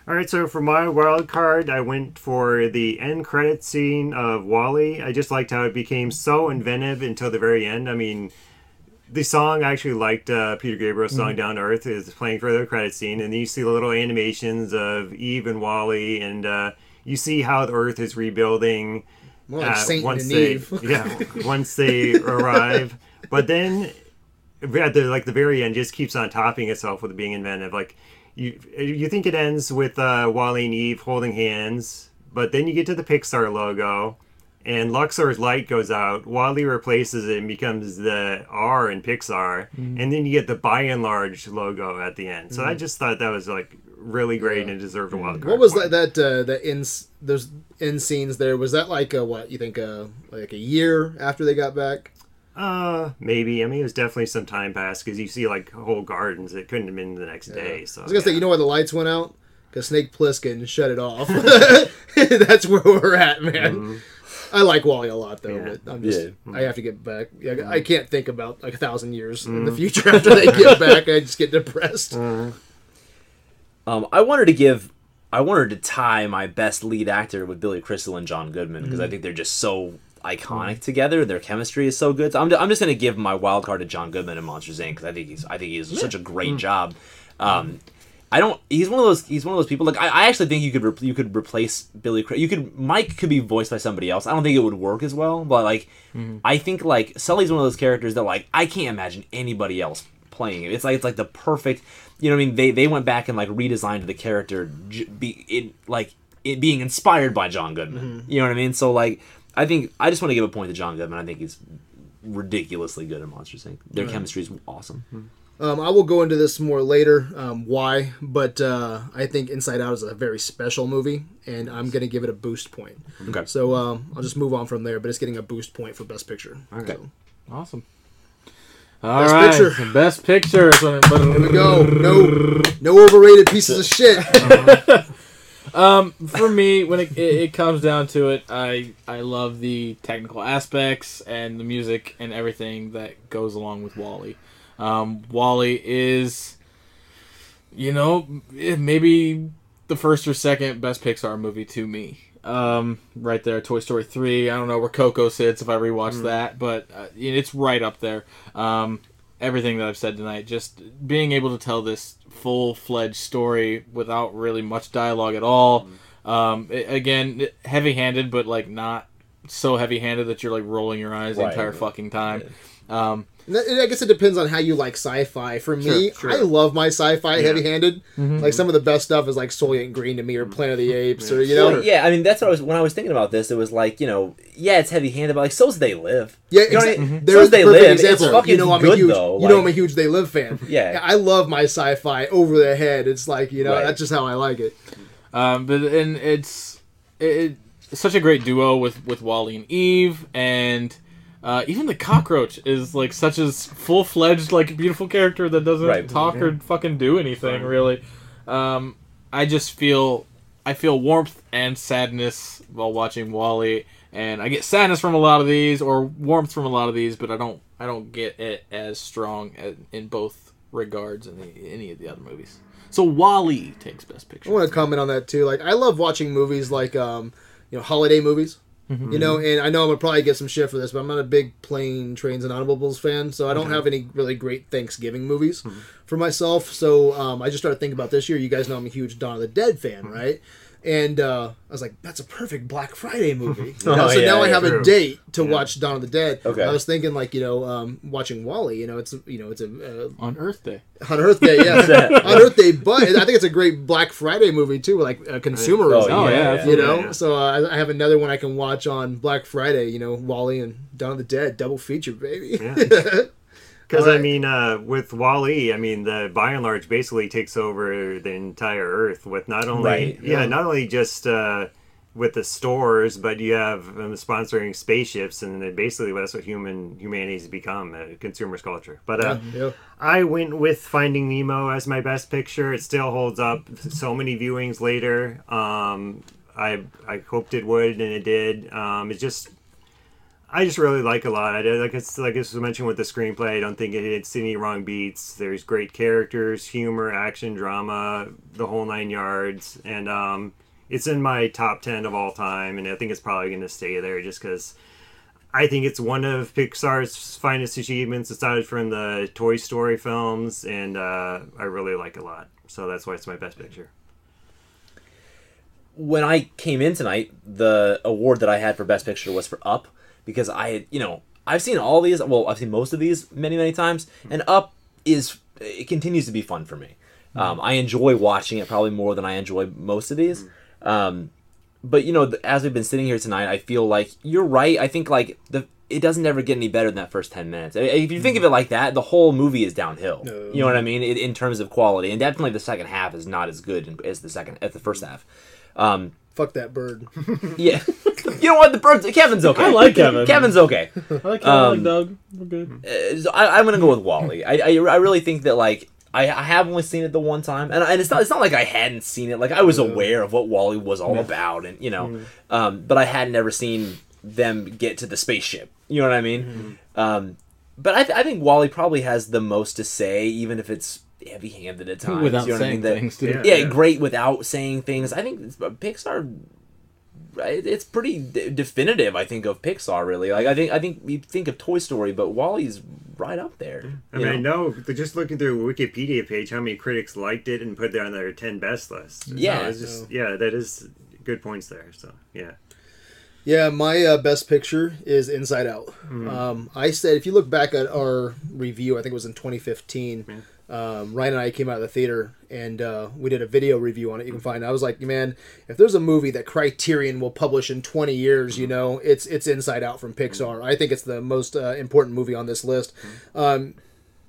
All right, so for my wild card, I went for the end credit scene of WALL-E. I just liked how it became so inventive until the very end. I mean, the song I actually liked uh, Peter Gabriel's song "Down to Earth" is playing for the credit scene, and you see the little animations of Eve and WALL-E, and uh, you see how the Earth is rebuilding. More like uh, Saint once they, (laughs) yeah, once they arrive, but then at the like the very end just keeps on topping itself with being inventive. Like you you think it ends with uh, WALL-E and Eve holding hands, but then you get to the Pixar logo, and Luxo's light goes out. WALL-E replaces it and becomes the R in Pixar, Mm-hmm. and then you get the Buy n Large logo at the end. So I just thought that was like really great and deserved a wild card. What was point. that? That uh, the in those in scenes there was that like a, what you think uh, like a year after they got back? Uh, maybe. I mean, it was definitely some time passed because you see like whole gardens. It couldn't have been the next day. So I was gonna say, you know why the lights went out? Because Snake Plissken shut it off. (laughs) That's where we're at, man. I like WALL-E a lot though, Yeah. but I'm just Yeah. I have to get back. Yeah, I can't think about like a thousand years in the future after they get back. I just get depressed. (laughs) Um, I wanted to give, I wanted to tie my best lead actor with Billy Crystal and John Goodman because I think they're just so iconic together. Their chemistry is so good. So I'm, I'm just gonna give my wild card to John Goodman in Monsters Inc. because I think he's, I think he's such a great job. Um, I don't. He's one of those. He's one of those people. Like I, I actually think you could re- you could replace Billy. You could Mike could be voiced by somebody else. I don't think it would work as well. But like, I think like Sully's one of those characters that like I can't imagine anybody else playing it. It's like it's like the perfect. You know what I mean? They they went back and like redesigned the character. Be it like it being inspired by John Goodman. You know what I mean? So like I think I just want to give a point to John Goodman. I think he's ridiculously good in Monsters Inc. Their chemistry is awesome. Um, I will go into this more later, um, why, but uh, I think Inside Out is a very special movie, and I'm going to give it a boost point. Okay. So um, I'll just move on from there, but it's getting a boost point for Best Picture. Okay. So, Awesome. All Best right, picture. best picture. So- here we go. No, no overrated pieces of shit. (laughs) Um, for me, when it, it, it comes down to it, I I love the technical aspects and the music and everything that goes along with WALL-E. Um, WALL-E is, you know, maybe the first or second best Pixar movie to me. Um, right there, Toy Story three. I don't know where Coco sits if I rewatch that, but uh, it's right up there. Um, everything that I've said tonight, just being able to tell this full fledged story without really much dialogue at all. Um, it- again, heavy handed, but like not so heavy handed that you're like rolling your eyes the entire fucking time. Um, that- and I guess it depends on how you like sci-fi. For me, Sure, sure. I love my sci-fi Yeah. heavy-handed. Mm-hmm. Like some of the best stuff is like Soylent Green to me, or Planet of the Apes, or you know, Well, yeah, I mean that's what I was when I was thinking about this. It was like you know, yeah, it's heavy-handed, but like so's They Live. Yeah, You know what I exactly. mean? There's So's They the perfect Live. It's example. fucking you know, I'm good a huge, though. You know, I'm a huge They Live fan. (laughs) Yeah. I love my sci-fi over the head. It's like you know, Right. that's just how I like it. Um, but and it's it, it's such a great duo with with WALL-E and Eve, and uh, even the cockroach is like such a full fledged like beautiful character that doesn't Right. talk or fucking do anything really. Um, I just feel I feel warmth and sadness while watching WALL-E, and I get sadness from a lot of these or warmth from a lot of these, but I don't I don't get it as strong as, in both regards in the, any of the other movies. So WALL-E takes Best Picture. I want to comment on that too. Like I love watching movies like um, you know holiday movies. Mm-hmm. You know, and I know I'm gonna probably get some shit for this, but I'm not a big plane, trains, and automobiles fan, so I don't have any really great Thanksgiving movies Mm-hmm. for myself. So um, I just started thinking about this year. You guys know I'm a huge Dawn of the Dead fan, Mm-hmm. right? And uh, I was like, that's a perfect Black Friday movie. You (laughs) know, Oh, so yeah, now I yeah, have a date to watch Dawn of the Dead. Okay. I was thinking like you know um, watching WALL-E. You know, it's you know it's a uh, on Earth Day. on Earth Day, yeah, (laughs) that? on Earth Day. But I think it's a great Black Friday movie too, like uh, consumerism. Oh, yeah, you know. Yeah. So uh, I I have another one I can watch on Black Friday. You know, WALL-E and Dawn of the Dead, double feature, baby. (laughs) Because I mean, uh, with WALL-E, I mean, the Buy n Large basically takes over the entire Earth with not only Right, yeah, yeah. not only just uh, with the stores, but you have um, sponsoring spaceships, and basically that's what human humanity's become a consumer's culture. But uh, Yeah. I went with Finding Nemo as my best picture. It still holds up so many viewings later. Um, I I hoped it would, and it did. Um, it's just I just really like a lot. Like it's like I was mentioned with the screenplay. I don't think it hits any wrong beats. There's great characters, humor, action, drama, the whole nine yards, and um, it's in my top ten of all time. And I think it's probably going to stay there just because. I think it's one of Pixar's finest achievements aside from the Toy Story films, and uh, I really like a lot. So that's why it's my best picture. when I came in tonight, the award that I had for Best Picture was for Up because I, you know, I've seen all these. Well, I've seen most of these many, many times, and Up is it continues to be fun for me. Um, I enjoy watching it probably more than I enjoy most of these. Um, but you know, th- as we've been sitting here tonight, I feel like you're right. I think like the it doesn't ever get any better than that first ten minutes. I- If you think of it like that, the whole movie is downhill. No. You know what I mean? In, in terms of quality, and definitely the second half is not as good as the second as the first half. Um, Fuck that bird. yeah. (laughs) (laughs) you know what? The birds. Kevin's okay. I like Kevin. Kevin's okay. (laughs) I like Um, I like Dug. We're good. Uh, so I, I'm gonna go with WALL-E. I, I, I really think that like I, I have only seen it the one time, and, and it's not it's not like I hadn't seen it. Like I was aware of what WALL-E was all about, and you know, um, but I had never seen them get to the spaceship. You know what I mean? Um, but I, th- I think WALL-E probably has the most to say, even if it's heavy-handed at (laughs) times. Without you know what I saying mean? That- things, too. Yeah. yeah, great without saying things. I think it's- Pixar. Right, It's pretty d- definitive. I think of Pixar really. Like I think I think you think of Toy Story, but WALL-E's right up there. I you mean, I know? know just looking through a Wikipedia page how many critics liked it and put it on their ten best list. Yeah. it's just yeah, that is good points there. So yeah, Yeah, my uh, best picture is Inside Out. Um, I said, if you look back at our review, I think it was in 2015. Um, Ryan and I came out of the theater and uh, we did a video review on it. You can find. It. I was like, man, if there's a movie that Criterion will publish in 20 years, you know, it's it's Inside Out from Pixar. I think it's the most uh, important movie on this list. Um,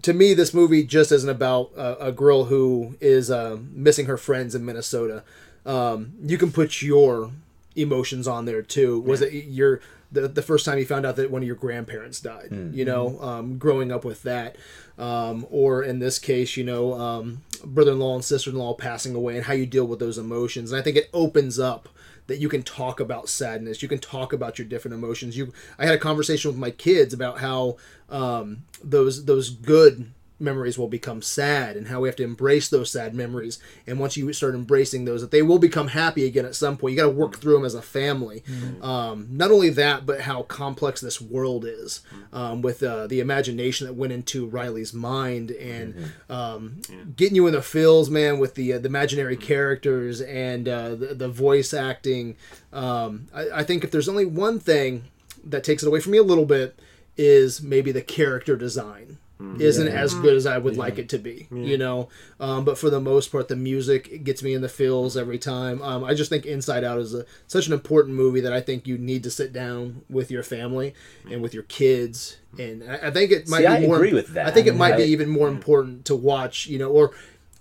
to me, this movie just isn't about uh, a girl who is uh, missing her friends in Minnesota. Um, you can put your emotions on there too. Was it your the, the first time you found out that one of your grandparents died? You know, um, growing up with that, um, or in this case, you know, um, brother-in-law and sister-in-law passing away, and how you deal with those emotions. And I think it opens up that you can talk about sadness. You can talk about your different emotions. You, I had a conversation with my kids about how um, those those good memories will become sad and how we have to embrace those sad memories. And once you start embracing those that they will become happy again at some point. You got to work through them as a family. Um, not only that but how complex this world is um, with uh, the imagination that went into riley's mind and um, getting you in the feels man with the, uh, the imaginary characters and uh, the, the voice acting. Um, I, I think if there's only one thing that takes it away from me a little bit is maybe the character design isn't as good as I would like it to be, you know. Um, but for the most part, the music gets me in the feels every time. Um, I just think Inside Out is a, such an important movie that I think you need to sit down with your family and with your kids, and I, I think it might See, be I more. agree with that. I think it might be even more important to watch, you know, or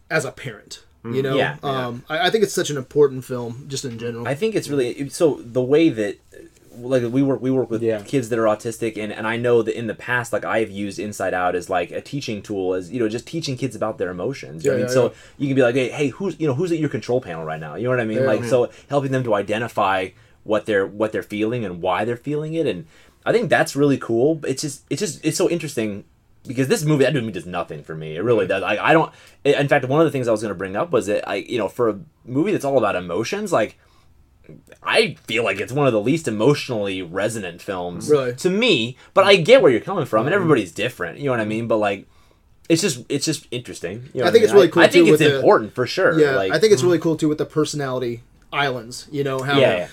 as a parent. You know, Yeah, yeah. um, I, I think it's such an important film, just in general. I think it's really so the way that like we work we work with Yeah. kids that are autistic and, and I know that in the past like I've used Inside Out as like a teaching tool as you know just teaching kids about their emotions. You know what I mean? yeah, so yeah. you can be like, hey, hey, who's you know who's at your control panel right now? You know what I mean? Yeah. like Yeah. so helping them to identify what they're what they're feeling and why they're feeling it, and I think that's really cool. It's just it's just it's so interesting because this movie that movie does nothing for me. It really does. I I don't. In fact, one of the things I was going to bring up was that I you know for a movie that's all about emotions, like I feel like it's one of the least emotionally resonant films Really? to me. But I get where you're coming from, and mm-hmm. everybody's different. You know what I mean? But like, it's just it's just interesting. You know I think mean? it's really cool, I, think too, it's the- important for sure. Yeah, like, I think it's mm-hmm. really cool too with the personality islands. You know how Yeah, yeah.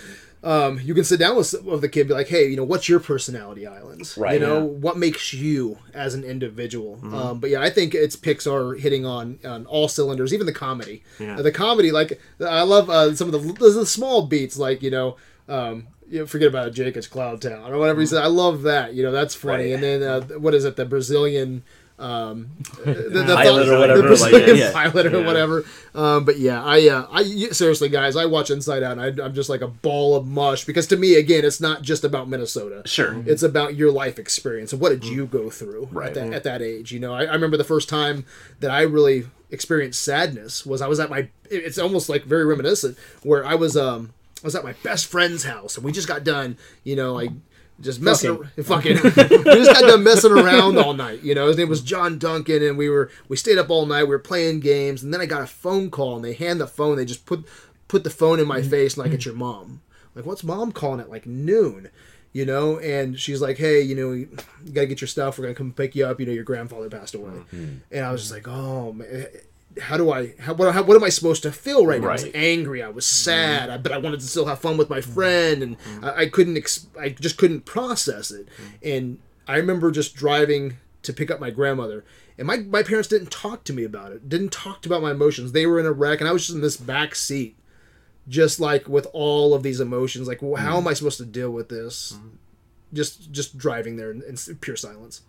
Um, you can sit down with, with the kid, and be like, "Hey, you know, what's your personality islands? Right. You know, Yeah. what makes you as an individual?" Um, but yeah, I think it's Pixar hitting on on all cylinders, even the comedy. Yeah. Uh, the comedy, like I love uh, some of the, the small beats, like you know. Um, you know, forget about Jake, it's Cloud Town or whatever he said. I love that. You know, that's funny. Right. And then uh, what is it? The Brazilian, um, (laughs) the, the Pilot or the whatever, like, yeah. pilot or Yeah. whatever. Um, but yeah, I, uh, I seriously, guys, I watch Inside Out. And I, I'm just like a ball of mush because to me, again, it's not just about Minnesota. Sure. it's about your life experience and what did you go through Right. at, that, at that age. You know, I, I remember the first time that I really experienced sadness was I was at my. It's almost like very reminiscent where I was. Um, I was at my best friend's house and we just got done. You know, like. Just messing, fucking, (laughs) fucking. we just got done messing around all night. You know, his name was John Duncan, and we were we stayed up all night. We were playing games, and then I got a phone call, and they hand the phone. They just put put the phone in my mm-hmm. face, like it's mm-hmm. your mom. Like, what's mom calling at like noon? You know, and she's like, "Hey, you know, you gotta get your stuff. We're gonna come pick you up. You know, your grandfather passed away." Mm-hmm. And I was just like, "Oh man." How do I? How, what, how, what am I supposed to feel right now? I was angry. I was mm-hmm. sad. I, but I wanted to still have fun with my mm-hmm. friend, and mm-hmm. I, I couldn't. Ex- I just couldn't process it. And I remember just driving to pick up my grandmother, and my my parents didn't talk to me about it. Didn't talk about my emotions. They were in a wreck, and I was just in this back seat, just like with all of these emotions. Like, well, how am I supposed to deal with this? Just just driving there in, in pure silence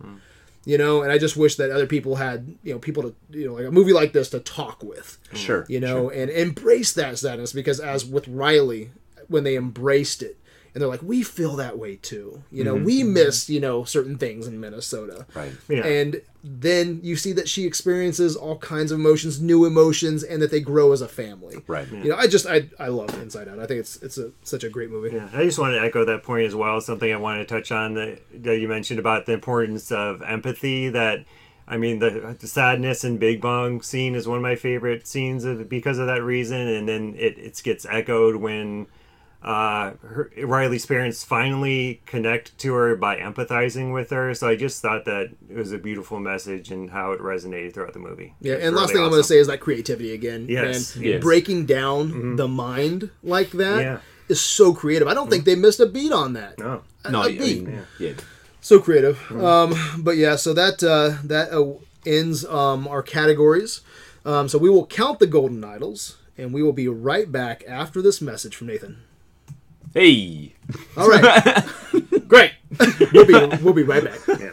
you know and i just wish that other people had you know people to you know like a movie like this to talk with Sure. you know and embrace that sadness because as with riley when they embraced it and they're like we feel that way too you know mm-hmm. we mm-hmm. miss you know certain things in minnesota Right. Yeah. and then you see that she experiences all kinds of emotions new emotions and that they grow as a family Right. you know i just i, I love inside out i think it's it's a, such a great movie Yeah, I just want to echo that point as well. Something I wanted to touch on that, that you mentioned about the importance of empathy. That I mean, the, the sadness in Big Bang scene is one of my favorite scenes of, because of that reason. And then it, it gets echoed when uh, her, Riley's parents finally connect to her by empathizing with her. So I just thought that it was a beautiful message and how it resonated throughout the movie. Yeah, It's and last really thing I'm going to say is that creativity again. Yes, man. yes. breaking down the mind like that is Yeah. so creative. I don't think they missed a beat on that. No. A- No, a I beat. mean, yeah. So creative. Um, but yeah, so that uh, that uh, ends um, our categories. Um, so we will count the golden idols, and we will be right back after this message from Nathan. Hey. All right, (laughs) Great. we'll be we'll be right back. (laughs) Yeah.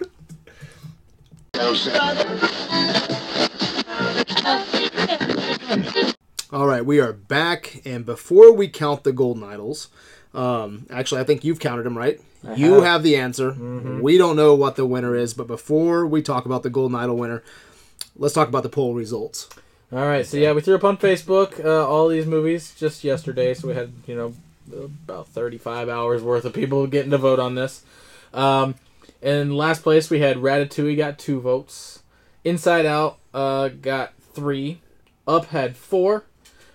All right, we are back, and before we count the golden idols, um, actually, I think you've counted them, right? You have the answer. We don't know what the winner is, but before we talk about the golden idol winner, let's talk about the poll results. All right, so yeah, we threw up on Facebook uh, all these movies just yesterday, so we had you know about 35 hours worth of people getting to vote on this. Um, in last place, we had Ratatouille got two votes, Inside Out uh, got three, Up had four,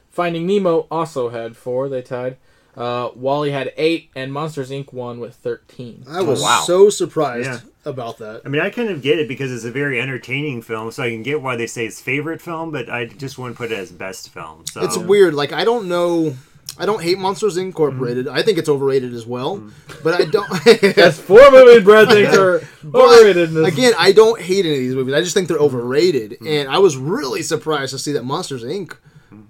Finding Nemo also had four. They tied. Uh, WALL-E had eight, and Monsters Inc. won with 13. I was wow. so surprised Yeah. about that. I mean, I kind of get it because it's a very entertaining film, so I can get why they say it's favorite film, but I just wouldn't put it as best film. So It's weird. Like I don't know. I don't hate Monsters Incorporated. I think it's overrated as well. But I don't. (laughs) That's four movies Brad thinks are (laughs) overrated. in. Again, I don't hate any of these movies. I just think they're overrated, Mm-hmm. and I was really surprised to see that Monsters Inc.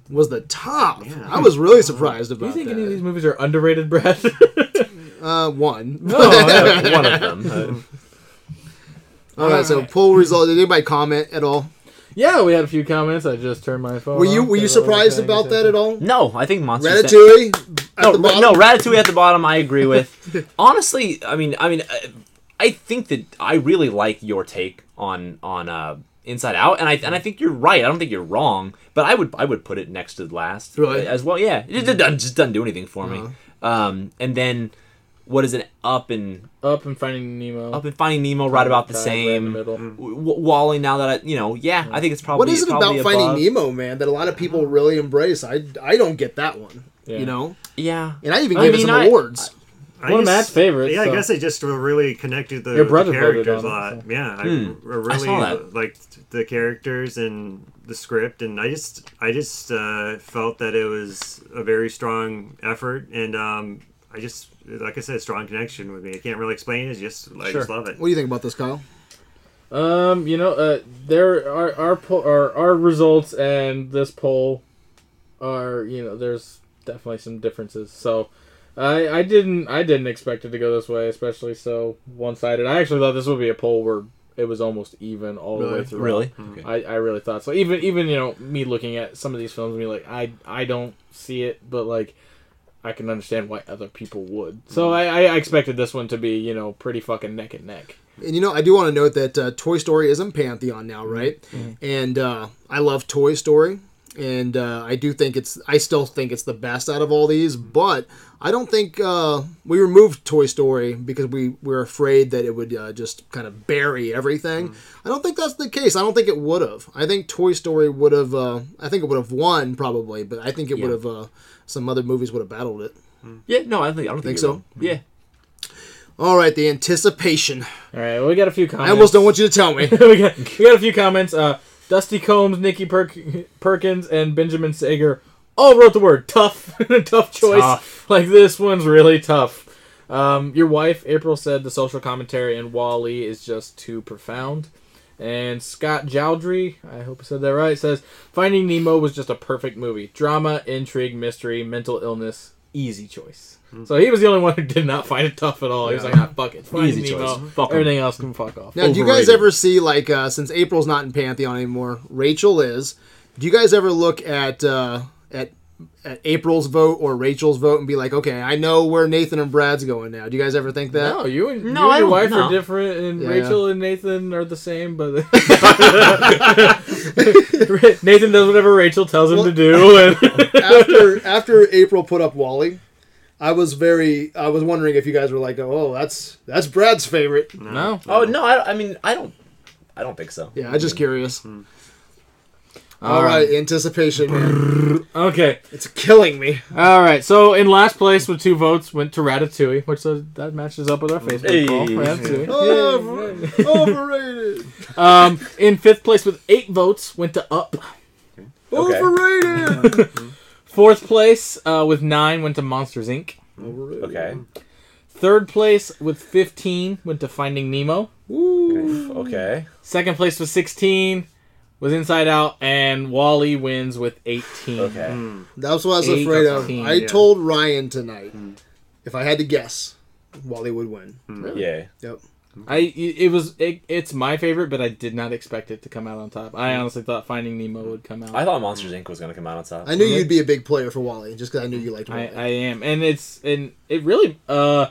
was the top. Yeah. I was really surprised about. Do you think any of these movies are underrated, Brad? (laughs) Uh, one. no, yeah. One of them. All right. So poll result. Did anybody comment at all? Yeah, we had a few comments. I just turned my phone. Were you off, were you so I wasn't surprised about that at all? No, I think Monsters. Ratatouille. At No, the no, Ratatouille at the bottom. I agree (laughs) with. Honestly, I mean, I mean, I, I think that I really like your take on on uh, Inside Out, and I and I think you're right. I don't think you're wrong, but I would I would put it next to the last Really? as well. Yeah, it just doesn't, just doesn't do anything for me. Um, and then what is it? Up and Up and Finding Nemo. Up and Finding Nemo, right about the Tied right same. the. W- WALL-E, now that I, you know, yeah, I think it's probably What is it probably about Finding. Nemo, man, that a lot of people really embrace? I, I don't get that one. Yeah. You know, Yeah, and I even I gave it some I- awards. I One of just- Matt's favorites, Yeah, so- I guess I just really connected the, Your the characters a on it, lot. so. Yeah, I Hmm. r- I really saw liked the characters and the script, and I just I just uh, felt that it was a very strong effort, and um, I just like I said, strong connection with me. I can't really explain it. It's just I just love it. What do you think about this, Kyle? Um, you know, uh, there are our poll, our our results and this poll are you know there's definitely some differences. So I I didn't I didn't expect it to go this way, especially so one sided. I actually thought this would be a poll where it was almost even all the way through. really. I, I really thought so. Even even you know me looking at some of these films and be like I I don't see it, but like I can understand why other people would. So I, I expected this one to be you know pretty fucking neck and neck. And you know, I do want to note that uh, Toy Story is in Pantheon now, right? And uh, I love Toy Story, and uh, I do think it's. I still think it's the best out of all these, but I don't think uh, we removed Toy Story because we were afraid that it would uh, just kind of bury everything. I don't think that's the case. I don't think it would have. I think Toy Story would have. Uh, I think it would have won probably, but I think it would have. Some other movies would have battled it. Yeah, no, I think I don't think, Think so? wrong. Yeah, All right, the anticipation. All right, well, we got a few comments. I almost don't want you to tell me. (laughs) we, got, we got a few comments. Uh, Dusty Combs, Nikki Perk- Perkins, and Benjamin Sager all wrote the word tough. (laughs) tough choice. Tough. Like this one's really tough. Um, your wife April said the social commentary in WALL-E is just too profound. And Scott Jowdry, I hope I said that right, says Finding Nemo was just a perfect movie. Drama, intrigue, mystery, mental illness, easy choice. So he was the only one who did not find it tough at all. He was like, ah, fuck it. Finding Easy Nemo. choice. Fuck 'em. Everything else can fuck off. Now, do you guys Overrated. ever see like uh, since April's not in Pantheon anymore, Rachel is? Do you guys ever look at uh, at at April's vote or Rachel's vote and be like, okay, I know where Nathan and Brad's going now? Do you guys ever think that? No, you and, No, you and your wife no. are different, and Yeah. Rachel and Nathan are the same. But (laughs) (laughs) Nathan does whatever Rachel tells him to do, and (laughs) after after April put up WALL-E, I was very I was wondering if you guys were like, oh, that's that's Brad's favorite. no. Oh no, I, I mean I don't, I don't think so. Yeah, I'm just curious. Hmm. All right, anticipation, man. Okay. it's killing me. All right. So in last place with two votes went to Ratatouille, which uh, that matches up with our Facebook Hey. poll. Ratatouille. Oh, overrated. Um, in fifth place with eight votes went to Up. Okay. Overrated. (laughs) Fourth place uh, with nine went to Monsters Inc. Okay. Third place with fifteen went to Finding Nemo. Okay. Second place with 16 was Inside Out, and WALL-E wins with 18. Okay. Hmm. Hmm. That's what I was afraid of. I yeah. told Ryan tonight, hmm. if I had to guess, WALL-E would win. Yeah. Yep. I it was it, it's my favorite, but I did not expect it to come out on top. I honestly thought Finding Nemo would come out. I thought Monsters Inc. was gonna come out on top. I knew mm-hmm. you'd be a big player for WALL-E, just because I knew you liked I, WALL-E. I am, and it's and it really uh,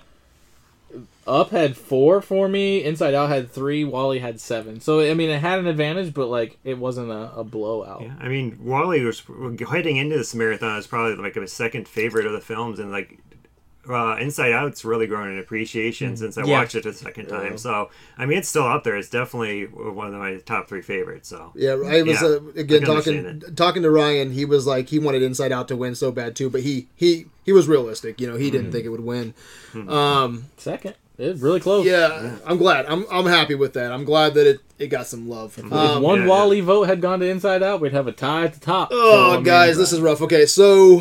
Up had four for me. Inside Out had three. WALL-E had seven. So I mean, it had an advantage, but like it wasn't a, a blowout. Yeah, I mean, WALL-E was heading into this marathon is probably like a second favorite of the films, and like uh, Inside Out's really grown in appreciation since I Yeah. watched it the second time. So I mean, it's still up there. It's definitely one of my top three favorites. So yeah, I was Yeah, uh, again I talking talking to Ryan. He was like he wanted Inside Out to win so bad too, but he he he was realistic. You know, he didn't think it would win. Um, Second, it's really close. yeah, I'm glad. I'm I'm happy with that. I'm glad that it it got some love. If Um, one yeah, WALL-E vote had gone to Inside Out, we'd have a tie at the top. Oh, So, I mean, guys, this is rough. Okay, so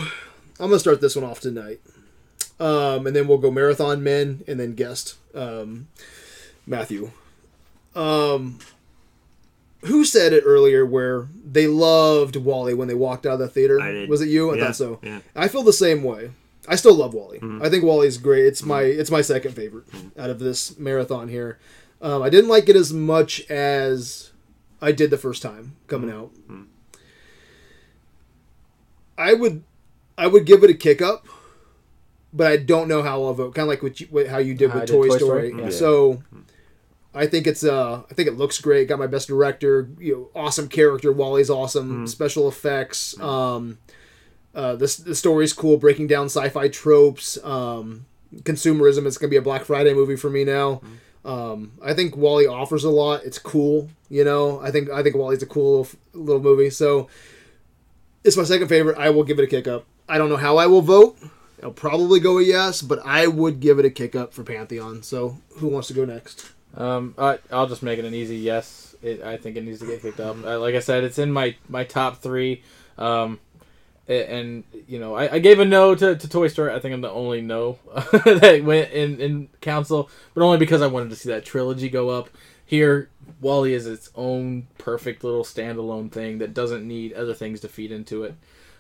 I'm gonna start this one off tonight, um, and then we'll go marathon men and then guest um, Matthew. Um, who said it earlier? Where they loved WALL-E when they walked out of the theater? I did. Was it you? I Yeah, thought so. yeah. I feel the same way. I still love WALL-E. I think WALL-E's great. It's my it's my second favorite out of this marathon here. Um, I didn't like it as much as I did the first time coming out. I would I would give it a kick up, but I don't know how I'll vote. Kind of like what you, what, how you did How with did Toy, Toy Story. Story? Yeah. So I think it's uh I think it looks great. Got my best director, you know, awesome character. WALL-E's awesome. Special effects. Um, uh, the the story's cool, breaking down sci-fi tropes. Um, consumerism. It's gonna be a Black Friday movie for me now. Um, I think WALL-E offers a lot. It's cool, you know. I think I think WALL-E's a cool little, little movie. So it's my second favorite. I will give it a kick up. I don't know how I will vote. I'll probably go a yes, but I would give it a kick up for Pantheon. So who wants to go next? Um, I, I'll just make it an easy yes. It, I think it needs to get kicked up. Uh, like I said, it's in my, my top three. Um, and you know, I, I gave a no to, to Toy Story. I think I'm the only no (laughs) that went in in council, but only because I wanted to see that trilogy go up. Here, WALL-E is its own perfect little standalone thing that doesn't need other things to feed into it.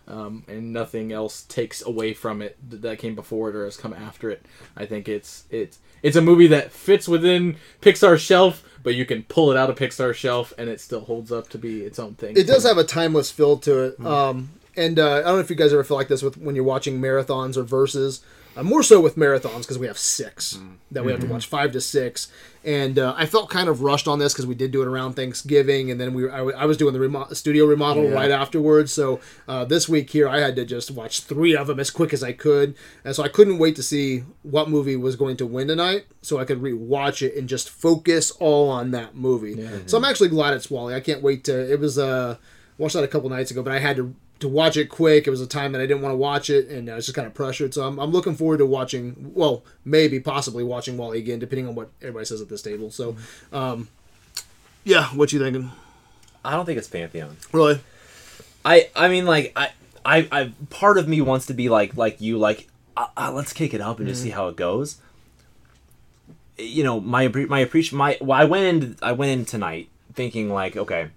Um, and nothing else takes away from it that came before it or has come after it. I think it's it's it's a movie that fits within Pixar's shelf, but you can pull it out of Pixar's shelf and it still holds up to be its own thing. It does have a timeless feel to it. Um, and uh, I don't know if you guys ever feel like this with when you're watching marathons or verses. Uh, more so with marathons because we have six that we have to watch, five to six. And uh, I felt kind of rushed on this because we did do it around Thanksgiving, and then we were, I, w- I was doing the remo- studio remodel right afterwards. So uh, this week here, I had to just watch three of them as quick as I could, and so I couldn't wait to see what movie was going to win tonight, so I could rewatch it and just focus all on that movie. So I'm actually glad it's WALL-E. I can't wait to. It was uh watched that a couple nights ago, but I had to to watch it quick. It was a time that I didn't want to watch it, and I was just kind of pressured. So I'm, I'm looking forward to watching. Well, maybe possibly watching WALL-E again, depending on what everybody says at this table. So, um, yeah, what you thinking? I don't think it's Pantheon. Really? I I mean like I I, I part of me wants to be like like you like uh, uh, let's kick it up and just see how it goes. You know my my appreciation my well, I went in I went in tonight thinking like okay,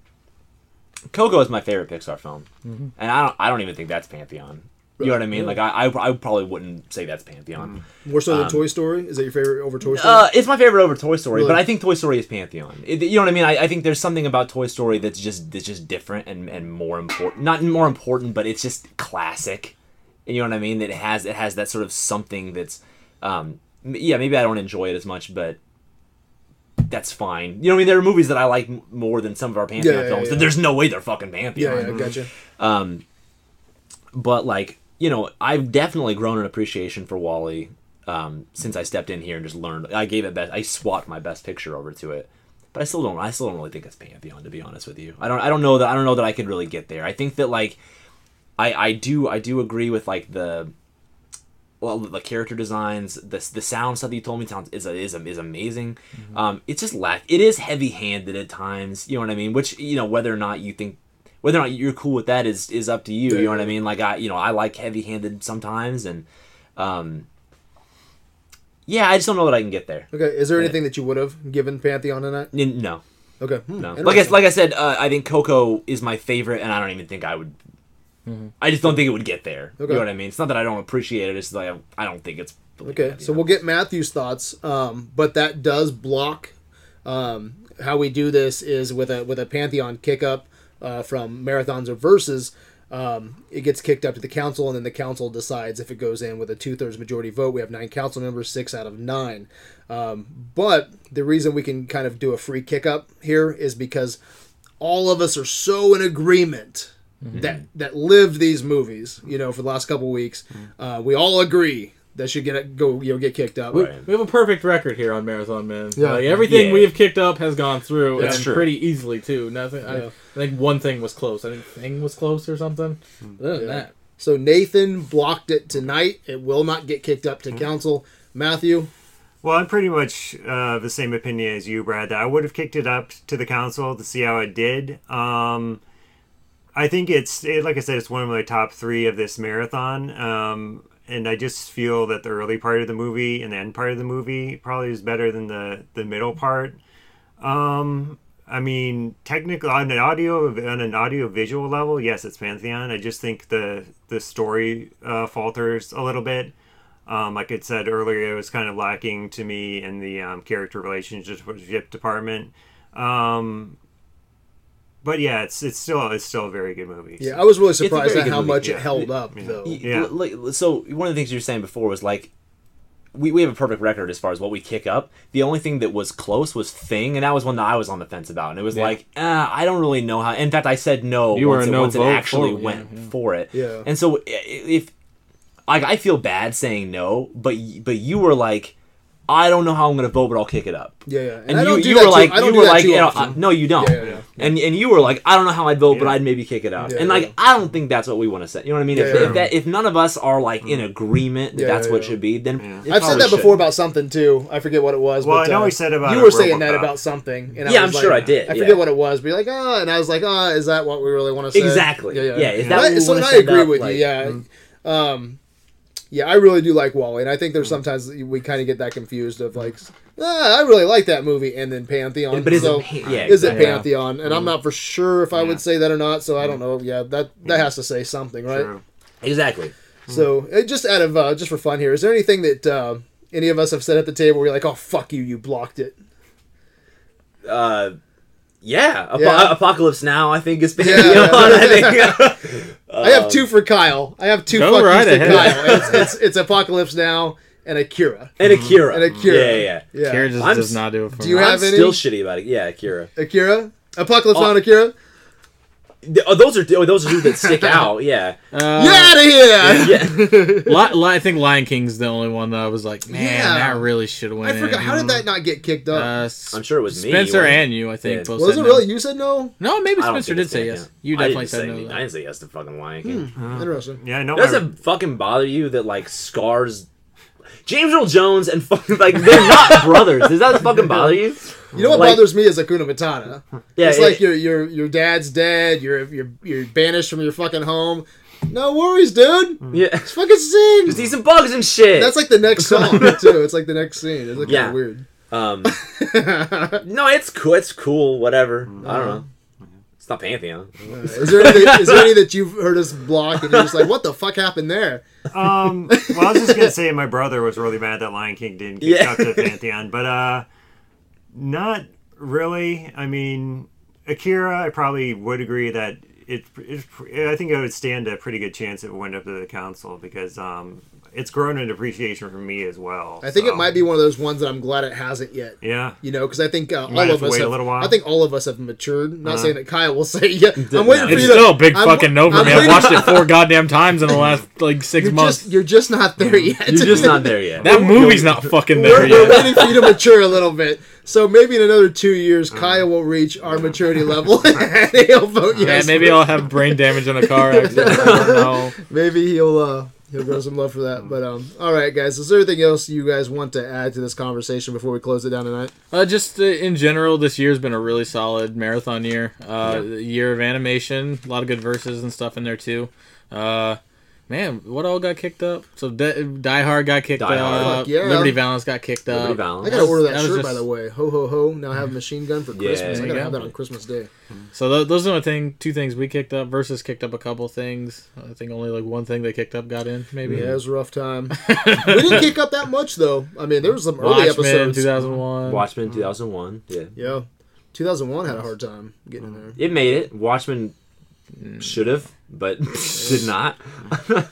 Coco is my favorite Pixar film, and I don't I don't even think that's Pantheon. You know what I mean? Like I, I I probably wouldn't say that's Pantheon. More so than Toy Story? Is that your favorite over Toy Story? Uh, it's my favorite over Toy Story, Really? but I think Toy Story is Pantheon. It, you know what I mean? I, I think there's something about Toy Story that's just that's just different and, and more important. Not more important, but it's just classic. And you know what I mean? That it has it has that sort of something that's, um, yeah, maybe I don't enjoy it as much, but that's fine. You know what I mean? There are movies that I like m- more than some of our Pantheon Yeah, yeah, films. yeah. That there's no way they're fucking yeah, Pantheon yeah, I gotcha. um, but like you know, I've definitely grown an appreciation for WALL-E um, since I stepped in here and just learned. I gave it best. I swapped my best picture over to it, but I still don't. I still don't really think it's Pantheon to be honest with you. I don't. I don't know that. I don't know that I could really get there. I think that like, I I do I do agree with like the. Well, the character designs, the, the sound stuff that you told me sounds is is is amazing. Um, it's just lack. It is heavy handed at times. You know what I mean? Which you know whether or not you think whether or not you're cool with that is is up to you. You know what I mean? Like I, you know, I like heavy handed sometimes, and um, yeah, I just don't know that I can get there. Okay, is there anything that you would have given Pantheon tonight? N- No, Okay, hmm, no. Like I, like I said, uh, I think Coco is my favorite, and I don't even think I would. I just don't think it would get there. Okay. You know what I mean? It's not that I don't appreciate it. It's like I don't think it's. Okay, so we'll get Matthew's thoughts, um, but that does block um, how we do this is with a with a Pantheon kick up uh, from marathons or verses. Um, it gets kicked up to the council, and then the council decides if it goes in with a two thirds majority vote. We have nine council members, six out of nine. Um, but the reason we can kind of do a free kick up here is because all of us are so in agreement that that lived these movies, you know, for the last couple weeks. Uh, we all agree that should get go, you know, get kicked up. We, Right. we have a perfect record here on Marathon Man. Yeah. Like everything Yeah. we have kicked up has gone through, That's and true. pretty easily too. Nothing. I, Yeah. I think one thing was close. I think thing was close or something. Other than Yeah. that, So Nathan blocked it tonight. It will not get kicked up to council. Matthew, Well, I'm pretty much uh, the same opinion as you, Brad. That I would have kicked it up to the council to see how it did. Um, I think it's it, like I said, it's one of my top three of this marathon. Um, and I just feel that the early part of the movie and the end part of the movie probably is better than the the middle part. Um, I mean, technically on an audio on an audio visual level, yes, it's Pantheon. I just think the the story uh, falters a little bit. Um, like I said earlier, it was kind of lacking to me in the um, character relationship department. Um, but yeah, it's it's still it's still a very good movie. yeah, I was really surprised at how movie, much yeah. it held up, Yeah. though. Yeah. so one of the things you were saying before was like we, we have a perfect record as far as what we kick up. The only thing that was close was Thing, and that was one that I was on the fence about. And it was Yeah. like, uh, I don't really know how. In fact, I said no You were once, a it, no once it actually for went yeah, yeah. for it. Yeah. And so if like I feel bad saying no, but but you were like, I don't know how I'm gonna vote, but I'll kick it up. Yeah, yeah. And, I you, don't do you that were too- like, I don't you do were that like, you know, often. uh, no, you don't. Yeah, yeah, yeah. And and you were like, I don't know how I'd vote, but I'd maybe kick it up. Yeah, and like, yeah. I don't think that's what we want to say. You know what I mean? if, Yeah, yeah. if that if none of us are like in mm. agreement that Yeah, that's yeah, what yeah. should be, then Yeah. I've said probably that should. before about something too. I forget what it was. Well, but, I know uh, we said about you were saying that about something. And I Yeah, was I'm sure I did, I forget what it was. But you're like, oh, and I was like, oh, is that what we really want to say? Exactly. Yeah, yeah. Yeah, is that what we so wanna I send agree up, with like- you. Yeah. Mm. Um, Yeah, I really do like WALL-E, and I think there's sometimes we kind of get that confused of like, ah, I really like that movie, and then Pantheon. But is so, it? pa- Yeah, is it exactly. Pantheon? And I'm not for sure if I Yeah. would say that or not. So I don't know. Yeah, that that has to say something, right? True. Exactly. So uh, just out of uh, just for fun here, is there anything that uh, any of us have said at the table where you're like, oh fuck you, you blocked it? Uh, yeah, Apo- Yeah. Apocalypse Now. I think is Yeah, Pantheon. yeah. (laughs) I think. (laughs) I have two for Kyle. I have two Go fuck right to. Kyle. It's, it's it's Apocalypse Now and Akira. and Akira. And Akira. Yeah, yeah. Yeah. Kara just I'm does not do it for Do you have I'm any? still shitty about it. Yeah, Akira. Akira. Apocalypse Oh. Now and Akira. Th- Oh, those are oh, those are two that stick (laughs) out. Yeah. Uh, Get out of here! Yeah. (laughs) Li- Li- I think Lion King's the only one that I was like, man, Yeah. that really should have I forgot. in. How did that not get kicked up? Uh, I'm sure it was me. Spencer wasn't it? and you, I think, Yeah. both was said it no. really? You said no. No, maybe I don't Spencer think did it's say Pantheon. yes. You I definitely didn't said say no. any- I that. didn't say yes to fucking Lion King. Interesting. Yeah, I know. Does my- it fucking bother you that like Scars, James Earl Jones and fucking like they're not (laughs) brothers? Does that fucking bother you? You know what Like- bothers me is Hakuna Matata. Yeah, it's it- like your your your dad's dead. You're you're you're banished from your fucking home. No worries, dude. yeah. Just fucking sing. Just eat some bugs and shit. That's like the next (laughs) song too. It's like the next scene. It's like Yeah. kind of weird. um. (laughs) no, it's cool. It's cool. Whatever. I don't know. It's not Pantheon. Is there any, is there any (laughs) that you've heard us block and you're just like, what the fuck happened there? Um, well, I was just gonna say my brother was really mad that Lion King didn't get Yeah. up to Pantheon, but uh, not really. I mean, Akira, I probably would agree that it, it. I think it would stand a pretty good chance it went up to the council because um, it's grown in appreciation for me as well. I think so. it might be one of those ones that I'm glad it hasn't yet. Yeah. You know, because I think uh, all of us wait a have. little while. I think all of us have matured. Not Uh-huh. saying that Kyle will (laughs) say, "Yeah, I'm waiting for It's you to." still a big I'm- fucking no for I'm me. I've watched it four (laughs) goddamn times in the last like 6 You're months. just, you're just not there yet. You're just not there yet. (laughs) that movie's not fucking there We're, we're waiting for you to mature a little bit. So maybe in another two years, Kyle will reach our maturity level and he'll vote yes. Yeah, maybe I'll have brain damage in a car accident. I don't know. maybe he'll uh, he'll grow some love for that. But um, all right, guys. Is there anything else you guys want to add to this conversation before we close it down tonight? Uh, just uh, in general, this year's been a really solid marathon year. Uh, Year of animation, a lot of good verses and stuff in there too. Uh, man, what all got kicked up? So Die, Die Hard got kicked Die Hard. up. Fuck yeah. Liberty Valance got kicked Liberty up. Valance. I gotta order that, that was shirt just- by the way. Ho ho ho! Now I have a machine gun for Yeah. Christmas. There I gotta have that on Christmas Day. So th- those are the thing, two things we kicked up. Versus kicked up a couple things. I think only like one thing they kicked up got in, maybe. Yeah, it was a rough time. (laughs) we didn't kick up that much though. I mean, there was some early Watchmen, episodes. 2001. Watchmen 2001. Yeah. Yeah, 2001 had a hard time getting in there. It made it. Watchmen should have, but (laughs) did not. (laughs)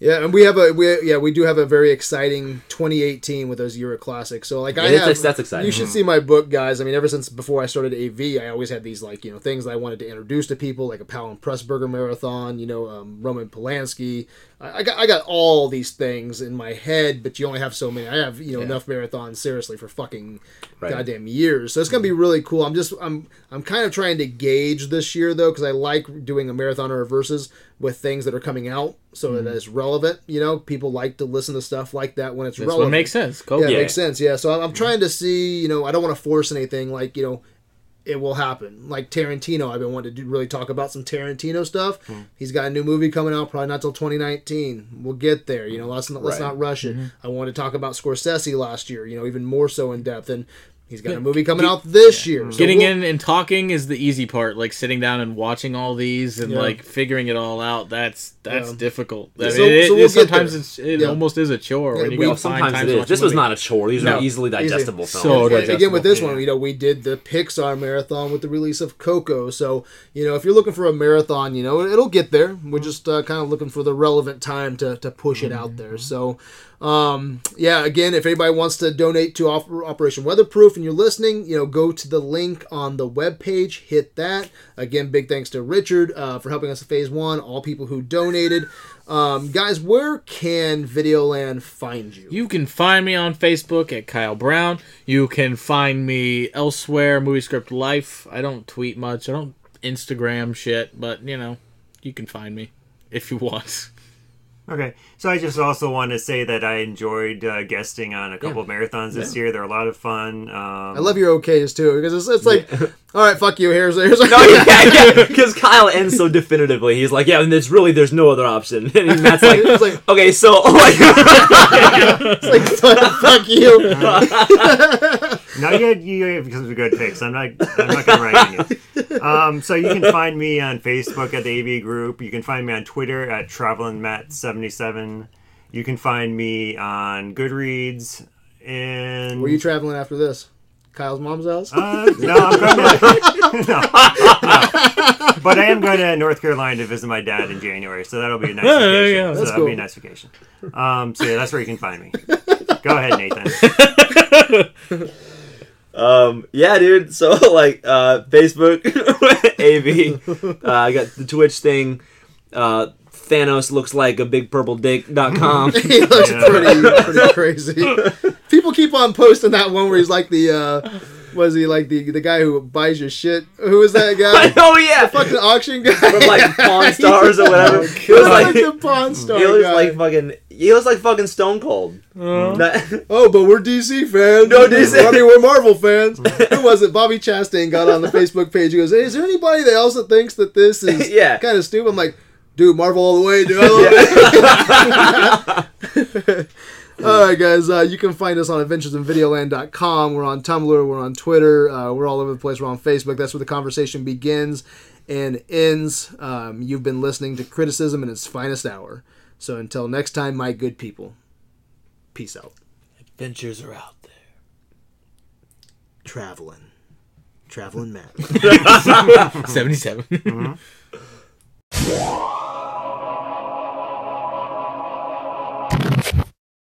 Yeah, and we have a we yeah we do have a very exciting 2018 with those Euro classics. So like I Yeah, that's- have that's exciting. You should see my book, guys. I mean, ever since before I started AV, I always had these like you know things that I wanted to introduce to people, like a Powell and Pressburger marathon. You know, um, Roman Polanski. I, I got I got all these things in my head, but you only have so many. I have you know Yeah. enough marathons seriously for fucking Right. goddamn years. So it's gonna be really cool. I'm just I'm I'm kind of trying to gauge this year though because I like doing a marathon or a versus with things that are coming out so that mm-hmm. it's relevant. You know, people like to listen to stuff like that when it's This relevant. one makes sense. Go Yeah, it makes sense. Yeah, so I'm, I'm mm-hmm. trying to see. You know, I don't want to force anything. Like you know, it will happen. Like Tarantino, I've been wanting to do, really talk about some Tarantino stuff. Hmm. He's got a new movie coming out, probably not till 2019. We'll get there. You know, let's not, let's not rush it. Mm-hmm. I want to talk about Scorsese last year. You know, even more so in depth and. He's got a movie coming out this year. Mm-hmm. So Getting we'll- in and talking is the easy part. Like sitting down and watching all these and Yeah. like figuring it all out. That's that's Yeah. difficult. I mean, so- it, so we'll get sometimes there. it's it Yeah. almost is a chore Yeah, when you we- got Well, find sometimes time it to is. watch This was not a chore. These No. are easily Easy. digestible films. So And digestible, again with this yeah. one, you know, we did the Pixar marathon with the release of Coco. So you know, if you're looking for a marathon, you know, it'll get there. We're mm-hmm. just uh, kind of looking for the relevant time to to push it out mm-hmm. there. So, Um, yeah, again, if anybody wants to donate to Operation Weatherproof and you're listening, you know, go to the link on the web page, hit that. Again, big thanks to Richard uh, for helping us with phase one, all people who donated. Um, guys, where can Videoland find you? You can find me on Facebook at Kyle Brown. You can find me elsewhere, Movie Script Life. I don't tweet much. I don't Instagram shit, but you know, you can find me if you want. (laughs) Okay, so I just also want to say that I enjoyed uh, guesting on a couple of marathons this year. They're a lot of fun. Um, I love your okays too because it's, it's like, (laughs) all right, fuck you. Here's here's. No, (laughs) yeah, yeah, because Kyle ends so definitively. He's like, yeah, and there's really there's no other option. (laughs) And Matt's like, It's like- okay, so (laughs) like, It's like fuck you. No, you had, you had because of good picks. I'm not. I'm not going to rank you. Um, so you can find me on Facebook at the AV Group. You can find me on Twitter at travelingmatt77. You can find me on Goodreads. And Were you traveling after this? Kyle's mom's house. Uh, no, I'm going (laughs) to. no, no. But I am going to North Carolina to visit my dad in January, so that'll be a nice Yeah, vacation. you go. So That's that'll be a nice vacation. Um, so yeah, that's where you can find me. Go ahead, Nathan. (laughs) um, yeah, dude. So (laughs) like, uh, Facebook, AV. Uh, I got the Twitch thing. Uh, Thanos looks like a big purple dick.com. he looks Yeah. pretty pretty (laughs) crazy. People keep on posting that one where he's like the uh was he like the the guy who buys your shit? Who was that (laughs) guy? oh yeah, the Fucking auction guy from like Pawn (laughs) Stars or whatever. He He was was like, like, the Pawn Star he looks guy. like fucking. He looks like fucking Stone Cold. That- oh, but we're DC fans. No, DC. I mean, we're Marvel fans. Who was it? Bobby Chastain got on the Facebook page. He goes, "Hey, is there anybody that else that thinks that this is Yeah. kind of stupid?" I'm like, "Dude, Marvel all the way, dude." I love it." (laughs) All right, guys. Uh, you can find us on adventuresinvideoland.com. We're on Tumblr. We're on Twitter. Uh, we're all over the place. We're on Facebook. That's where the conversation begins and ends. Um, you've been listening to criticism in its finest hour. So until next time, my good people, peace out. Adventures are out there. Traveling. Traveling Matt. (laughs) (laughs) 77.